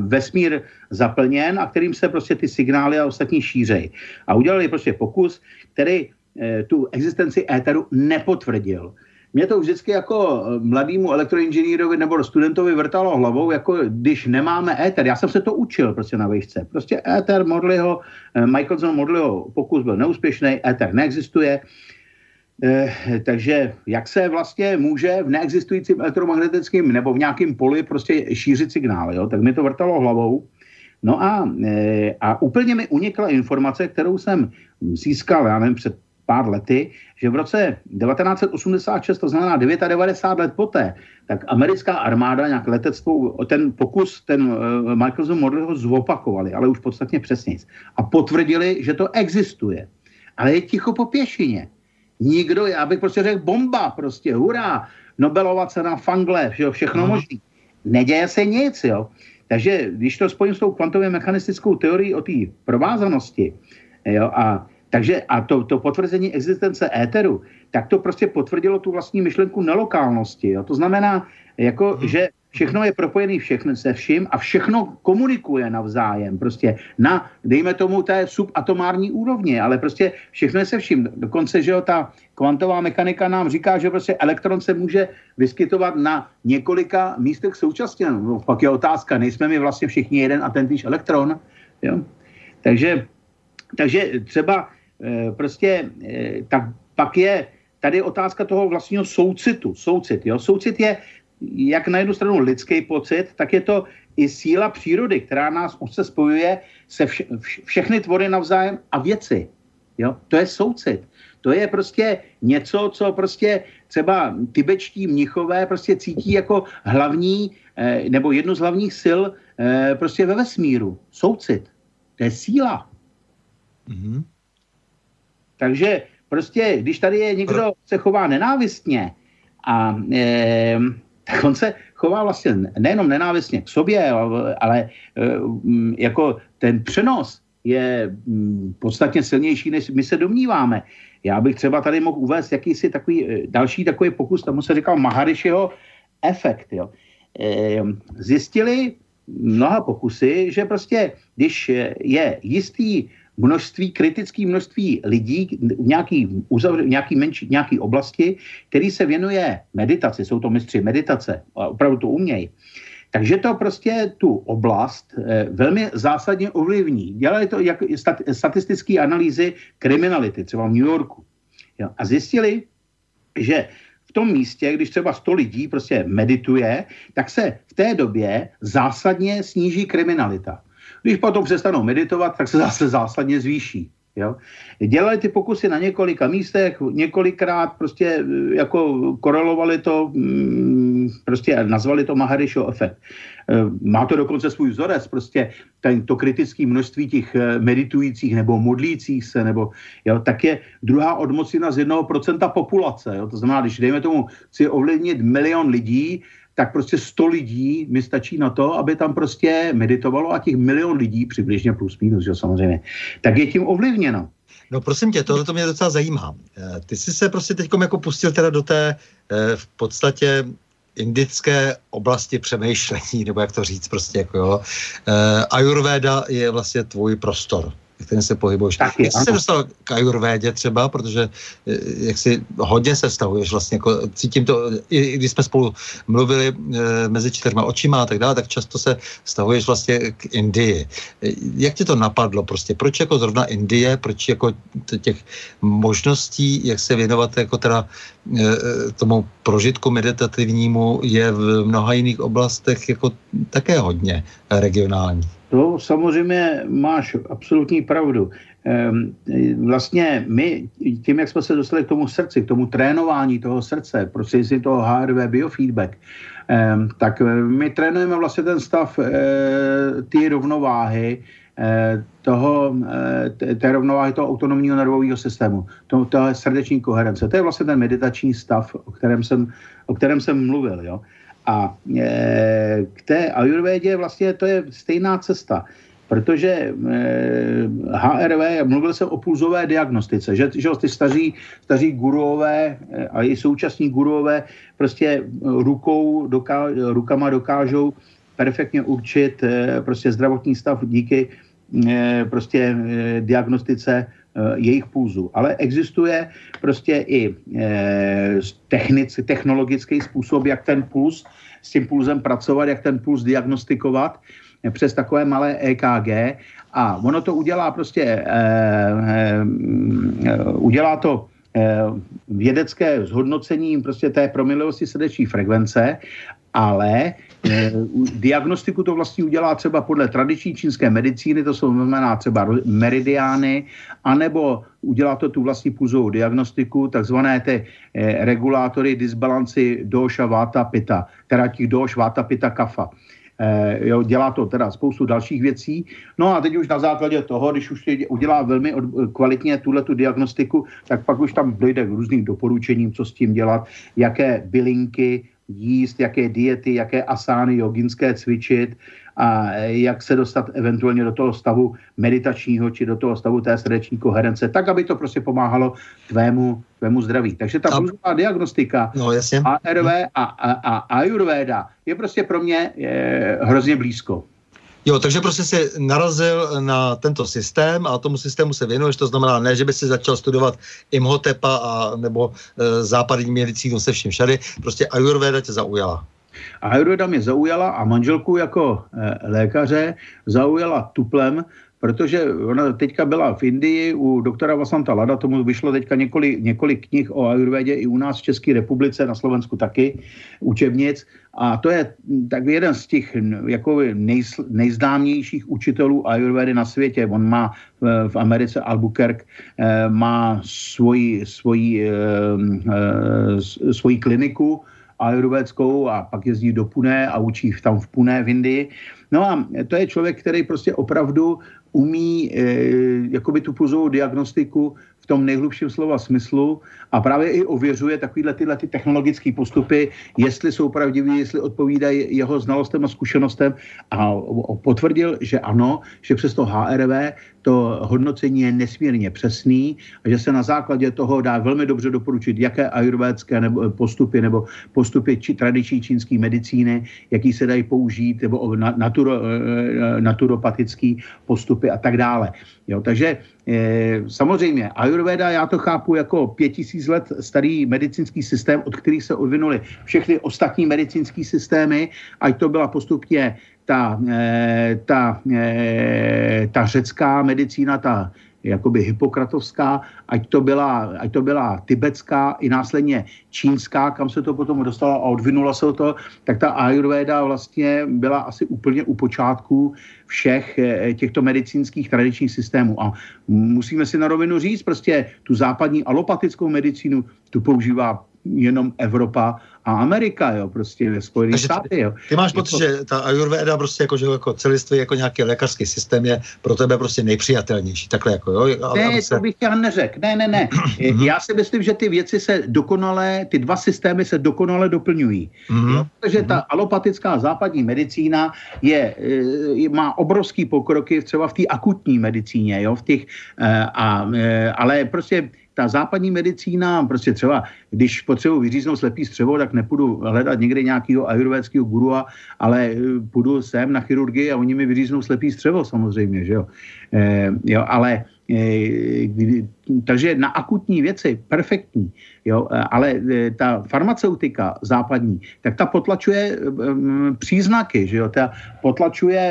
vesmír zaplněn a kterým se prostě ty signály a ostatní šířej. A udělali prostě pokus, který Eh, tu existenci éteru nepotvrdil. Mě to vždycky jako eh, mladému elektroinženýrovi nebo studentovi vrtalo hlavou, jako když nemáme éter. Já jsem se to učil prostě na výšce. Prostě éter Morleyho, eh, Michelson Morleyho pokus byl neúspěšný, éter neexistuje. Eh, takže jak se vlastně může v neexistujícím elektromagnetickém nebo v nějakém poli prostě šířit signál, jo? tak mi to vrtalo hlavou. No a, a úplně mi unikla informace, kterou jsem získal, já nevím, před pár lety, že v roce 1986, to znamená 99 let poté, tak americká armáda nějak letectvou, ten pokus, ten uh, Michael Model ho zopakovali, ale už podstatně přesně. A potvrdili, že to existuje. Ale je ticho po pěšině. Nikdo, já bych prostě řekl bomba, prostě hurá, Nobelova cena Fangle, že jo, všechno uh-huh. možný. Neděje se nic, jo. Takže když to spojím s tou kvantově mechanistickou teorií o té provázanosti, jo, a takže a to, to potvrzení existence éteru, tak to prostě potvrdilo tu vlastní myšlenku nelokálnosti. Jo? To znamená, jako, hmm. že Všechno je propojené všechno se vším a všechno komunikuje navzájem. Prostě na, dejme tomu, té subatomární úrovni, ale prostě všechno je se vším. Dokonce, že jo, ta kvantová mechanika nám říká, že prostě elektron se může vyskytovat na několika místech současně. No, pak je otázka, nejsme my vlastně všichni jeden a ten týž elektron. Jo? Takže, takže třeba prostě e, tak pak je tady otázka toho vlastního soucitu. Soucit, jo? Soucit je jak na jednu stranu lidský pocit, tak je to i síla přírody, která nás se spojuje se vše, všechny tvory navzájem a věci. Jo? To je soucit. To je prostě něco, co prostě třeba tibetští mnichové prostě cítí jako hlavní, eh, nebo jednu z hlavních sil eh, prostě ve vesmíru. Soucit. To je síla. Mm-hmm. Takže prostě, když tady je někdo, se chová nenávistně a eh, tak on se chová vlastně nejenom nenávistně k sobě, ale e, jako ten přenos je podstatně silnější, než my se domníváme. Já bych třeba tady mohl uvést jakýsi takový, e, další takový pokus, tomu se říkal Maharishiho efekt. Jo. E, zjistili mnoha pokusy, že prostě, když je jistý množství, kritické množství lidí v nějaký, uzavř, nějaký, menší, nějaký oblasti, který se věnuje meditaci, jsou to mistři meditace, opravdu to umějí, takže to prostě tu oblast eh, velmi zásadně ovlivní. Dělali to stat, statistické analýzy kriminality, třeba v New Yorku. Jo, a zjistili, že v tom místě, když třeba 100 lidí prostě medituje, tak se v té době zásadně sníží kriminalita. Když potom přestanou meditovat, tak se zase zásadně zvýší. Jo? Dělali ty pokusy na několika místech, několikrát prostě e, jako korelovali to, mm, prostě nazvali to Maharisho efekt. E, má to dokonce svůj vzorec, prostě ten, to kritické množství těch e, meditujících nebo modlících se, nebo, jo, tak je druhá odmocina z jednoho procenta populace. Jo? To znamená, když dejme tomu, chci ovlivnit milion lidí, tak prostě 100 lidí mi stačí na to, aby tam prostě meditovalo a těch milion lidí, přibližně plus minus, že samozřejmě, tak je tím ovlivněno.
No prosím tě, tohle to mě docela zajímá. Eh, ty jsi se prostě teď jako pustil teda do té eh, v podstatě indické oblasti přemýšlení, nebo jak to říct prostě jako jo. Eh, Ayurveda je vlastně tvůj prostor kterým se pohybuješ. Taky, jak jsi se dostal k ajurvédě třeba, protože eh, jak si hodně se vztahuješ vlastně, jako cítím to, i když jsme spolu mluvili e, mezi čtyřma očima a tak dále, tak často se vztahuješ vlastně k Indii. Eh, jak ti to napadlo prostě? Proč jako zrovna Indie, proč jako těch možností, jak se věnovat jako teda e, tomu prožitku meditativnímu je v mnoha jiných oblastech jako také hodně regionální.
To samozřejmě máš absolutní pravdu. Ehm, vlastně my, tím, jak jsme se dostali k tomu srdci, k tomu trénování toho srdce, prostřednictvím toho HRV biofeedback, ehm, tak eh, my trénujeme vlastně ten stav eh, té rovnováhy, eh, toho, té rovnováhy toho autonomního nervového systému, toho, toho srdeční koherence. To je vlastně ten meditační stav, o kterém jsem, o kterém jsem mluvil. Jo? A e, k té ajurvédě vlastně to je stejná cesta, protože e, HRV, mluvil jsem o pulzové diagnostice, že, že ty staří, staří gurové e, a i současní gurové prostě rukou doká, rukama dokážou perfektně určit prostě zdravotní stav díky prostě diagnostice jejich pulzu. Ale existuje prostě i eh, technic, technologický způsob, jak ten puls s tím pulzem pracovat, jak ten puls diagnostikovat eh, přes takové malé EKG a ono to udělá prostě, eh, eh, udělá to vědecké zhodnocení prostě té promilovosti srdeční frekvence, ale Eh, diagnostiku to vlastně udělá třeba podle tradiční čínské medicíny, to jsou znamená třeba meridiány, anebo udělá to tu vlastní pulzovou diagnostiku, takzvané ty eh, regulátory disbalanci doša, vata, pita, teda těch doš, vata, pita, kafa. Eh, jo, dělá to teda spoustu dalších věcí. No a teď už na základě toho, když už udělá velmi od, kvalitně tuhle tu diagnostiku, tak pak už tam dojde k různým doporučením, co s tím dělat, jaké bylinky jíst, jaké diety, jaké asány joginské cvičit a jak se dostat eventuálně do toho stavu meditačního či do toho stavu té srdeční koherence, tak, aby to prostě pomáhalo tvému, tvému zdraví. Takže ta a... diagnostika
no, jasně.
ARV a, a, a Ayurveda je prostě pro mě je, hrozně blízko.
Jo, takže prostě si narazil na tento systém a tomu systému se věnuješ, to znamená ne, že by si začal studovat Imhotepa a, nebo e, západní medicínu se vším všady, prostě Ayurveda tě zaujala.
Ayurveda mě zaujala a manželku jako e, lékaře zaujala tuplem, protože ona teďka byla v Indii u doktora Vasanta Lada, tomu vyšlo teďka několik, několik knih o ayurvedě i u nás v České republice, na Slovensku taky, učebnic. A to je tak jeden z těch jako nej, nejznámějších učitelů ayurvedy na světě. On má v, v Americe Albuquerque, eh, má svoji, svoji, eh, svoji kliniku, ayurvédskou a pak jezdí do Pune a učí tam v Pune v Indii. No a to je člověk, který prostě opravdu umí e, jakoby tu puzovou diagnostiku tom nejhlubším slova smyslu a právě i ověřuje takovýhle tyhle ty technologické postupy, jestli jsou pravdiví, jestli odpovídají jeho znalostem a zkušenostem a potvrdil, že ano, že přes to HRV to hodnocení je nesmírně přesný a že se na základě toho dá velmi dobře doporučit, jaké ajurvédské nebo postupy nebo postupy či tradiční čínské medicíny, jaký se dají použít, nebo naturo, e, e, naturopatický postupy a tak dále. Jo, takže samozřejmě Ayurveda, já to chápu jako pět tisíc let starý medicínský systém, od kterých se odvinuly všechny ostatní medicínské systémy, ať to byla postupně ta, e, ta, e, ta řecká medicína, ta jakoby hypokratovská, ať to, byla, ať to byla tibetská i následně čínská, kam se to potom dostalo a odvinula se to, tak ta ayurveda vlastně byla asi úplně u počátku všech eh, těchto medicínských tradičních systémů. A musíme si na rovinu říct, prostě tu západní alopatickou medicínu tu používá jenom Evropa a Amerika, jo, prostě ve Spojených státech, jo.
Ty máš pocit, to... že ta Ayurveda prostě jako, že jako celistvý, jako nějaký lékařský systém je pro tebe prostě nejpřijatelnější, takhle jako, jo?
A, ne, se... to bych já neřekl, ne, ne, ne. Mhm. já si myslím, že ty věci se dokonale, ty dva systémy se dokonale doplňují. Mm-hmm. Jo? Protože ta mhm. alopatická západní medicína je, je, má obrovský pokroky třeba v té akutní medicíně, jo, v těch, eh, a, eh, ale prostě ta západní medicína, prostě třeba, když potřebuji vyříznout slepý střevo, tak nepůjdu hledat někde nějakého ajurvédského gurua, ale eh, půjdu sem na chirurgii a oni mi vyříznou slepý střevo samozřejmě, že jo. E, jo ale e, takže na akutní věci perfektní, jo, ale ta farmaceutika západní, tak ta potlačuje příznaky, že jo, ta potlačuje,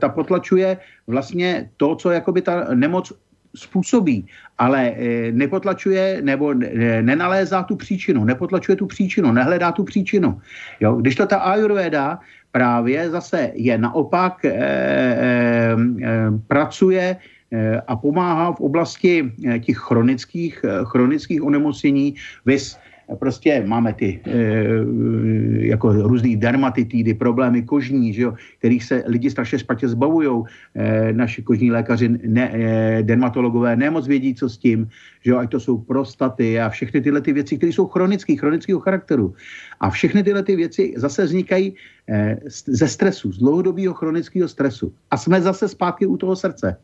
ta potlačuje vlastně to, co jakoby ta nemoc způsobí, ale eh, nepotlačuje nebo nenalézá tu příčinu, nepotlačuje tu příčinu, nehledá tu příčinu. Jo? Když to ta ayurveda právě zase je naopak, e, e, e, pracuje a pomáhá v oblasti těch chronických, chronických onemocnění, vys prostě máme ty e, jako různý dermatitidy, problémy kožní, že jo, kterých se lidi strašně špatně zbavují. E, naši kožní lékaři, ne, e, dermatologové nemoc vědí, co s tím, že jo, ať to jsou prostaty a všechny tyhle ty věci, které jsou chronické, chronického charakteru. A všechny tyhle ty věci zase vznikají ze stresu, z dlouhodobého chronického stresu. A jsme zase zpátky u toho srdce.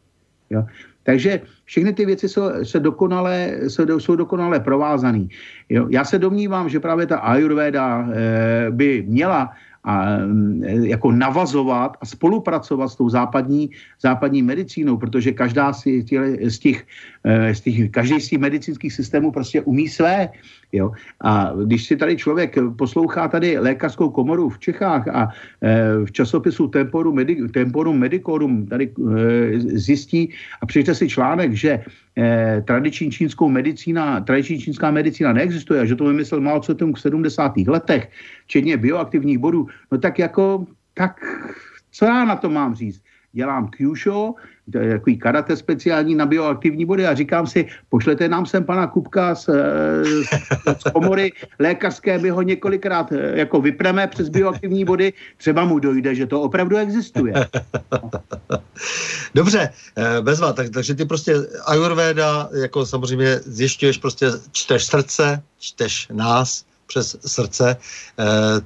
Jo. Takže všechny ty věci jsou, se dokonale, jsou, jsou dokonale provázané. Já se domnívám, že právě ta Ayurveda e, by měla a, jako navazovat a spolupracovat s tou západní, západní medicínou, protože každá z těch, z těch, eh, z těch, každý z těch medicínských systémů prostě umí své. Jo? A když si tady člověk poslouchá tady lékařskou komoru v Čechách a e, v časopisu Temporum, Medi- Temporum Medicorum tady e, zjistí a přečte si článek, že e, tradiční čínskou medicína, tradiční čínská medicína neexistuje a že to vymyslel Mao Tse-tung v 70. letech, včetně bioaktivních bodů, no tak jako, tak co já na to mám říct? dělám Kyusho, takový karate speciální na bioaktivní body a říkám si, pošlete nám sem pana Kupka z, z, z komory lékařské, my ho několikrát eh, jako vypreme přes bioaktivní body, třeba mu dojde, že to opravdu existuje.
Dobře, eh, bezva, tak, takže ty prostě Ayurveda, jako samozřejmě zjišťuješ prostě, čteš srdce, čteš nás, přes srdce.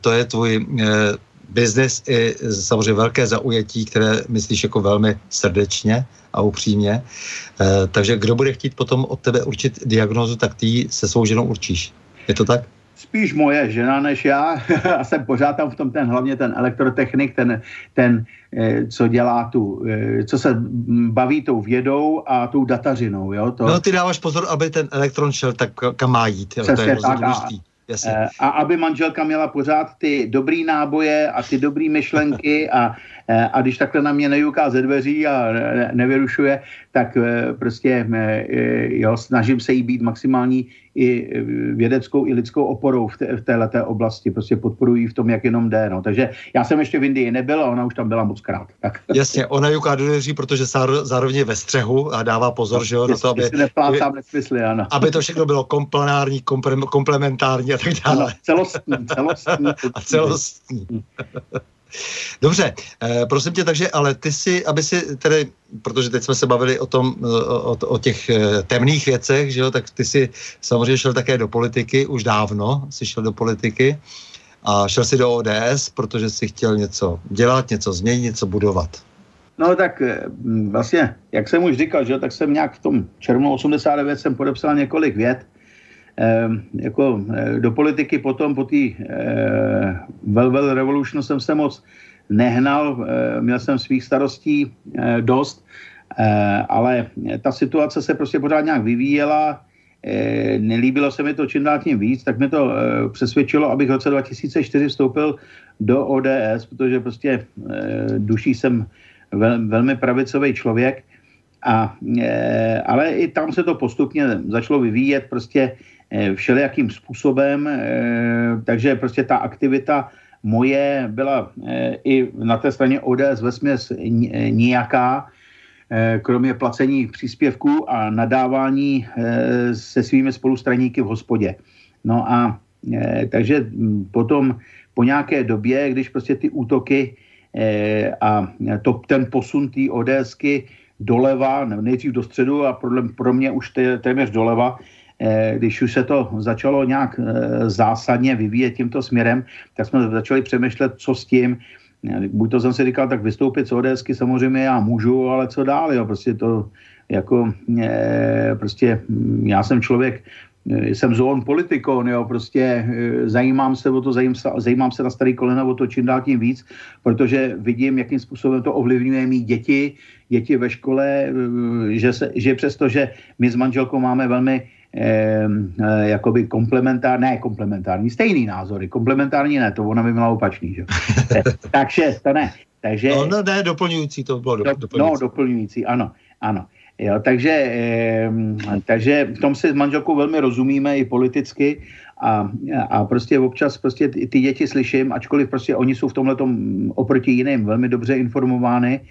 To je tvůj biznis i samozřejmě velké zaujetí, které myslíš jako velmi srdečně a upřímně. Takže kdo bude chtít potom od tebe určit diagnózu, tak ty se svou ženou určíš. Je to tak?
spíš moje žena než já. a jsem pořád tam v tom ten, hlavně ten elektrotechnik, ten, ten eh, co dělá tu, eh, co se baví tou vědou a tou datařinou. Jo? To...
No ty dáváš pozor, aby ten elektron šel tak, kam má jít. Jo? to je tak, a,
Jasně. Eh, a aby manželka měla pořád ty dobrý náboje a ty dobrý myšlenky a, a když takhle na mě nejuká ze dveří a nevyrušuje, tak eh, prostě jo, snažím se jí být maximální i vědeckou, i lidskou oporou v, té, v této oblasti. Prostě podporují v tom, jak jenom jde. No. Takže já jsem ještě v Indii nebyl a ona už tam byla moc krát. Tak.
Jasně, ona juká do dveří, protože zároveň je ve střehu a dává pozor, no, že jo, na to, aby,
neplácám nesmysly, ano.
aby to všechno bylo komplementární, komplementární a tak dále. No,
celostní, celostní.
a celostní. Dobře, eh, prosím tě, takže, ale ty si, aby si tedy, protože teď jsme se bavili o tom, eh, o, o těch eh, temných věcech, že jo, tak ty si samozřejmě šel také do politiky, už dávno si šel do politiky a šel si do ODS, protože si chtěl něco dělat, něco změnit, něco budovat.
No tak eh, vlastně, jak jsem už říkal, že, tak jsem nějak v tom červnu 89 jsem podepsal několik Ehm, jako eh, do politiky potom po té eh, Velvel Revolution jsem se moc nehnal, eh, měl jsem svých starostí dost, ale ta situace se prostě pořád nějak vyvíjela, nelíbilo se mi to čím dál tím víc, tak mi to přesvědčilo, abych v roce 2004 vstoupil do ODS, protože prostě duší jsem vel, velmi pravicový člověk, a, ale i tam se to postupně začalo vyvíjet, prostě Eh, všelijakým způsobem, eh, takže prostě ta aktivita moje byla eh, i na té straně ODS ve směs nijaká, kromě placení příspěvků a nadávání se svými spolustraníky v hospodě. No a takže potom po nějaké době, když prostě ty útoky a to, ten posun té ODSky doleva, nejdřív do středu a pro, pro mě už téměř doleva, Eh, když už se to začalo nějak eh, zásadně vyvíjet tímto směrem, tak jsme začali přemýšlet, co s tím. Eh, buď to jsem si říkal, tak vystoupit z ODSky samozřejmě já můžu, ale co dál, jo, prostě to jako, prostě hm, já jsem člověk, jsem zón politikon, jo, prostě zajímám se o to, zajímám se, zajímám se na starý kolena o to čím dál tím víc, protože vidím, jakým způsobem to ovlivňuje mý děti, děti ve škole, že, se, že přesto, že my s manželkou máme velmi eh, jakoby komplementární, ne komplementární, stejný názory, komplementární ne, to ona by měla opačný, že? Takže to ne. Takže,
no, no ne, doplňující to bylo. Do,
no, doplňující. No, doplňující, ano, ano. Jo, takže, eh, takže v tom si s manželkou velmi rozumíme i politicky a, a prostě občas prostě ty, ty děti slyším, ačkoliv prostě oni jsou v tomhle oproti jiným velmi dobře informovány, Eh,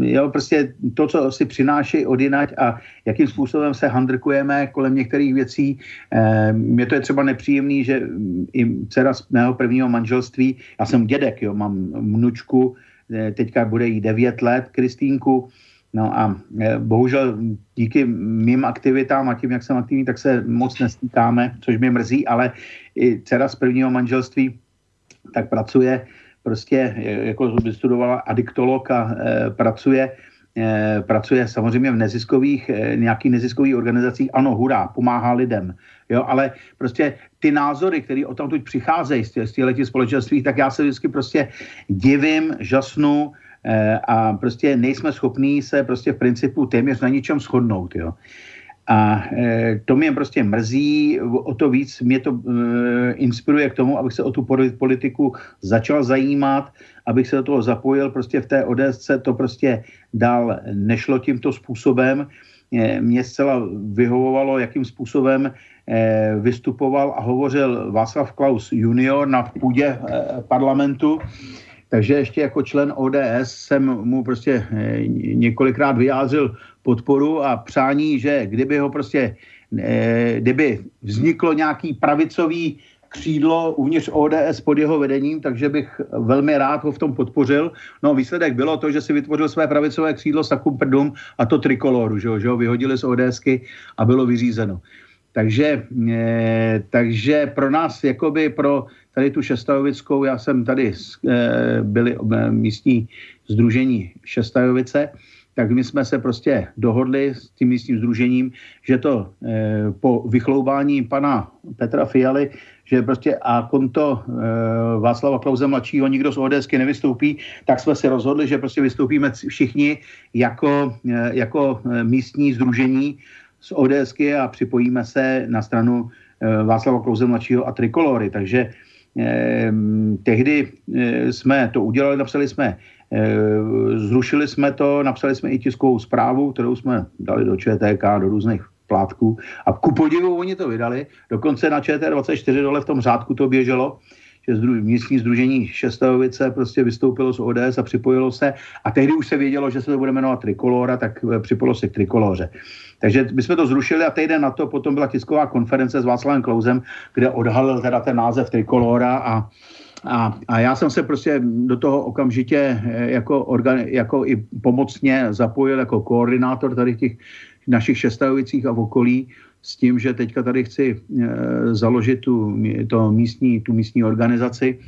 jo, prostě to, co si přináší odinať a jakým způsobem se handrkujeme kolem některých věcí. Eh, Mně to je třeba nepříjemný, že i dcera z mého prvního manželství, já jsem dědek, jo, mám mnučku, eh, teďka bude jí 9 let, Kristýnku, No a bohužel díky mým aktivitám a tím, jak jsem aktivní, tak se moc nestýkáme, což mě mrzí, ale i dcera z prvního manželství tak pracuje prostě jako vystudovala adiktolog a e, pracuje e, pracuje samozřejmě v neziskových, e, nějakých neziskových organizacích, ano, hurá, pomáhá lidem, jo, ale prostě ty názory, které o tom tu přicházejí z těch společenství, tak já se vždycky prostě divím, žasnu a prostě nejsme schopní se prostě v principu téměř na ničem shodnout, jo. A e, to mě prostě mrzí, o to víc mě to e, inspiruje k tomu, abych se o tu politiku začal zajímat, abych se do toho zapojil. Prostě v té odesce to prostě dál nešlo tímto způsobem. E, mě zcela vyhovovalo, jakým způsobem vystupoval a hovořil Václav Klaus junior na půdě parlamentu. Takže ještě jako člen ODS jsem mu prostě několikrát vyjádřil podporu a přání, že kdyby ho prostě, eh, kdyby vzniklo nějaký pravicový křídlo uvnitř ODS pod jeho vedením, takže bych velmi rád ho v tom podpořil. No výsledek bylo to, že si vytvořil své pravicové křídlo Sakum Prdum a to trikoloru, že ho, že ho vyhodili z ODSky a bylo vyřízeno. Takže, e, takže pro nás, jakoby pro tady tu Šestajovickou, já jsem tady, e, byli místní združení Šestajovice, tak my jsme se prostě dohodli s tím místním združením, že to e, po vychloubání pana Petra Fialy, že prostě a konto e, Václava Klauze mladšího nikdo z ODSky nevystoupí, tak jsme si rozhodli, že prostě vystoupíme všichni jako, e, jako místní združení z ODSky a připojíme se na stranu e, Václava Klauze mladšího a Trikolory. Takže eh, tehdy eh, jsme to udělali, napsali jsme zrušili jsme to, napsali jsme i tiskovou zprávu, kterou jsme dali do ČTK, do různých plátků a ku podivu oni to vydali, dokonce na ČT24 dole v tom řádku to běželo, že zdru, místní združení Šestajovice prostě vystoupilo z ODS a připojilo se a tehdy už se vědělo, že se to bude jmenovat Trikolora, tak eh, připojilo se k Trikoloře. Takže my jsme to zrušili a týden na to potom byla tisková konference s Václavem Klouzem, kde odhalil teda ten název Trikolora a a, a já jsem se prostě do toho okamžitě eh, jako, organ, jako i pomocně zapojil jako koordinátor tady těch našich šestajovicích a v okolí s tím, že teďka tady chci e, založit tu, to místní, tu místní organizaci,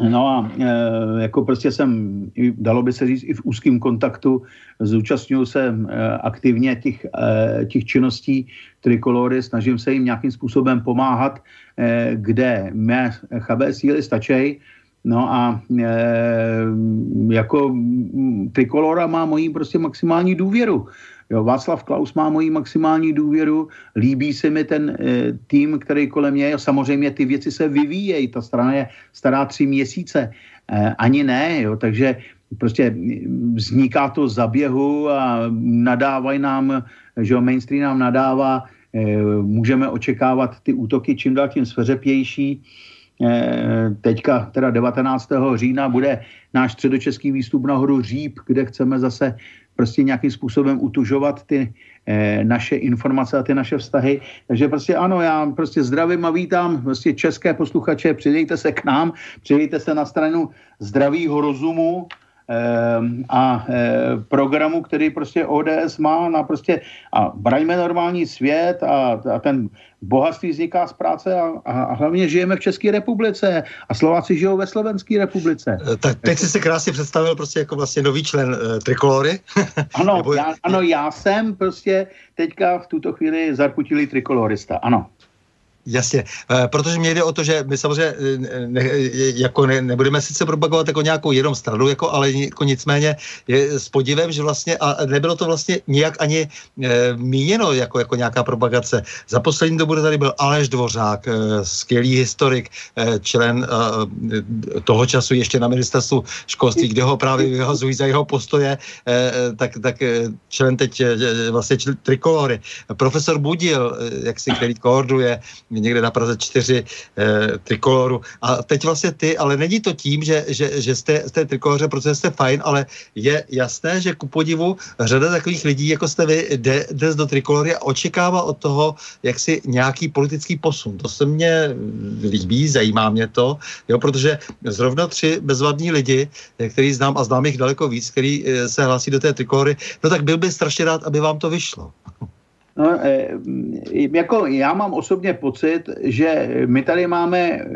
No a e, jako prostě jsem, dalo by se říct, i v úzkém kontaktu, zúčastňuji se e, aktivně těch, e, těch činností trikolory, snažím se jim nějakým způsobem pomáhat, e, kde mé chabé síly stačí, No a e, jako trikolora má mojí prostě maximální důvěru. Jo, Václav Klaus má moji maximální důvěru, líbí se mi ten e, tým, který kolem mě je. Samozřejmě ty věci se vyvíjejí, ta strana je stará tři měsíce, e, ani ne, jo, takže prostě vzniká to za běhu a nadávají nám, že jo, mainstream nám nadává, e, můžeme očekávat ty útoky čím dál tím sveřepější. Teďka teda 19. října bude náš středočeský výstup na horu Říp, kde chceme zase prostě nějakým způsobem utužovat ty eh, naše informace a ty naše vztahy. Takže prostě ano, já prostě zdravím a vítám prostě české posluchače, přidejte se k nám, přidejte se na stranu zdravýho rozumu, a eh, programu, který prostě ODS má na prostě a braňme normální svět a, a ten bohatství vzniká z práce a, a hlavně žijeme v České republice a Slováci žijou ve Slovenské republice.
Eh, tak teď jsi se krásně představil prostě jako vlastně nový člen uh, Trikolory.
ano, Nebo... já, ano, já jsem prostě teďka v tuto chvíli zarputilý trikolorista, ano.
Jasně, e, protože mě jde o to, že my samozřejmě eh, ne, jako ne, nebudeme sice propagovat jako nějakou jenom stranu, jako, ale jako nicméně je s podivem, že vlastně, a nebylo to vlastně nijak ani e, míněno jako, jako nějaká propagace. Za poslední dobu tady byl Aleš Dvořák, e, skvělý historik, e, člen e, toho času ještě na ministerstvu školství, kde ho právě vyhazují za jeho postoje, e, tak, tak člen teď e, vlastně člen trikolory. Profesor Budil, jak si který koorduje někde na Praze 4 eh, trikoloru. A teď vlastně ty, ale není to tím, že, že, že jste, jste trikoloře, protože jste fajn, ale je jasné, že ku podivu řada takových lidí, jako jste vy, jde jde do trikolory a očekává od toho jak si nějaký politický posun. To se mně líbí, zajímá mě to, jo, protože zrovna tři bezvadní lidi, který znám a znám jich daleko víc, který eh, se hlásí do té trikolory, no tak byl by strašně rád, aby vám to vyšlo.
No, eh, jako já mám osobně pocit, že my tady máme eh,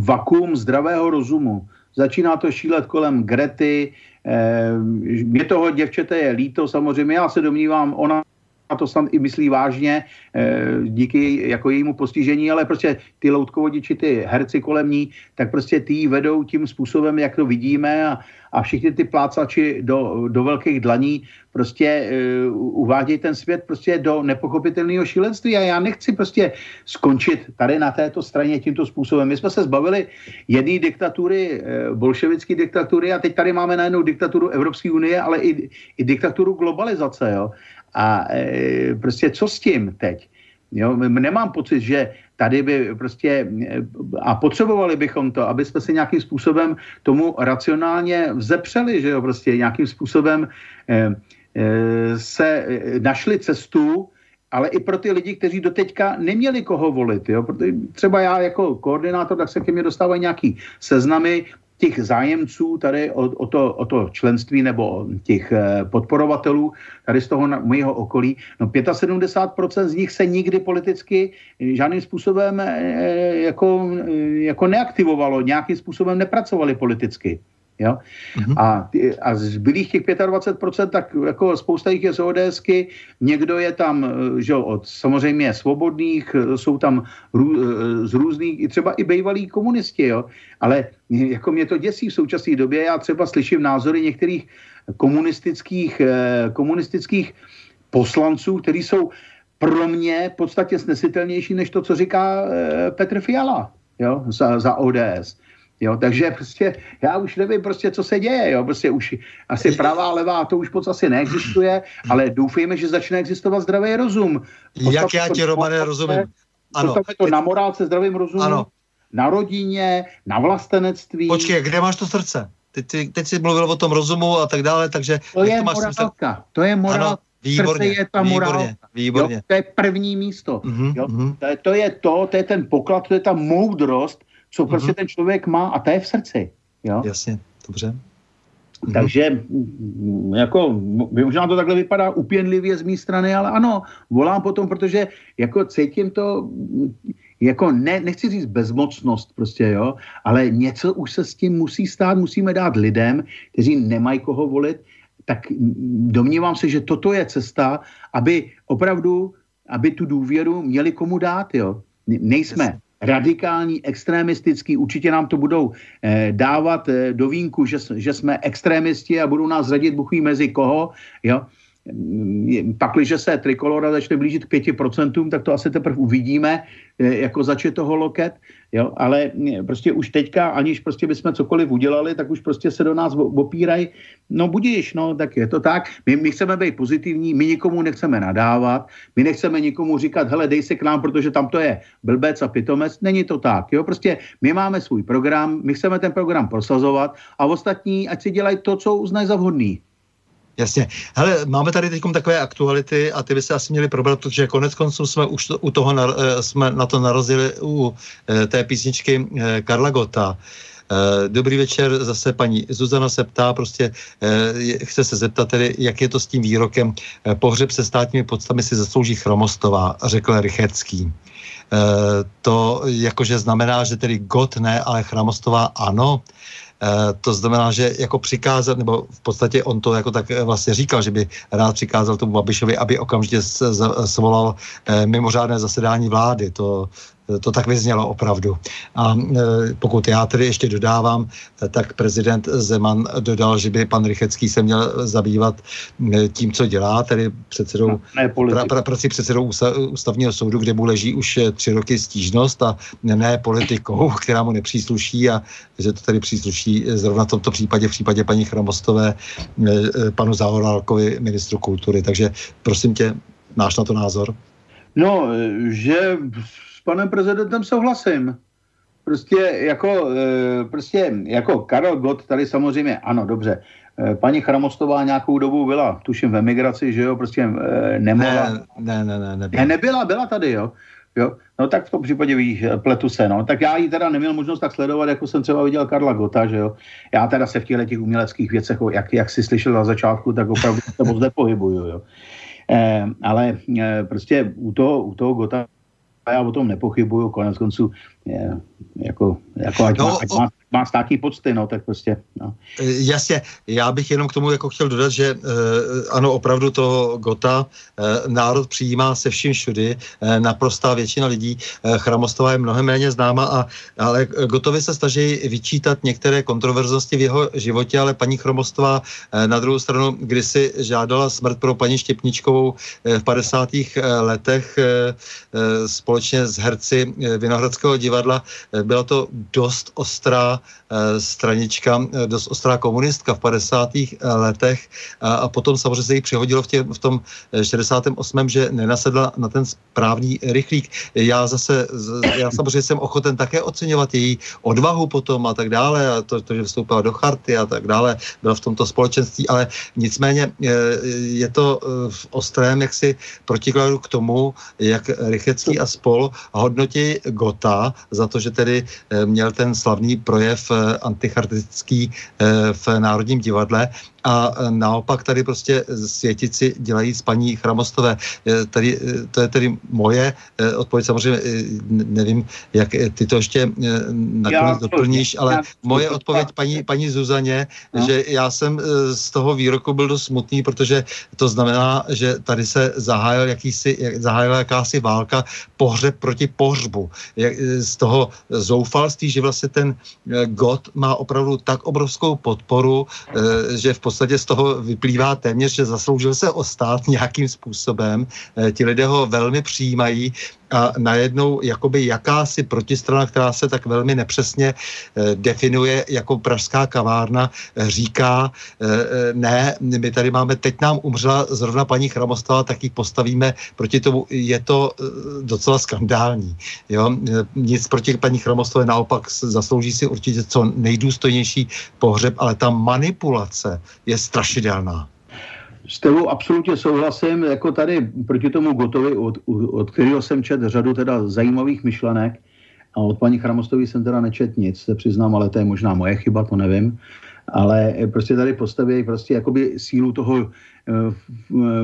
vakuum zdravého rozumu. Začíná to šílet kolem Grety, eh, mě toho děvčete je líto samozřejmě, já se domnívám, ona to snad i myslí vážně díky jako jejímu postižení, ale prostě ty loutkovodiči, ty herci kolem ní, tak prostě ty vedou tím způsobem, jak to vidíme a, a všichni ty plácači do, do velkých dlaní prostě uh, uvádějí ten svět prostě do nepochopitelného šílenství a já nechci prostě skončit tady na této straně tímto způsobem. My jsme se zbavili jedné diktatury, uh, bolševické diktatury a teď tady máme najednou diktaturu Evropské unie, ale i, i diktaturu globalizace, jo. A uh, prostě co s tím teď? Jo, nemám pocit, že tady by prostě, a potřebovali bychom to, aby jsme se nějakým způsobem tomu racionálně vzepřeli, že jo, prostě nějakým způsobem eh, eh, se našli cestu, ale i pro ty lidi, kteří doteďka neměli koho volit. Jo? Protože třeba já jako koordinátor, tak se ke mně dostávají nějaký seznamy těch zájemců tady o, o, to, o to členství nebo těch eh, podporovatelů tady z toho mého okolí, no 75% z nich se nikdy politicky žádným způsobem jako, jako neaktivovalo, nějakým způsobem nepracovali politicky. Jo? Mm-hmm. A, a zbylých těch 25%, tak jako spousta jich je z ODSky, někdo je tam, eh, že od samozřejmě svobodných, eh, jsou tam rů, eh, z různých, i třeba i bývalí komunisti, jo? ale jako mě to děsí v současné době, já třeba slyším názory některých komunistických, komunistických poslanců, kteří jsou pro mě v podstatě snesitelnější než to, co říká Petr Fiala jo? Za, za ODS. Jo, takže prostě já už nevím prostě, co se děje, jo, prostě už asi pravá, levá, to už moc asi neexistuje, ale doufejme, že začne existovat zdravý rozum.
Postavme Jak já ti, Romane, rozumím.
Ano. to na morálce, zdravým rozumu, ano. na rodině, na vlastenectví.
Počkej, kde máš to srdce? Teď, teď, teď jsi mluvil o tom rozumu a tak dále, takže...
To je morálka, to je morálka. Ano.
Výborně,
je ta morálka.
Výborně, výborně.
Jo, to je první místo. Mm-hmm, jo? Mm-hmm. To, je, to je to, to je ten poklad, to je ta moudrost, co mm-hmm. prostě ten člověk má a to je v srdci. Jo?
Jasně, dobře.
Mm-hmm. Takže jako, možná to takhle vypadá upěnlivě z mé strany, ale ano, volám potom, protože jako cítím to, jako ne, nechci říct bezmocnost prostě, jo, ale něco už se s tím musí stát, musíme dát lidem, kteří nemají koho volit, tak domnívám se, že toto je cesta, aby opravdu, aby tu důvěru měli komu dát, jo. Nejsme radikální, extremistický, určitě nám to budou eh, dávat eh, do vínku, že, že jsme extremisti a budou nás radit buchví mezi koho, jo. Pak, když se trikolora začne blížit k 5%, tak to asi teprve uvidíme, eh, jako začne toho loket, jo, ale mm, prostě už teďka, aniž prostě bychom cokoliv udělali, tak už prostě se do nás opírají, no budíš, no, tak je to tak, my, my chceme být pozitivní, my nikomu nechceme nadávat, my nechceme nikomu říkat, hele, dej se k nám, protože tam to je blbec a pitomec, není to tak, jo, prostě my máme svůj program, my chceme ten program prosazovat a ostatní, ať si dělají to, co uznají za vhodný.
Jasně. Hele, máme tady teď takové aktuality a ty by se asi měli probrat, protože konec konců jsme už to, u toho na, eh, jsme na to narazili u eh, té písničky eh, Karla Gota. Dobrý večer, zase paní Zuzana se ptá, prostě chce se zeptat tedy, jak je to s tím výrokem pohřeb se státními podstami si zaslouží Chromostová, řekl Rychecký. To jakože znamená, že tedy Got ne, ale Chromostová ano. Eh, to znamená, že jako přikázat, nebo v podstatě on to jako tak vlastně říkal, že by rád přikázal tomu Babišovi, aby okamžitě svolal eh, mimořádné zasedání vlády. To, to tak vyznělo opravdu. A e, pokud já tedy ještě dodávám, tak prezident Zeman dodal, že by pan Rychecký se měl zabývat e, tím, co dělá, tedy předsedou, no, pra, pra, prací předsedou ústavního soudu, kde mu leží už e, tři roky stížnost a ne politikou, která mu nepřísluší a že to tedy přísluší zrovna v tomto případě, v případě paní Chromostové, panu Zahorálkovi, ministru kultury. Takže prosím tě, máš na to názor?
No, že panem prezidentem souhlasím. Prostě jako, e, prostě jako Karel Gott tady samozřejmě, ano, dobře, e, paní Chramostová nějakou dobu byla, tuším, v emigraci, že jo, prostě e, nemohla.
Ne, ne, ne,
nebyla. ne, nebyla, byla tady, jo. Jo? No tak v tom případě víš, pletu se, no. Tak já ji teda neměl možnost tak sledovat, jako jsem třeba viděl Karla Gota, že jo. Já teda se v těchto těch uměleckých věcech, jak, jak si slyšel na začátku, tak opravdu se moc nepohybuju, jo. E, ale e, prostě u toho, u toho Gota já o tom nepochybuju, konec konců je, jako, jako ať, no, má, ať, má, má státní pocty, no, tak prostě. No.
E, jasně, já bych jenom k tomu jako chtěl dodat, že eh, ano, opravdu to Gota eh, národ přijímá se vším všudy, eh, naprostá většina lidí, eh, Chramostová je mnohem méně známa, a, ale Gotovi se snaží vyčítat některé kontroverznosti v jeho životě, ale paní Chromostová eh, na druhou stranu kdysi žádala smrt pro paní Štěpničkovou eh, v 50. Eh, letech eh, eh, společně s herci eh, Vinohradského divadla. Eh, byla to dost ostrá Eh, stranička, eh, dost ostrá komunistka v 50. Eh, letech a potom samozřejmě se jí přihodilo v, tě, v tom 68. že nenasedla na ten správný rychlík. Já zase, já samozřejmě jsem ochoten také oceňovat její odvahu potom a tak dále, a to, to že vstoupila do charty a tak dále, byla v tomto společenství, ale nicméně je to v ostrém jaksi protikladu k tomu, jak Rychecký a spol hodnotí Gota za to, že tedy měl ten slavný projev projev antichartistický v Národním divadle a naopak tady prostě světici dělají s paní Chramostové. Tady, to je tedy moje odpověď, samozřejmě nevím, jak ty to ještě nakonec doplníš, ale moje odpověď paní, paní Zuzaně, no. že já jsem z toho výroku byl dost smutný, protože to znamená, že tady se zahájil jakýsi, zahájila jakási válka pohřeb proti pohřbu. Z toho zoufalství, že vlastně ten God má opravdu tak obrovskou podporu, že v podstatě z toho vyplývá téměř, že zasloužil se o stát nějakým způsobem. Eh, ti lidé ho velmi přijímají a najednou jakoby jakási protistrana, která se tak velmi nepřesně eh, definuje jako pražská kavárna, eh, říká, ne, my tady máme, teď nám umřela zrovna paní Chramostová, tak ji postavíme proti tomu. Je to docela skandální. Jo? Nic proti paní Chramostové, naopak zaslouží si určitě co nejdůstojnější pohřeb, ale ta manipulace je strašidelná.
S tebou absolutně souhlasím, jako tady proti tomu Gotovi, od, od kterého jsem čet řadu teda zajímavých myšlenek a od paní Chramostový jsem teda nečet nic, se přiznám, ale to je možná moje chyba, to nevím. Ale prostě tady postaví prostě jakoby sílu toho uh,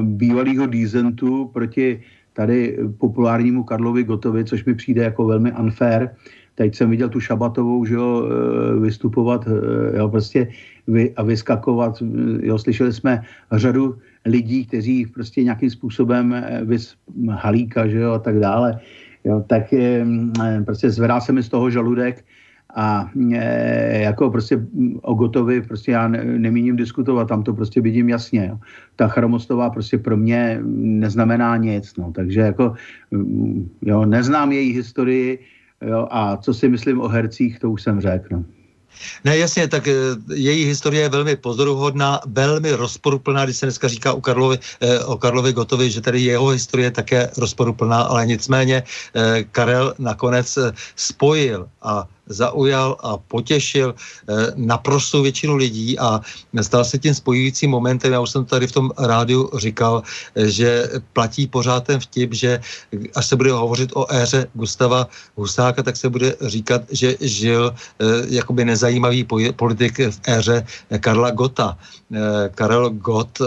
bývalého dízentu proti tady populárnímu Karlovi Gotovi, což mi přijde jako velmi unfair. Teď jsem viděl tu Šabatovou, že jo, eh, vystupovat, eh, jo, prostě vy, a vyskakovat. Jo, slyšeli jsme řadu lidí, kteří prostě nějakým způsobem eh, vys, halíka, že jo, a tak dále. Jo, tak je, prostě zvedá se mi z toho žaludek a e, jako prostě o Gotovi prostě já ne, nemíním diskutovat, tam to prostě vidím jasně. Jo. Ta Chromostová prostě pro mě neznamená nic, no, takže jako jo, neznám její historii, Jo, a co si myslím o hercích, to už jsem řekl. No.
Ne, jasně, tak e, její historie je velmi pozoruhodná, velmi rozporuplná, když se dneska říká o Karlovi, e, o Karlovi Gotovi, že tady jeho historie je také rozporuplná, ale nicméně e, Karel nakonec spojil a zaujal a potěšil eh, naprosto většinu lidí a stal se tím spojujícím momentem, já už jsem tady v tom rádiu říkal, eh, že platí pořád ten vtip, že až se bude hovořit o éře Gustava Husáka, tak se bude říkat, že žil eh, jakoby nezajímavý politik v éře Karla Gota. Karel Gott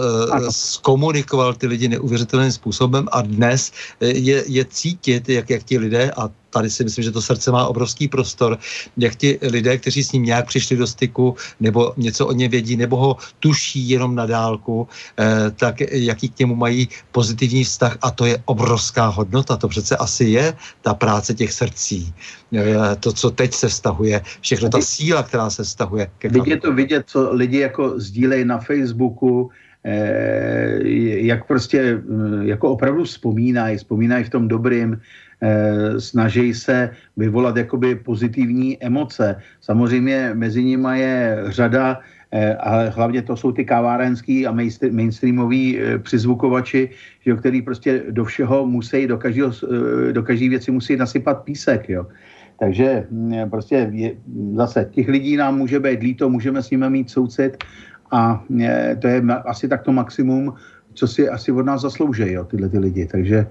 zkomunikoval ty lidi neuvěřitelným způsobem a dnes je, je cítit, jak, jak ti lidé, a tady si myslím, že to srdce má obrovský prostor, jak ti lidé, kteří s ním nějak přišli do styku, nebo něco o ně vědí, nebo ho tuší jenom na dálku, eh, tak jaký k němu mají pozitivní vztah a to je obrovská hodnota. To přece asi je ta práce těch srdcí. Eh, to, co teď se vztahuje, všechno ta síla, která se vztahuje.
Teď je to vidět, co lidi jako sdílejí na Facebooku, eh, jak prostě eh, jako opravdu vzpomínají, vzpomínají v tom dobrým, snaží se vyvolat jakoby pozitivní emoce. Samozřejmě mezi nimi je řada ale hlavně to jsou ty kavárenský a mainstreamoví přizvukovači, že, který prostě do všeho musí, do, každého, do každé věci musí nasypat písek. Jo. Takže mm, prostě je, zase těch lidí nám může být líto, můžeme s nimi mít soucit a to je asi takto maximum, co si asi od nás zaslouží, jo, tyhle ty lidi. Takže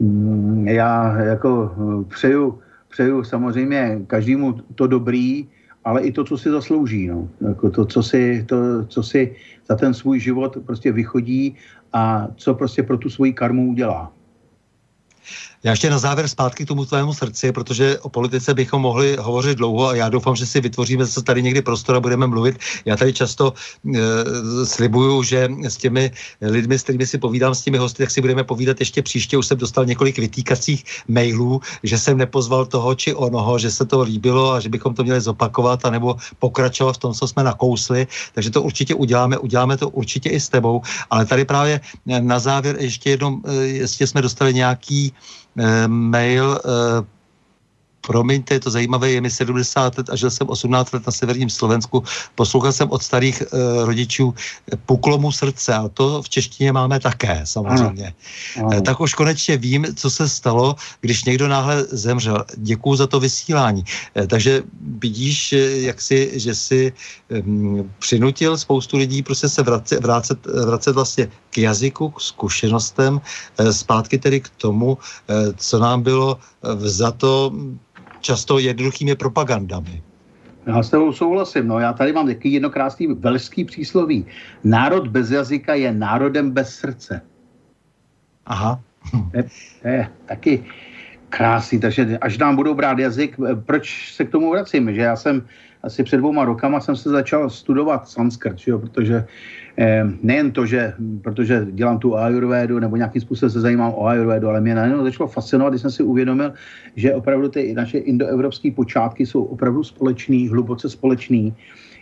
Mm, já jako přeju, přeju samozřejmě každému to dobrý, ale i to, co si zaslouží. No. Jako to, co si, to, co si za ten svůj život prostě vychodí a co prostě pro tu svoji karmu udělá.
Já ještě na závěr zpátky k tomu tvému srdci, protože o politice bychom mohli hovořit dlouho a já doufám, že si vytvoříme zase tady někdy prostor a budeme mluvit. Já tady často e, slibuju, že s těmi lidmi, s kterými si povídám, s těmi hosty, tak si budeme povídat ještě příště. Už jsem dostal několik vytýkacích mailů, že jsem nepozval toho či onoho, že se to líbilo a že bychom to měli zopakovat anebo pokračovat v tom, co jsme nakousli. Takže to určitě uděláme, uděláme to určitě i s tebou. Ale tady právě na závěr ještě jednou, e, jestli jsme dostali nějaký Eh, mail eh, promiňte, je to zajímavé, je mi 70 let a žil jsem 18 let na severním Slovensku. Poslouchal jsem od starých e, rodičů puklomu srdce a to v češtině máme také, samozřejmě. Ano. Ano. E, tak už konečně vím, co se stalo, když někdo náhle zemřel. Děkuju za to vysílání. E, takže vidíš, jak si, že si přinutil spoustu lidí prostě se vracet, vracet, vracet vlastně k jazyku, k zkušenostem, e, zpátky tedy k tomu, e, co nám bylo vzato často jednoduchými propagandami.
Já s tebou souhlasím. No, já tady mám takový jednokrásný velský přísloví. Národ bez jazyka je národem bez srdce.
Aha.
To je, to je taky krásný, takže až nám budou brát jazyk, proč se k tomu vracím? Že já jsem asi před dvouma rokama jsem se začal studovat sanskrt, jo, protože eh, nejen to, že protože dělám tu ayurvédu nebo nějakým způsobem se zajímám o ayurvédu, ale mě najednou začalo fascinovat, když jsem si uvědomil, že opravdu ty naše indoevropské počátky jsou opravdu společný, hluboce společný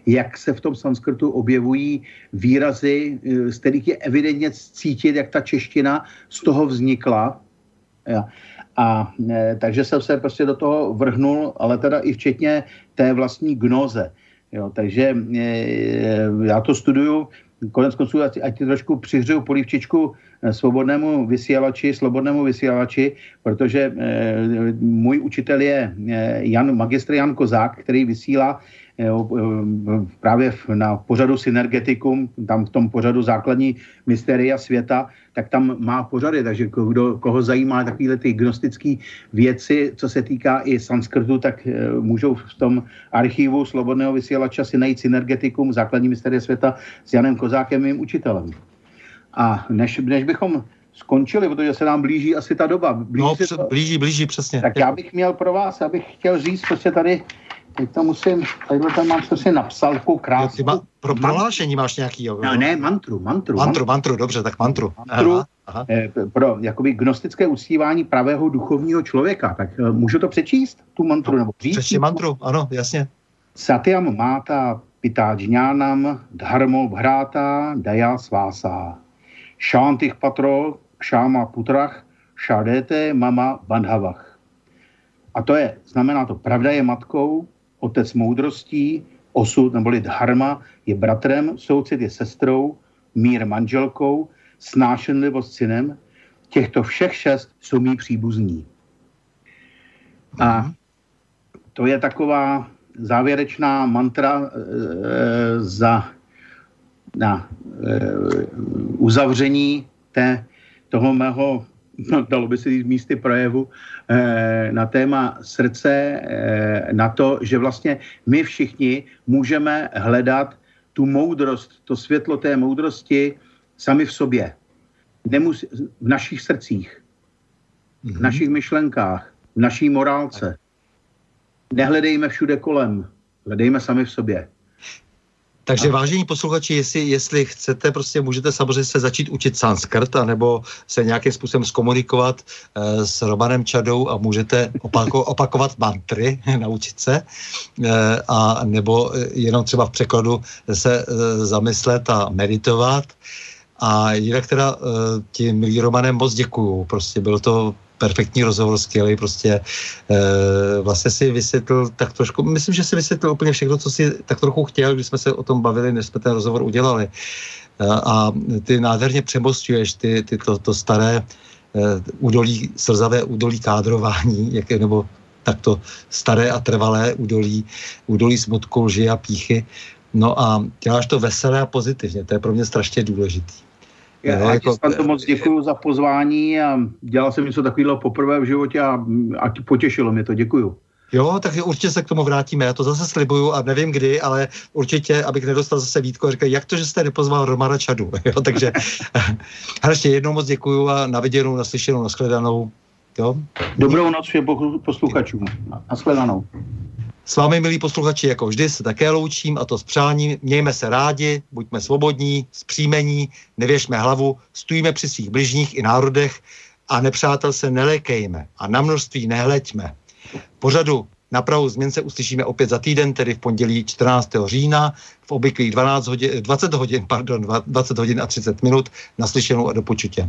jak se v tom sanskrtu objevují výrazy, eh, z kterých je evidentně cítit, jak ta čeština z toho vznikla. Ja. A e, takže jsem se prostě do toho vrhnul, ale teda i včetně té vlastní gnoze. Jo, takže e, já to studuju, konec konců, ať, ať trošku přihřeju polívčičku e, svobodnému vysílači, slobodnému vysílači, protože e, můj učitel je e, Jan, magistr Jan Kozák, který vysílá Eh, právě na pořadu Synergetikum, tam v tom pořadu základní mystéria světa, tak tam má pořady, takže kdo, koho zajímá takovéhle ty gnostické věci, co se týká i sanskrtu, tak eh, můžou v tom archivu Slobodného vysílača si najít Synergetikum, základní mystérie světa s Janem Kozákem, mým učitelem. A než, než bychom skončili, protože se nám blíží asi ta doba.
Blíží, no, to, blíží, blíží, přesně.
Tak já bych měl pro vás, abych chtěl říct, prostě tady teď to musím, tady tam mám, co si napsal, takovou krásnou.
Ma, pro prohlášení máš nějaký, jo?
No, ne, mantru, mantru.
Mantru, mantru, dobře, tak mantru.
Mantru aha, aha. Eh, pro jakoby gnostické uctívání pravého duchovního člověka. Tak eh, můžu to přečíst, tu mantru, no, nebo
říct? Přečti mantru, ano, jasně.
Satyam máta pitáčňánam dharmo bhráta daya svásá. Šantich patro kšáma putrach šadete mama bandhavach. A to je, znamená to, pravda je matkou, otec moudrostí, osud neboli dharma je bratrem, soucit je sestrou, mír manželkou, snášenlivost synem. Těchto všech šest jsou mý příbuzní. A mhm. to je taková závěrečná mantra e, za na e, uzavření té, toho mého dalo by se říct místy projevu, eh, na téma srdce, eh, na to, že vlastně my všichni můžeme hledat tu moudrost, to světlo té moudrosti sami v sobě. Nemus- v našich srdcích, v mhm. našich myšlenkách, v naší morálce. Nehledejme všude kolem, hledejme sami v sobě.
Takže a... vážení posluchači, jestli, jestli chcete, prostě můžete samozřejmě se začít učit sanskrt, anebo se nějakým způsobem zkomunikovat e, s Romanem Čadou a můžete opako, opakovat mantry, naučit se, e, a nebo jenom třeba v překladu se e, zamyslet a meditovat. A jinak teda e, ti milí Romanem moc děkuju, prostě bylo to perfektní rozhovor, skvělý, prostě e, vlastně si vysvětlil tak trošku, myslím, že si vysvětlil úplně všechno, co si tak trochu chtěl, když jsme se o tom bavili, než jsme ten rozhovor udělali. E, a ty nádherně přemostuješ ty, ty to, to staré e, údolí, slzavé údolí kádrování, jak je, nebo takto staré a trvalé údolí, údolí smutku, lži a píchy. No a děláš to veselé a pozitivně, to je pro mě strašně důležitý.
Já, no, jako, to moc děkuji za pozvání a dělal jsem něco takového poprvé v životě a, a potěšilo mě to. Děkuju.
Jo, tak určitě se k tomu vrátíme. Já to zase slibuju a nevím kdy, ale určitě, abych nedostal zase Vítko říkal, jak to, že jste nepozval Romana Čadu. Jo, takže ještě jednou moc děkuju a na viděnou, naslyšenou, nashledanou. Jo?
Dobrou noc všem posluchačům. Nashledanou.
S vámi, milí posluchači, jako vždy se také loučím a to s přáním. Mějme se rádi, buďme svobodní, zpříjmení, nevěšme hlavu, stůjme při svých bližních i národech a nepřátel se nelékejme a na množství nehleďme. Pořadu na Prahu změn se uslyšíme opět za týden, tedy v pondělí 14. října v obvyklých 12 hodin, 20 hodin, pardon, 20 hodin a 30 minut naslyšenou a do počutě.